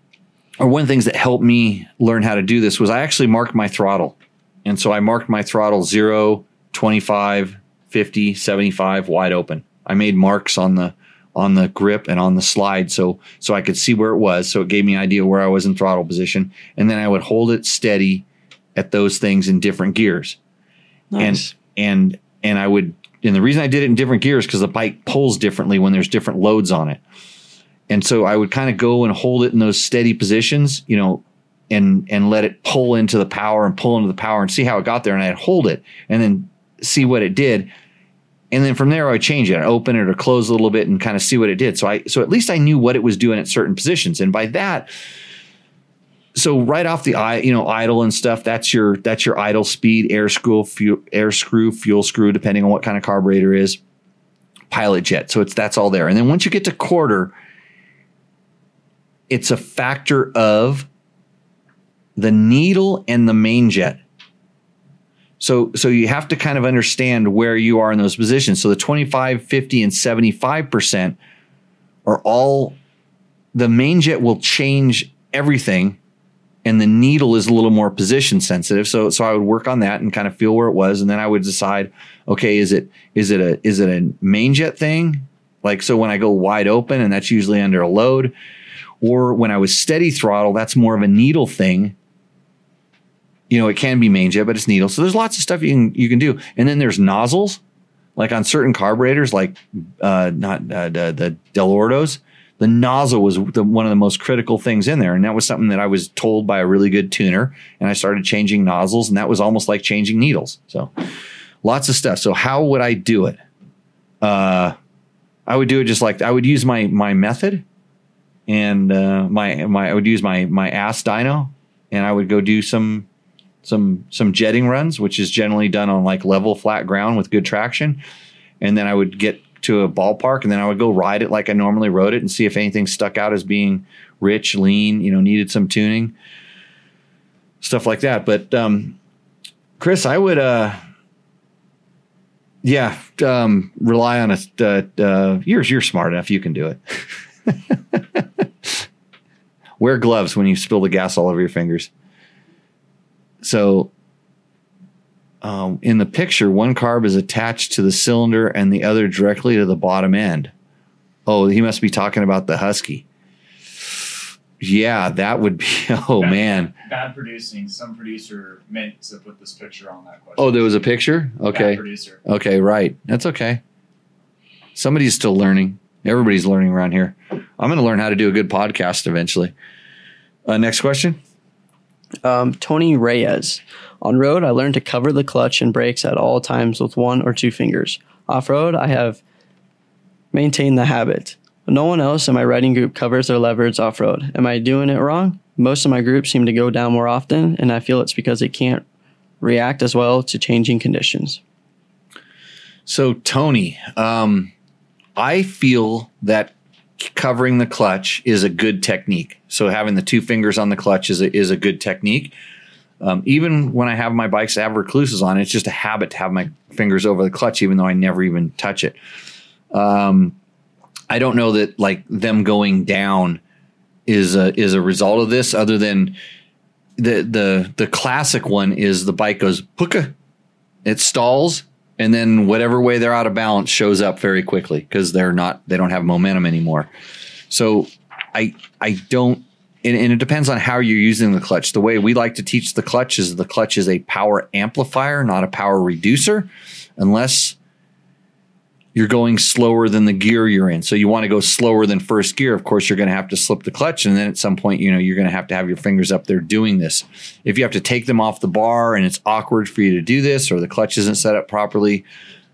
or one of the things that helped me learn how to do this was I actually marked my throttle. And so I marked my throttle 0, 25, 50, 75 wide open. I made marks on the on the grip and on the slide so so I could see where it was. So it gave me an idea where I was in throttle position. And then I would hold it steady at those things in different gears nice. and and and I would and the reason I did it in different gears because the bike pulls differently when there's different loads on it. And so I would kind of go and hold it in those steady positions, you know, and and let it pull into the power and pull into the power and see how it got there. And I'd hold it and then see what it did. And then from there I would change it, I'd open it or close a little bit and kind of see what it did. So I so at least I knew what it was doing at certain positions. And by that, so right off the eye, you know, idle and stuff. That's your that's your idle speed, air screw, fuel, air screw, fuel screw, depending on what kind of carburetor is. Pilot jet. So it's that's all there. And then once you get to quarter, it's a factor of the needle and the main jet. So so you have to kind of understand where you are in those positions. So the 25, 50 and 75% are all the main jet will change everything and the needle is a little more position sensitive. So so I would work on that and kind of feel where it was, and then I would decide, okay, is it is it a is it a main jet thing? Like so when I go wide open, and that's usually under a load, or when I was steady throttle, that's more of a needle thing. You know, it can be main jet, but it's needle. So there's lots of stuff you can you can do, and then there's nozzles, like on certain carburetors, like uh, not uh, the, the Dell'Ortos. The nozzle was the, one of the most critical things in there. And that was something that I was told by a really good tuner. And I started changing nozzles, and that was almost like changing needles. So lots of stuff. So how would I do it? Uh, I would do it just like I would use my my method, and uh, my my I would use my my ass dyno, and I would go do some some some jetting runs, which is generally done on like level flat ground with good traction, and then I would get to a ballpark and then I would go ride it like I normally rode it and see if anything stuck out as being rich, lean, you know, needed some tuning, stuff like that. But um, Chris, I would, uh, yeah, um, rely on a. Uh, uh, you're you're smart enough. You can do it. <laughs> Wear gloves when you spill the gas all over your fingers. So um, in the picture, one carb is attached to the cylinder and the other directly to the bottom end. Oh, he must be talking about the Husky. Yeah, that would be. <laughs> Oh Bad- man. Bad producing. Some producer meant to put this picture on that question. Oh, there was a picture. Bad Okay. producer. Okay, right. That's okay. Somebody's still learning. Everybody's learning around here. I'm going to learn how to do a good podcast eventually. Uh, next question. Um, Tony Reyes. On road, I learned to cover the clutch and brakes at all times with one or two fingers. Off road, I have maintained the habit. No one else in my riding group covers their levers off road. Am I doing it wrong? Most of my group seem to go down more often, and I feel it's because they can't react as well to changing conditions. So Tony, um, I feel that covering the clutch is a good technique. So having the two fingers on the clutch is a, is a good technique. Um, even when I have my bikes have Rekluses on, it's just a habit to have my fingers over the clutch, even though I never even touch it. Um, I don't know that like them going down is a is a result of this, other than the the the classic one is the bike goes puka, it stalls, and then whatever way they're out of balance shows up very quickly because they're not they don't have momentum anymore. So I I don't and, and it depends on how you're using the clutch. The way we like to teach the clutch is the clutch is a power amplifier, not a power reducer, unless you're going slower than the gear you're in. So you want to go slower than first gear. Of course, you're going to have to slip the clutch. And then at some point, you know, you're going to have to have your fingers up there doing this. If you have to take them off the bar and it's awkward for you to do this or the clutch isn't set up properly,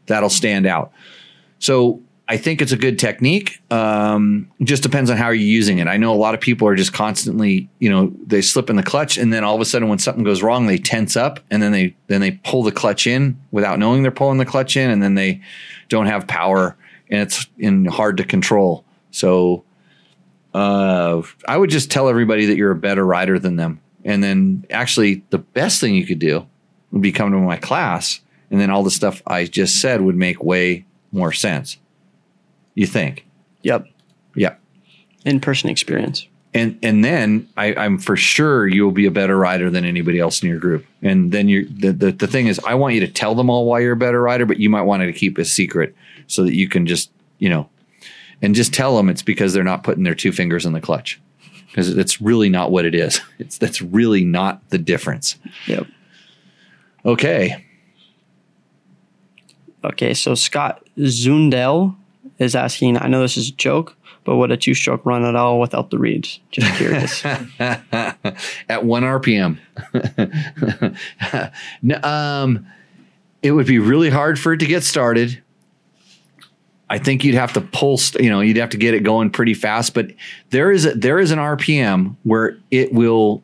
that'll stand out. So I think it's a good technique. Um, just depends on how you're using it. I know a lot of people are just constantly, you know, they slip in the clutch, and then all of a sudden, when something goes wrong, they tense up, and then they then they pull the clutch in without knowing they're pulling the clutch in, and then they don't have power, and it's in hard to control. So, uh, I would just tell everybody that you're a better rider than them, and then actually, the best thing you could do would be come to my class, and then all the stuff I just said would make way more sense. You think? Yep. Yeah. In person experience. And and then I, I'm for sure you'll be a better rider than anybody else in your group. And then you the, the the thing is I want you to tell them all why you're a better rider, but you might want to keep a secret so that you can just, you know, and just tell them it's because they're not putting their two fingers in the clutch. Because it's really not what it is. <laughs> It's that's really not the difference. Yep. Okay. Okay, so Scott Zundel is asking, I know this is a joke, but would a two stroke run at all without the reeds? Just curious. <laughs> At one RPM. <laughs> Um, it would be really hard for it to get started. I think you'd have to pull, st- you know, you'd have to get it going pretty fast. But there is a, there is an RPM where it will,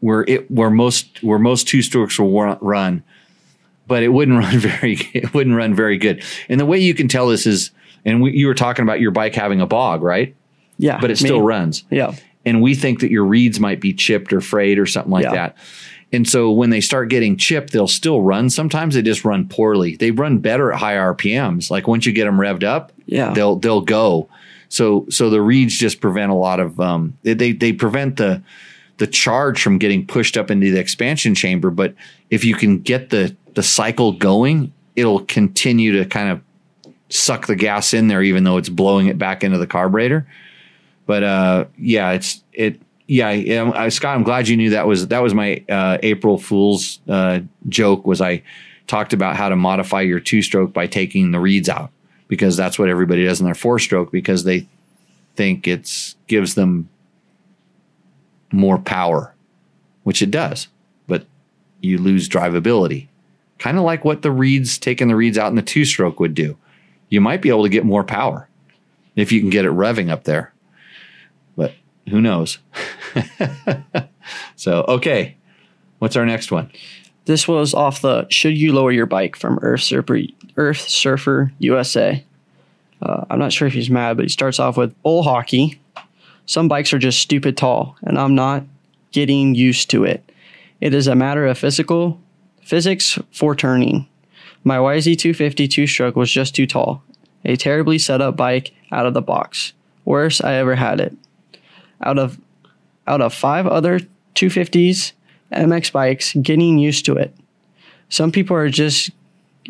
where it where most where most two strokes will run, but it wouldn't <laughs> run very it wouldn't run very good. And the way you can tell this is, and we, you were talking about your bike having a bog, right? yeah. But it me- still runs Yeah. and we think that your reeds might be chipped or frayed or something like Yeah. that. And so when they start getting chipped, they'll still run. Sometimes they just run poorly. They run better at high RPMs. Like once you get them revved up, Yeah. they'll they'll go. So so the reeds just prevent a lot of um they, they prevent the the charge from getting pushed up into the expansion chamber. But if you can get the the cycle going, it'll continue to kind of suck the gas in there, even though it's blowing it back into the carburetor. But uh, yeah, it's it. Yeah, uh, Scott, I'm glad you knew that was that was my uh, April Fool's uh, joke. Was I talked about how to modify your two stroke by taking the reeds out because that's what everybody does in their four stroke because they think it's gives them more power, which it does, but you lose drivability. Kind of like what the reeds taking the reeds out in the two stroke would do. You might be able to get more power if you can get it revving up there. But who knows? <laughs> so, okay. What's our next one? This was off the Should You Lower Your Bike from Earth Surfer, Earth Surfer USA. Uh, I'm not sure if he's mad, but he starts off with Bull Hockey. Some bikes are just stupid tall, and I'm not getting used to it. It is a matter of physical physics for turning. My YZ250 two stroke was just too tall. A terribly set up bike out of the box. Worst I ever had it. Out of out of five other 250s, MX bikes, getting used to it. Some people are just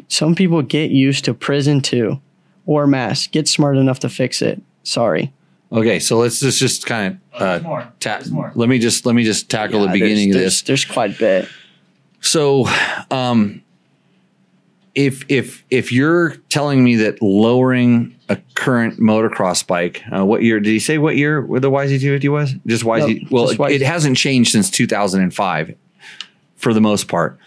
some people get used to prison too. Or mass. Get smart enough to fix it. Sorry. Okay, so let's just just kind of uh, ta- let me just let me just tackle the Yeah, beginning of this. There's, there's quite a bit. So, um, if if if you're telling me that lowering a current motocross bike, uh, what year did he say? What year the YZ250 was? Just YZ. No, well, just it, it hasn't changed since 2005, for the most part.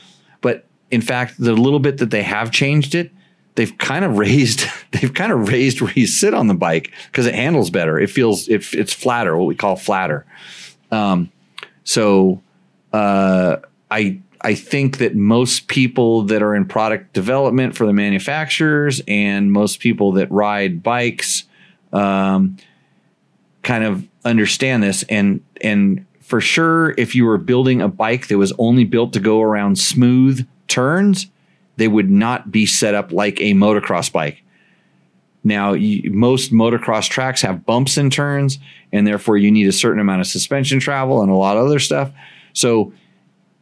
But in fact, the little bit that they have changed it, they've kind of raised. <laughs> They've kind of raised where you sit on the bike because it handles better. It feels it, it's flatter, what we call flatter. Um, so uh, I I think that most people that are in product development for the manufacturers and most people that ride bikes um, kind of understand this. And and for sure if you were building a bike that was only built to go around smooth turns they would not be set up like a motocross bike. Now you, most motocross tracks have bumps and turns and therefore you need a certain amount of suspension travel and a lot of other stuff. So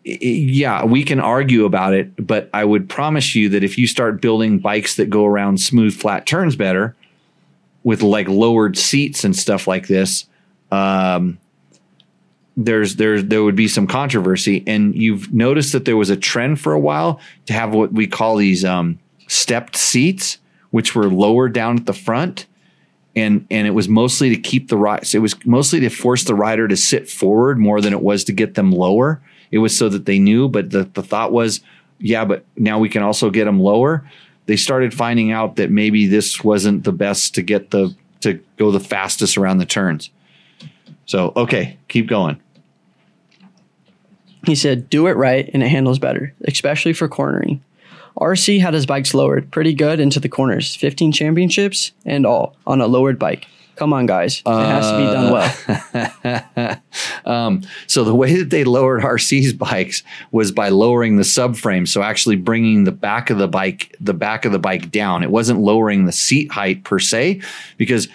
yeah, we can argue about it, but I would promise you that if you start building bikes that go around smooth, flat turns better with like lowered seats and stuff like this, um, there's there's there would be some controversy. And you've noticed that there was a trend for a while to have what we call these um, stepped seats, which were lower down at the front and and it was mostly to keep the ride. It was mostly to force the rider to sit forward more than it was to get them lower. It was so that they knew, but the, the thought was, yeah, but now we can also get them lower. They started finding out that maybe this wasn't the best to get the to go the fastest around the turns. So okay, keep going. He said, do it right and it handles better, especially for cornering. RC had his bikes lowered pretty good into the corners, 15 championships and all on a lowered bike. Come on, guys. It has to be done well. <laughs> um, so the way that they lowered RC's bikes was by lowering the subframe. So actually bringing the back of the bike, the back of the bike down. It wasn't lowering the seat height per se, because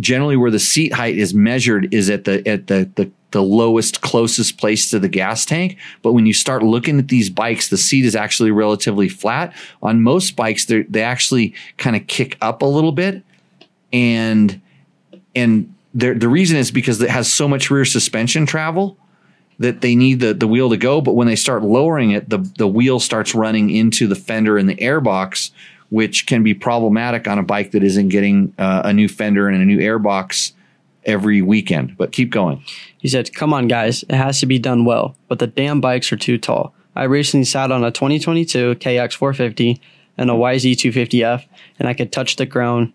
generally where the seat height is measured is at the at the the the lowest closest place to the gas tank but when you start looking at these bikes the seat is actually relatively flat on most bikes they actually kind of kick up a little bit and and the reason is because it has so much rear suspension travel that they need the, the wheel to go. But when they start lowering it, the, the wheel starts running into the fender and the airbox, which can be problematic on a bike that isn't getting uh, a new fender and a new airbox every weekend. But keep going. He said, Come on, guys. It has to be done well, but the damn bikes are too tall. I recently sat on a 2022 KX450 and a YZ250F, and I could touch the ground.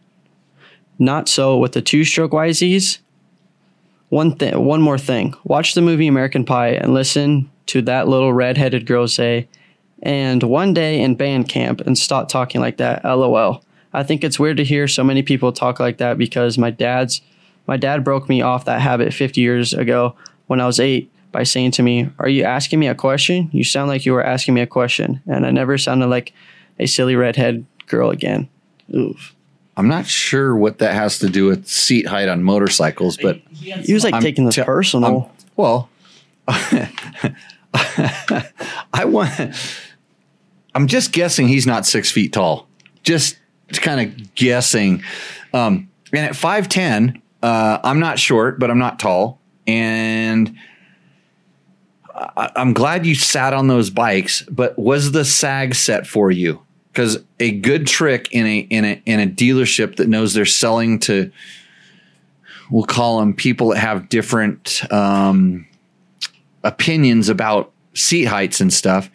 Not so with the two stroke YZs. One thing, one more thing. Watch the movie American Pie and listen to that little red-headed girl say, "And one day in band camp," and stop talking like that. LOL. I think it's weird to hear so many people talk like that because my dad's my dad broke me off that habit 50 years ago when I was 8 by saying to me, "Are you asking me a question? You sound like you were asking me a question." And I never sounded like a silly redhead girl again. Oof. I'm not sure what that has to do with seat height on motorcycles, but He was like I'm taking this te- personal. I'm- well, <laughs> I want. I'm just guessing he's not six feet tall. Just kind of guessing. Um, and at five ten, uh, I'm not short, but I'm not tall, and I, I'm glad you sat on those bikes. But was the sag set for you? Because a good trick in a in a in a dealership that knows they're selling to, we'll call them people that have different um, opinions about seat heights and stuff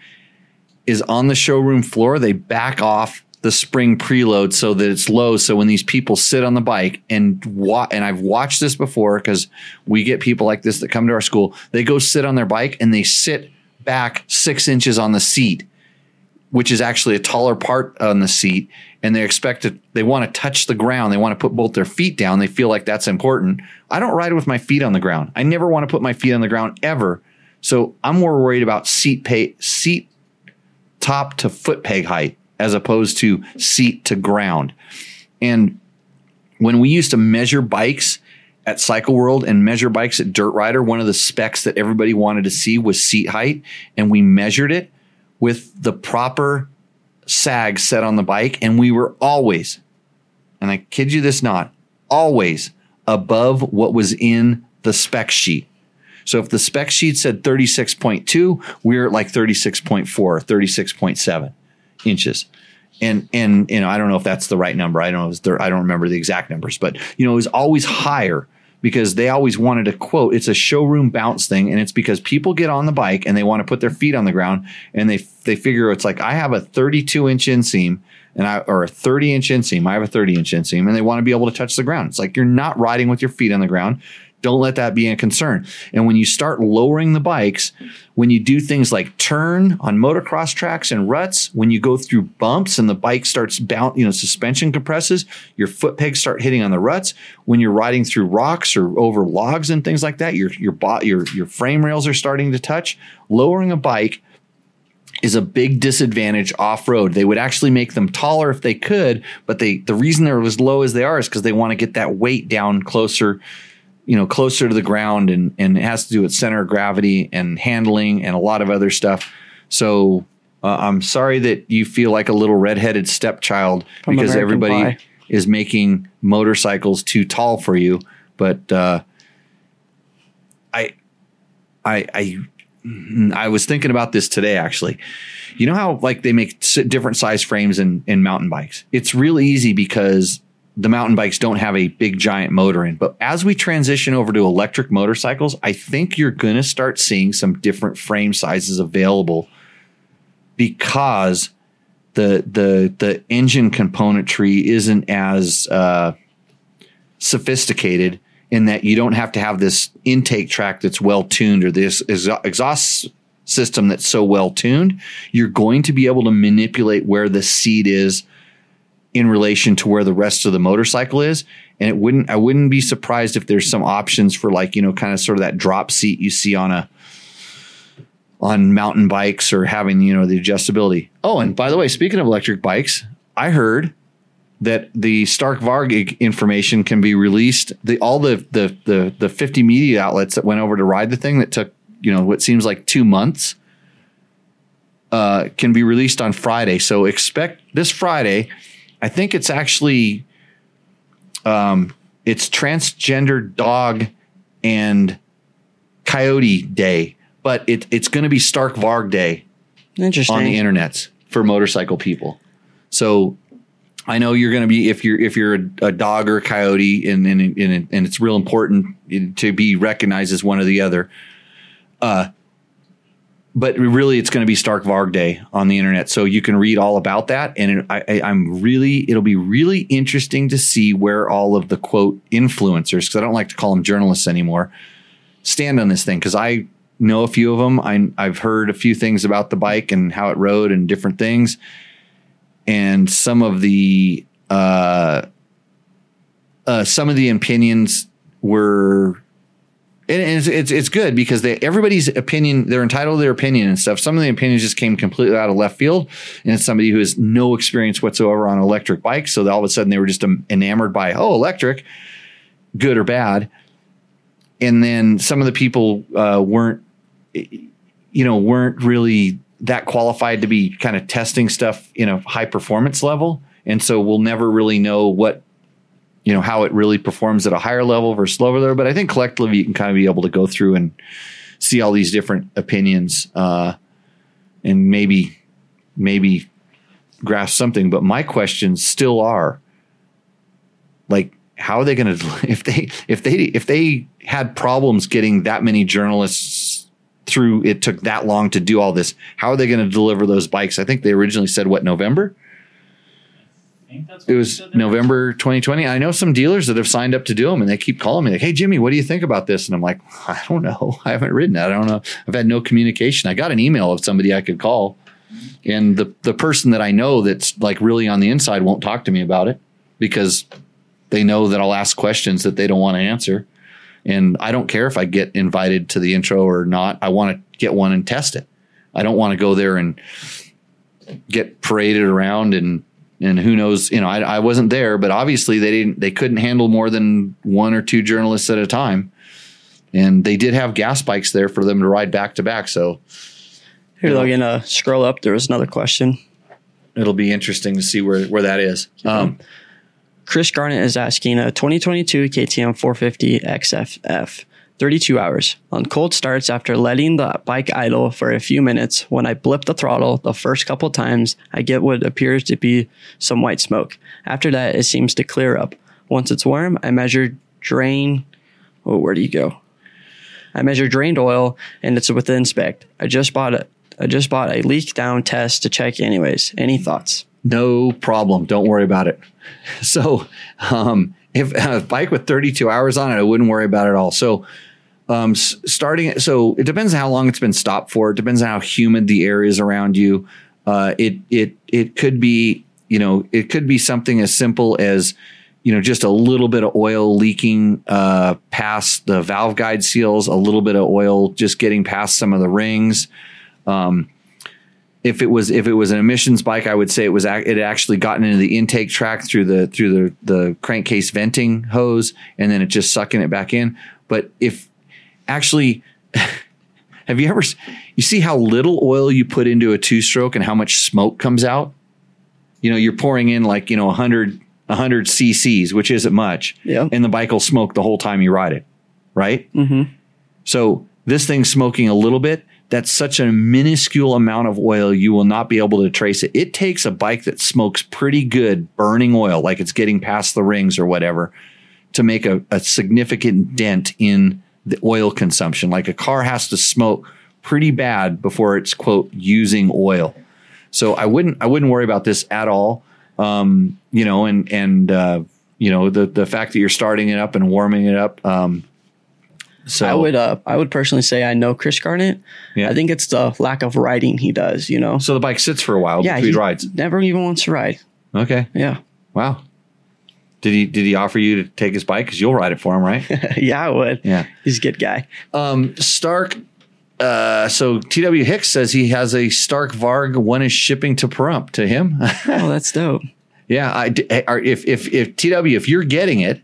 is on the showroom floor they back off the spring preload so that it's low. So when these people sit on the bike and wa- and I've watched this before cuz we get people like this that come to our school. They go sit on their bike and they sit back 6 inches on the seat which is actually a taller part on the seat and they expect to they want to touch the ground. They want to put both their feet down. They feel like that's important. I don't ride with my feet on the ground. I never want to put my feet on the ground ever. So i'm more worried about seat pay seat top to foot peg height as opposed to seat to ground. And when we used to measure bikes at Cycle World and measure bikes at Dirt Rider, one of the specs that everybody wanted to see was seat height, and we measured it with the proper sag set on the bike, and we were always, and I kid you this not, always above what was in the spec sheet. So if the spec sheet said 36.2, we we're at like 36.4, 36.7 inches. And and you know, I don't know if that's the right number. I don't know I don't remember the exact numbers, but you know, it was always higher because they always wanted to quote it's a showroom bounce thing and it's because people get on the bike and they want to put their feet on the ground and they they figure it's like I have a 32 inch inseam and I or a 30 inch inseam I have a 30 inch inseam and they want to be able to touch the ground. It's like you're not riding with your feet on the ground Don't let that be a concern. And when you start lowering the bikes, when you do things like turn on motocross tracks and ruts, when you go through bumps and the bike starts bounce, you know, suspension compresses, your foot pegs start hitting on the ruts. When you're riding through rocks or over logs and things like that, your your your your frame rails are starting to touch. Lowering a bike is a big disadvantage off road. They would actually make them taller if they could, but they the reason they're as low as they are is because they want to get that weight down closer, you know, closer to the ground, and and it has to do with center of gravity and handling and a lot of other stuff. So uh, I'm sorry that you feel like a little redheaded stepchild From because American everybody Pie. is making motorcycles too tall for you, but uh, I I I I was thinking about this today actually. You know how like they make different size frames in in mountain bikes. It's real easy because the mountain bikes don't have a big giant motor in. But as we transition over to electric motorcycles, I think you're going to start seeing some different frame sizes available because the the the engine componentry isn't as uh, sophisticated in that you don't have to have this intake track that's well tuned or this exha- exhaust system that's so well tuned. You're going to be able to manipulate where the seat is in relation to where the rest of the motorcycle is. And it wouldn't I wouldn't be surprised if there's some options for like, you know, kind of sort of that drop seat you see on a on mountain bikes or having, you know, the adjustability. Oh, and by the way, speaking of electric bikes, I heard that the Stark Varg information can be released. The all the the the the 50 media outlets that went over to ride the thing that took, you know, what seems like 2 months uh can be released on Friday. So expect this Friday. I think it's actually um it's transgender dog and coyote day, but it, it's going to be Stark Varg day Interesting. on the internets for motorcycle people. So I know you're going to be if you're if you're a, a dog or a coyote, and and and, and it's real important to be recognized as one or the other. Uh, but really, it's going to be Stark Varg Day on the internet, so you can read all about that. And it, I, I'm really, it'll be really interesting to see where all of the quote influencers, because I don't like to call them journalists anymore, stand on this thing. Because I know a few of them. I, I've heard a few things about the bike and how it rode and different things and some of the uh, uh, some of the opinions were and it's, it's it's good because they everybody's opinion they're entitled to their opinion and stuff. Some of the opinions just came completely out of left field, and it's somebody who has no experience whatsoever on electric bikes. So all of a sudden they were just enamored by oh electric, good or bad, and then some of the people uh, weren't you know weren't really that qualified to be kind of testing stuff in a high performance level, and so we'll never really know what you know how it really performs at a higher level versus lower level. But I think collectively you can kind of be able to go through and see all these different opinions uh, and maybe maybe grasp something. But my questions still are like how are they going <laughs> to if they if they if they had problems getting that many journalists through it took that long to do all this how are they going to deliver those bikes i think they originally said what november it was November 2020. I know some dealers that have signed up to do them and they keep calling me like, Hey Jimmy, what do you think about this? And I'm like, <laughs> I don't know. I haven't written it. I don't know. I've had no communication. I got an email of somebody I could call and the, the person that I know that's like really on the inside won't talk to me about it because they know that I'll ask questions that they don't want to answer. And I don't care if I get invited to the intro or not. I want to get one and test it. I don't want to go there and get paraded around and and who knows you know I, I wasn't there but obviously they didn't they couldn't handle more than one or two journalists at a time. And they did have gas bikes there for them to ride back to back. So Here, Logan, uh, scroll up. There was another question. it'll be interesting to see where where that is. Um, Chris Garnett is asking a 2022 KTM 450 XFF, 32 hours. On cold starts after letting the bike idle for a few minutes, when I blip the throttle the first couple times, I get what appears to be some white smoke. After that, it seems to clear up. Once it's warm, I measure drain. Oh, where do you go? I measure drained oil and it's within spec. I just bought a I just bought a leak down test to check anyways. Any thoughts? No problem. Don't worry about it. <laughs> So, um, if a bike with 32 hours on it, I wouldn't worry about it at all. So, um, starting, so it depends on how long it's been stopped for. It depends on how humid the air is around you. Uh, it, it, it could be, you know, it could be something as simple as, you know, just a little bit of oil leaking uh, past the valve guide seals, a little bit of oil just getting past some of the rings. Um, if it was if it was an emissions bike, I would say it was ac- it had actually gotten into the intake track through the through the the crankcase venting hose, and then it just sucking it back in. But if actually, <laughs> have you ever you see how little oil you put into a two stroke and how much smoke comes out? You know, you're pouring in like you know 100 100 cc's, which isn't much, Yeah. and the bike will smoke the whole time you ride it, right? Mm-hmm. So this thing's smoking a little bit. That's such a minuscule amount of oil, you will not be able to trace it. It takes a bike that smokes pretty good burning oil, like it's getting past the rings or whatever, to make a, a significant dent in the oil consumption. Like a car has to smoke pretty bad before it's quote using oil. So I wouldn't I wouldn't worry about this at all. Um, you know, and and uh, you know the the fact that you're starting it up and warming it up. Um, so I would uh I would personally say I know Chris Garnett. Yeah. I think it's the lack of riding he does, you know. So the bike sits for a while yeah, between he rides. never even wants to ride. Okay. Yeah. Wow. Did he did he offer you to take his bike? Because you'll ride it for him, right? <laughs> yeah, I would. Yeah. He's a good guy. Um, Stark. Uh, so TW Hicks says he has a Stark Varg. One is shipping to Pahrump to him. Oh, <laughs> that's dope. yeah. I, if if if TW if you're getting it,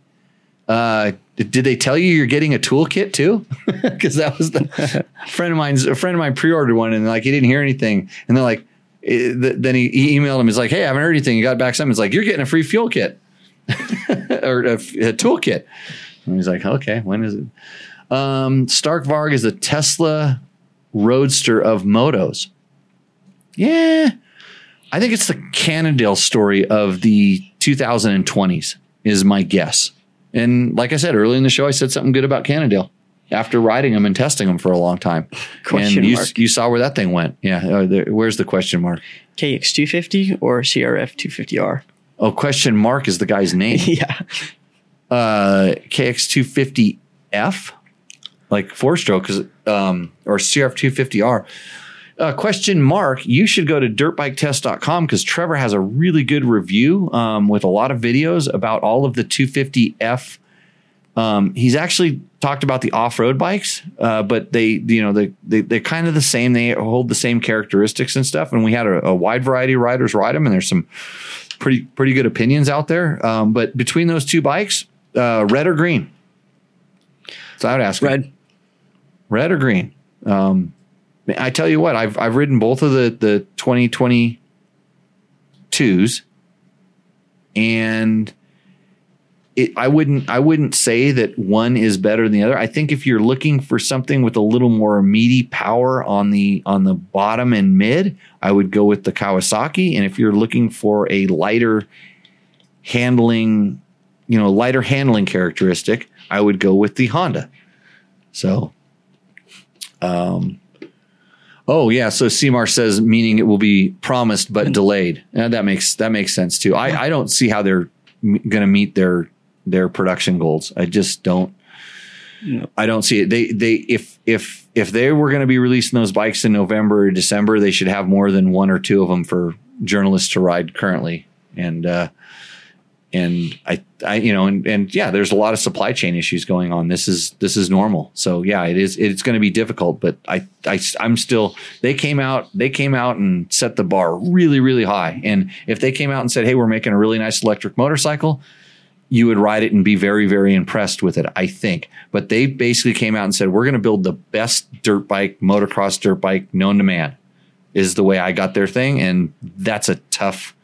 uh, did they tell you you're getting a toolkit too? <laughs> Because that was the friend of mine's a friend of mine pre-ordered one and like he didn't hear anything and they're like. eh, th- then he, he emailed him. He's like, "Hey, I haven't heard anything." He got back something. It's like, "You're getting a free fuel kit <laughs> or a, a toolkit." And he's like, "Okay, when is it?" Um, Stark Varg is the Tesla Roadster of motos. Yeah, I think it's the Cannondale story of the 2020s is my guess. And like I said earlier in the show, I said something good about Cannondale after riding them and testing them for a long time. <laughs> Question and you, mark. you saw where that thing went. Yeah, uh, where's the question mark? KX two fifty or CRF two fifty R. Oh, question mark is the guy's <laughs> name. Yeah. uh, KX250F, like four stroke, um, or CRF250R. Uh, question mark, you should go to dirtbiketest.com because Trevor has a really good review um, with a lot of videos about all of the 250F. Um, he's actually talked about the off-road bikes, uh, but they, you know, they, they they're kind of the same. They hold the same characteristics and stuff. And we had a, a wide variety of riders ride them, and there's some pretty pretty good opinions out there. Um, but between those two bikes, uh, red or green? So I would ask red, red or green. Um, I tell you what, I've I've ridden both of the the twenty twenty twos, and it, I wouldn't I wouldn't say that one is better than the other. I think if you're looking for something with a little more meaty power on the on the bottom and mid, I would go with the Kawasaki. And if you're looking for a lighter handling, you know, lighter handling characteristic, I would go with the Honda. So, um, oh yeah. So Seymour says meaning it will be promised but delayed. Uh, that makes that makes sense too. I I don't see how they're going to meet their their production goals. I just don't. I don't see it. They they if if if they were going to be releasing those bikes in November or December, they should have more than one or two of them for journalists to ride currently. And uh, and I I you know and and yeah, there's a lot of supply chain issues going on. This is this is normal. So yeah, it is it's going to be difficult. But I I I'm still they came out they came out and set the bar really really high. And if they came out and said, hey, we're making a really nice electric motorcycle you would ride it and be very, very impressed with it, I think. But they basically came out and said, we're going to build the best dirt bike, motocross dirt bike known to man, is the way I got their thing. And that's a tough,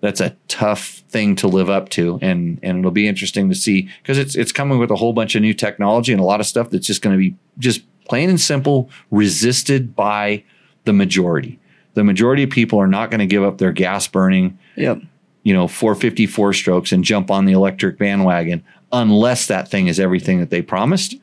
that's a tough thing to live up to. And, and it'll be interesting to see because it's, it's coming with a whole bunch of new technology and a lot of stuff that's just going to be just plain and simple resisted by the majority. The majority of people are not going to give up their gas burning Yep. you know, 454 strokes and jump on the electric bandwagon unless that thing is everything that they promised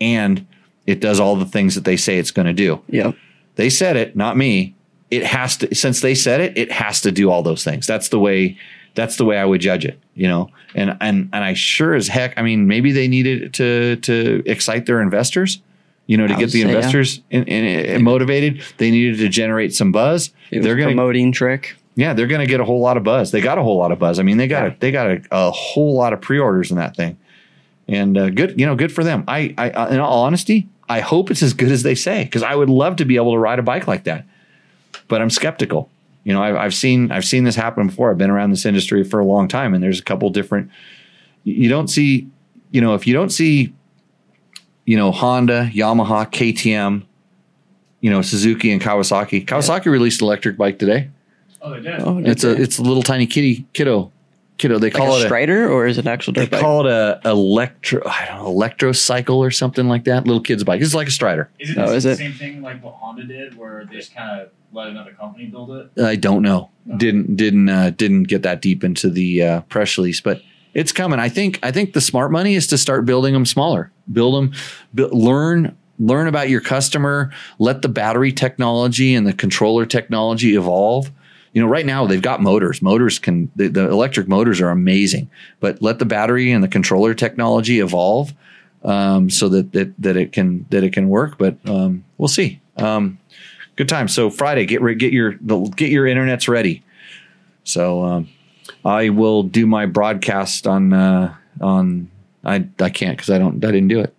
and it does all the things that they say it's going to do. Yep. They said it, not me. It has to since they said it, it has to do all those things. That's the way that's the way I would judge it, you know. And and and I sure as heck, I mean, maybe they needed to to excite their investors, you know, to get the say, yeah. investors in, in, in motivated. They needed to generate some buzz. They're going to promoting trick. yeah, they're going to get a whole lot of buzz. They got a whole lot of buzz. I mean, they got a, they got a, a whole lot of pre-orders in that thing, and uh, good, you know, good for them. I, I, uh, in all honesty, I hope it's as good as they say because I would love to be able to ride a bike like that, but I'm skeptical. You know, I've, I've seen I've seen this happen before. I've been around this industry for a long time, and there's a couple different. You you don't see, you know, if you don't see, you know, Honda, Yamaha, KTM, you know, Suzuki and Kawasaki. Kawasaki released an electric bike today. Oh, they did. Oh, It's a it's a little tiny kitty kiddo kiddo. They like call a it a, strider or is it an actual they dirt bike? call it a electro I don't know electrocycle or something like that. Little kid's bike. It's like a strider. Is it Oh, the is it? same thing like what Honda did, where they just kind of let another company build it? I don't know. Didn't didn't uh, didn't get that deep into the uh, press release, but it's coming. I think I think the smart money is to start building them smaller. Build them, bu- learn learn about your customer. Let the battery technology and the controller technology evolve. You know, right now they've got motors. Motors can the, the electric motors are amazing, but let the battery and the controller technology evolve um, so that, that that it can that it can work. But um, we'll see. Um, good time. So Friday, get get your get your internets ready. So um, I will do my broadcast on uh, on I I can't because I don't I didn't do it,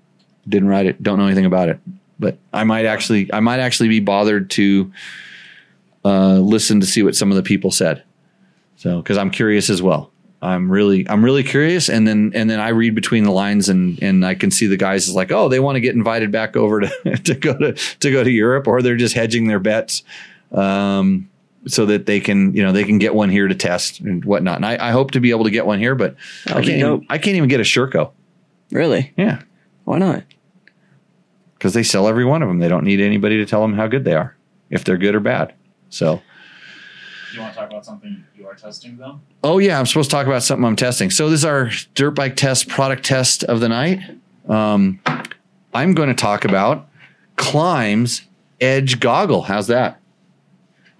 didn't write it, don't know anything about it. But I might actually I might actually be bothered to uh, listen to see what some of the people said. So because I'm curious as well. I'm really I'm really curious, and then and then I read between the lines, and and I can see the guys is like, oh, they want to get invited back over to <laughs> to go to to go to Europe, or they're just hedging their bets, um, so that they can you know they can get one here to test and whatnot. And I, I hope to be able to get one here, but I can't even. I can't even get a Sherco. Really? Yeah, Why not? because they sell every one of them. They don't need anybody to tell them how good they are, if they're good or bad. So. Do you want to talk about something you are testing though? Oh yeah, I'm supposed to talk about something I'm testing. So this is our dirt bike test product test of the night. Um, I'm going to talk about Klim's Edge goggle. How's that?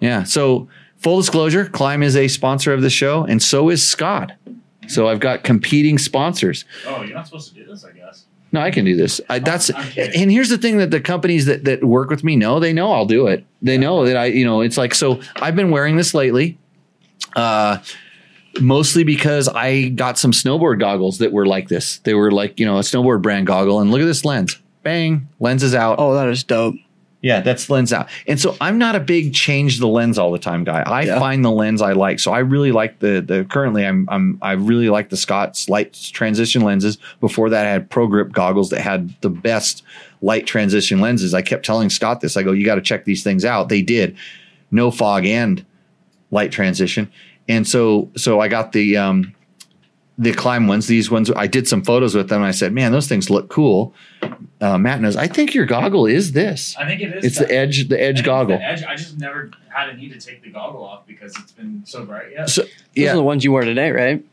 Yeah. So full disclosure, Klim is a sponsor of the show, and so is Scott. So I've got competing sponsors. Oh, you're not supposed to do this, I guess. No, I can do this. I, that's and here's the thing that the companies that that work with me know they know I'll do it. They know that I you know it's like so I've been wearing this lately, uh, mostly because I got some snowboard goggles that were like this. They were like you know a snowboard brand goggle, and look at this lens. Bang, lens is out. Oh, that is dope. Yeah, that's lens out. And so I'm not a big change the lens all the time guy. I Yeah. find the lens I like. So I really like the the currently I'm I'm I really like the Scott's light transition lenses. Before that I had Pro Grip goggles that had the best light transition lenses. I kept telling Scott this. I go, "You got to check these things out." They did. No fog and light transition. And so so I got the um the Klim ones, these ones, I did some photos with them. And I said, man, those things look cool. Uh, Matt knows. I think your goggle is this. I think it is. It's that. the edge, the edge goggle. The edge. I just never had a need to take the goggle off because it's been so bright yet. So Those yeah, are the ones you wore today, right?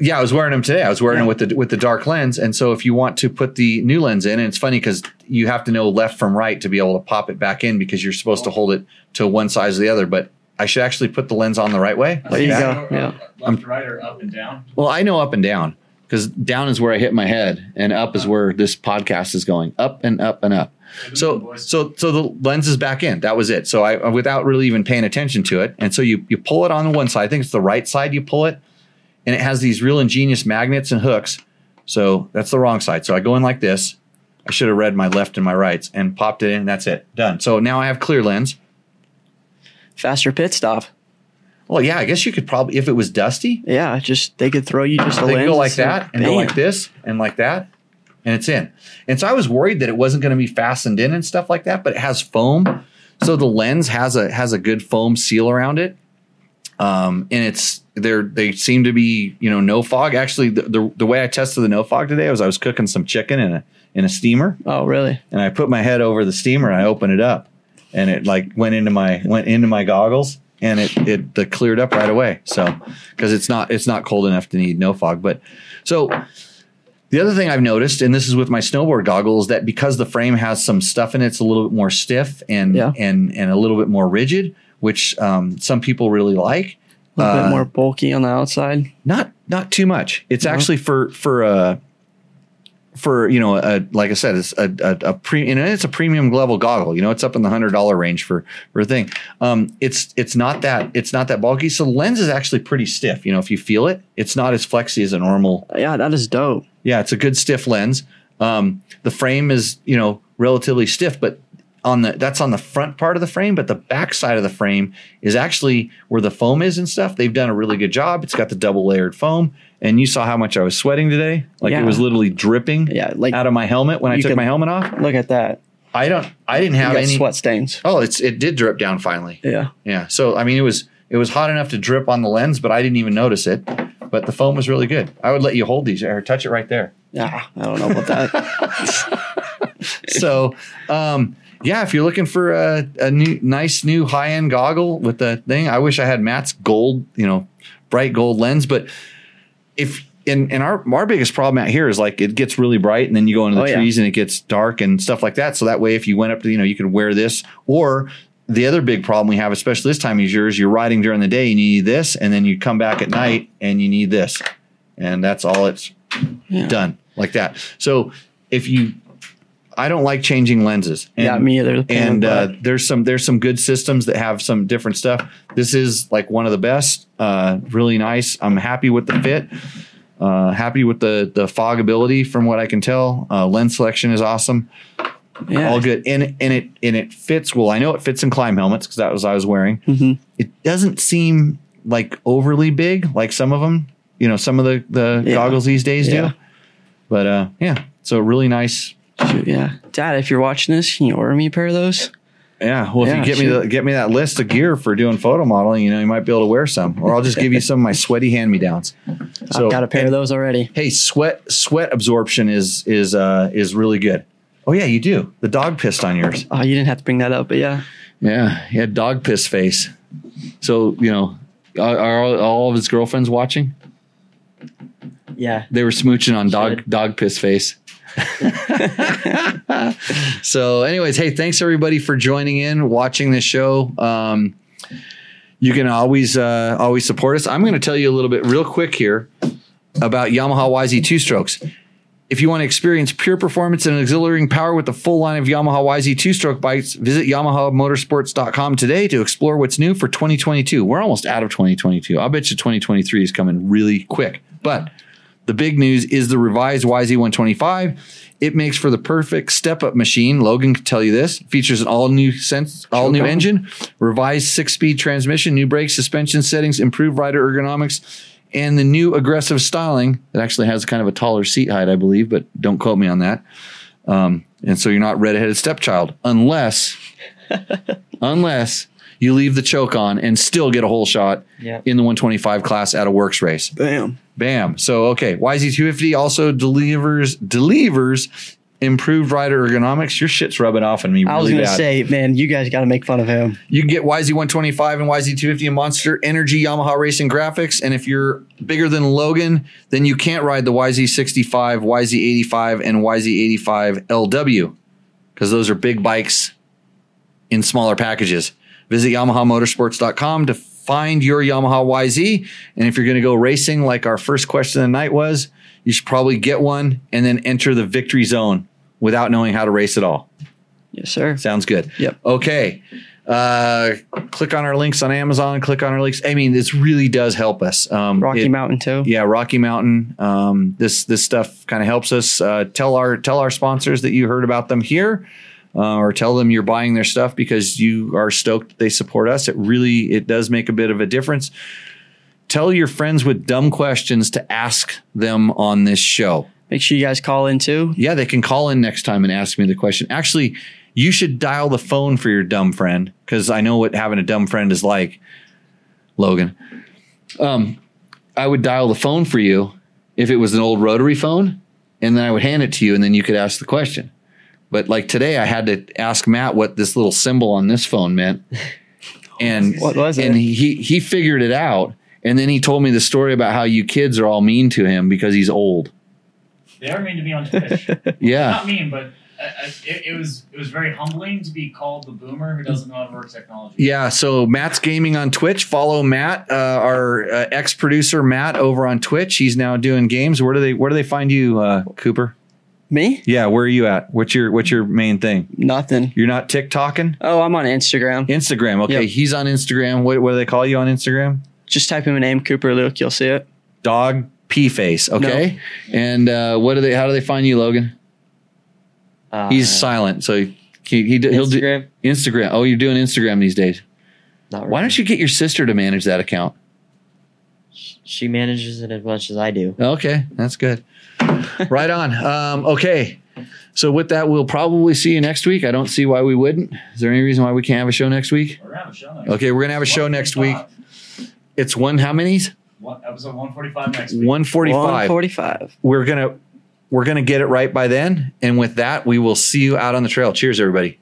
yeah, I was wearing them today. I was wearing them with the with the dark lens, and so if you want to put the new lens in, and it's funny because you have to know left from right to be able to pop it back in because you're supposed to hold it to one side or the other. But I should actually put the lens on the right way. There you Is go. it Yeah. Left to right or up and down. Well, I know up and down because down is where I hit my head, and up is where this podcast is going. Up and up and up. So so so the lens is back in. That was it. So I uh, without really even paying attention to it, and so you you pull it on the one side. I think it's the right side. You pull it, and it has these real ingenious magnets and hooks. So that's the wrong side. So I go in like this. I should have read my left and my rights and popped it in. And that's it. Done. So now I have clear lens. Faster pit stop. Well, yeah, I guess you could probably if it was dusty, Yeah, just they could throw you just a they go like that and go like this and like that, and it's in. And so I was worried that it wasn't going to be fastened in and stuff like that, but it has foam, so the lens has a has a good foam seal around it. Um, and it's they're they seem to be you know no fog. Actually, the, the the way I tested the no fog today was I was cooking some chicken in a in a steamer, Oh, really? and I put my head over the steamer and I opened it up, and it like went into my went into my goggles and it it uh, cleared up right away. So because it's not it's not cold enough to need no fog, but so. The other thing I've noticed, and this is with my snowboard goggles, that because the frame has some stuff in it, it's a little bit more stiff and Yeah. and and a little bit more rigid. which um, some people really like. A little Uh, bit more bulky on the outside. Not not too much. It's No? actually for for a for you know a like I said, it's a a, a pre and it's a premium level goggle. You know, it's up in the hundred dollar range for for a thing. Um, it's it's not that it's not that bulky. So the lens is actually pretty stiff. You know, if you feel it, it's not as flexy as a normal Yeah, that is dope. yeah, it's a good stiff lens. Um, the frame is, you know, relatively stiff, but on the that's on the front part of the frame, but the back side of the frame is actually where the foam is and stuff. They've done a really good job. It's got the double layered foam, and you saw how much I was sweating today. Like Yeah. it was literally dripping Yeah, like out of my helmet when I took my helmet off. look at that. I don't. I didn't have any sweat stains. Oh, it's it did drip down finally. Yeah. Yeah. So I mean, it was it was hot enough to drip on the lens, but I didn't even notice it. But the foam was really good. I would let you hold these or touch it right there. Yeah, I don't know about that. <laughs> so um yeah if you're looking for a, a new nice new high-end goggle with the thing i wish i had matt's gold you know bright gold lens but if in, in our our biggest problem out here is like it gets really bright and then you go into the Oh, yeah. trees and it gets dark and stuff like that so that way if you went up to you know you could wear this or the other big problem we have especially this time of year is you're riding during the day and you need this and then you come back at night and you need this and that's all it's Yeah. done like that so if you I don't like changing lenses. Yeah, me either. The pain in And uh, there's some there's some good systems that have some different stuff. This is like one of the best. Uh, really nice. I'm happy with the fit. Uh, happy with the the fog ability from what I can tell. Uh, lens selection is awesome. Yeah. All good. And and it and it fits well. I know it fits in Klim helmets because that was I was wearing. Mhm. It doesn't seem like overly big like some of them. You know, some of the the Yeah. goggles these days Yeah. do. But uh, yeah, so really nice Shoot, yeah. Dad, if you're watching this, can you order me a pair of those? Yeah, well, if you get me the, get me that list of gear for doing photo modeling, you know, you might be able to wear some, or I'll just give you some of my sweaty hand me downs. I've got a pair of those already. Hey, sweat sweat absorption is is uh is really good. Oh yeah, you do. The dog pissed on yours. Oh, you didn't have to bring that up, but yeah. Yeah, he had dog piss face. So you know, are, are all, all of his girlfriends watching? Yeah. They were smooching on dog dog piss face. <laughs> so, anyways, hey, thanks everybody for joining in, watching this show. Um, you can always uh, always support us. I'm going to tell you a little bit real quick here about Yamaha YZ two strokes. If you want to experience pure performance and exhilarating power with the full line of Yamaha YZ two stroke bikes, visit YamahaMotorsports.com today to explore what's new for 2022. We're almost out of 2022. I'll bet you 2023 is coming really quick. But the big news is the revised YZ125. It makes for the perfect step-up machine. Logan can tell you this. Features an all-new sense, all-new engine, revised six-speed transmission, new brake suspension settings, improved rider ergonomics, and the new aggressive styling that actually has kind of a taller seat height, I believe, but don't quote me on that. Um, and so you're not red-headed stepchild unless, <laughs> unless you leave the choke on and still get a whole shot Yep. in the 125 class at a works race. Bam. Bam. So okay, YZ250 also delivers delivers improved rider ergonomics. Your shit's rubbing off on me I was gonna bad. say, man, you guys got to make fun of him. you can get YZ125 and YZ250 and Monster Energy Yamaha Racing graphics. And if you're bigger than Logan, then you can't ride the YZ65, YZ85, and YZ85 LW because those are big bikes in smaller packages. Visit YamahaMotorsports.com to find your Yamaha YZ. And if you're going to go racing, like our first question of the night was, you should probably get one and then enter the victory zone without knowing how to race at all. Yes, sir. Sounds good. Yep. Okay. Uh, click on our links on Amazon. Click on our links. I mean, this really does help us. Um, Rocky it- Mountain too. Yeah, Rocky Mountain. Um, this this stuff kind of helps us. Uh, tell our tell our sponsors that you heard about them here, uh, or tell them you're buying their stuff because you are stoked they support us. It really it does make a bit of a difference. Tell your friends with dumb questions to ask them on this show. Make sure you guys call in too. Yeah, they can call in next time and ask me the question. Actually, you should dial the phone for your dumb friend because I know what having a dumb friend is like, Logan. Um, I would dial the phone for you if it was an old rotary phone, and then I would hand it to you, and then you could ask the question. But like today, I had to ask Matt what this little symbol on this phone meant, and <laughs> What was it? And he he figured it out, and then he told me the story about how you kids are all mean to him because he's old. They are mean to me on Twitch. <laughs> Yeah. Not mean, but it, it was it was very humbling to be called the boomer who doesn't know how to work technology. Yeah, so Matt's gaming on Twitch. Follow Matt, uh, our uh, ex producer Matt, over on Twitch. He's now doing games. Where do they Where do they find you, uh, Cooper? Me? Yeah, where are you at? What's your What's your main thing? Nothing. You're not TikToking. Oh, I'm on Instagram. Instagram. Okay, Yep. he's on Instagram. What What do they call you on Instagram? Just type in my name, Cooper Luke. You'll see it. Dog P face. Okay, and uh, what do they? How do they find you, Logan? Uh, He's silent, so he, he he'll do Instagram? Instagram. Oh, you're doing Instagram these days. Not Why don't you get your sister to manage that account? She manages it as much as I do. Okay, that's good. Right on. Um, okay. So with that, we'll probably see you next week. I don't see why we wouldn't. Is there any reason why we can't have a show next week? We're gonna have a show next Okay, we're gonna have a show next week. It's one how many's? One, episode one forty five next week. One forty five. 145. We're gonna we're gonna get it right by then. And with that, we will see you out on the trail. Cheers, everybody.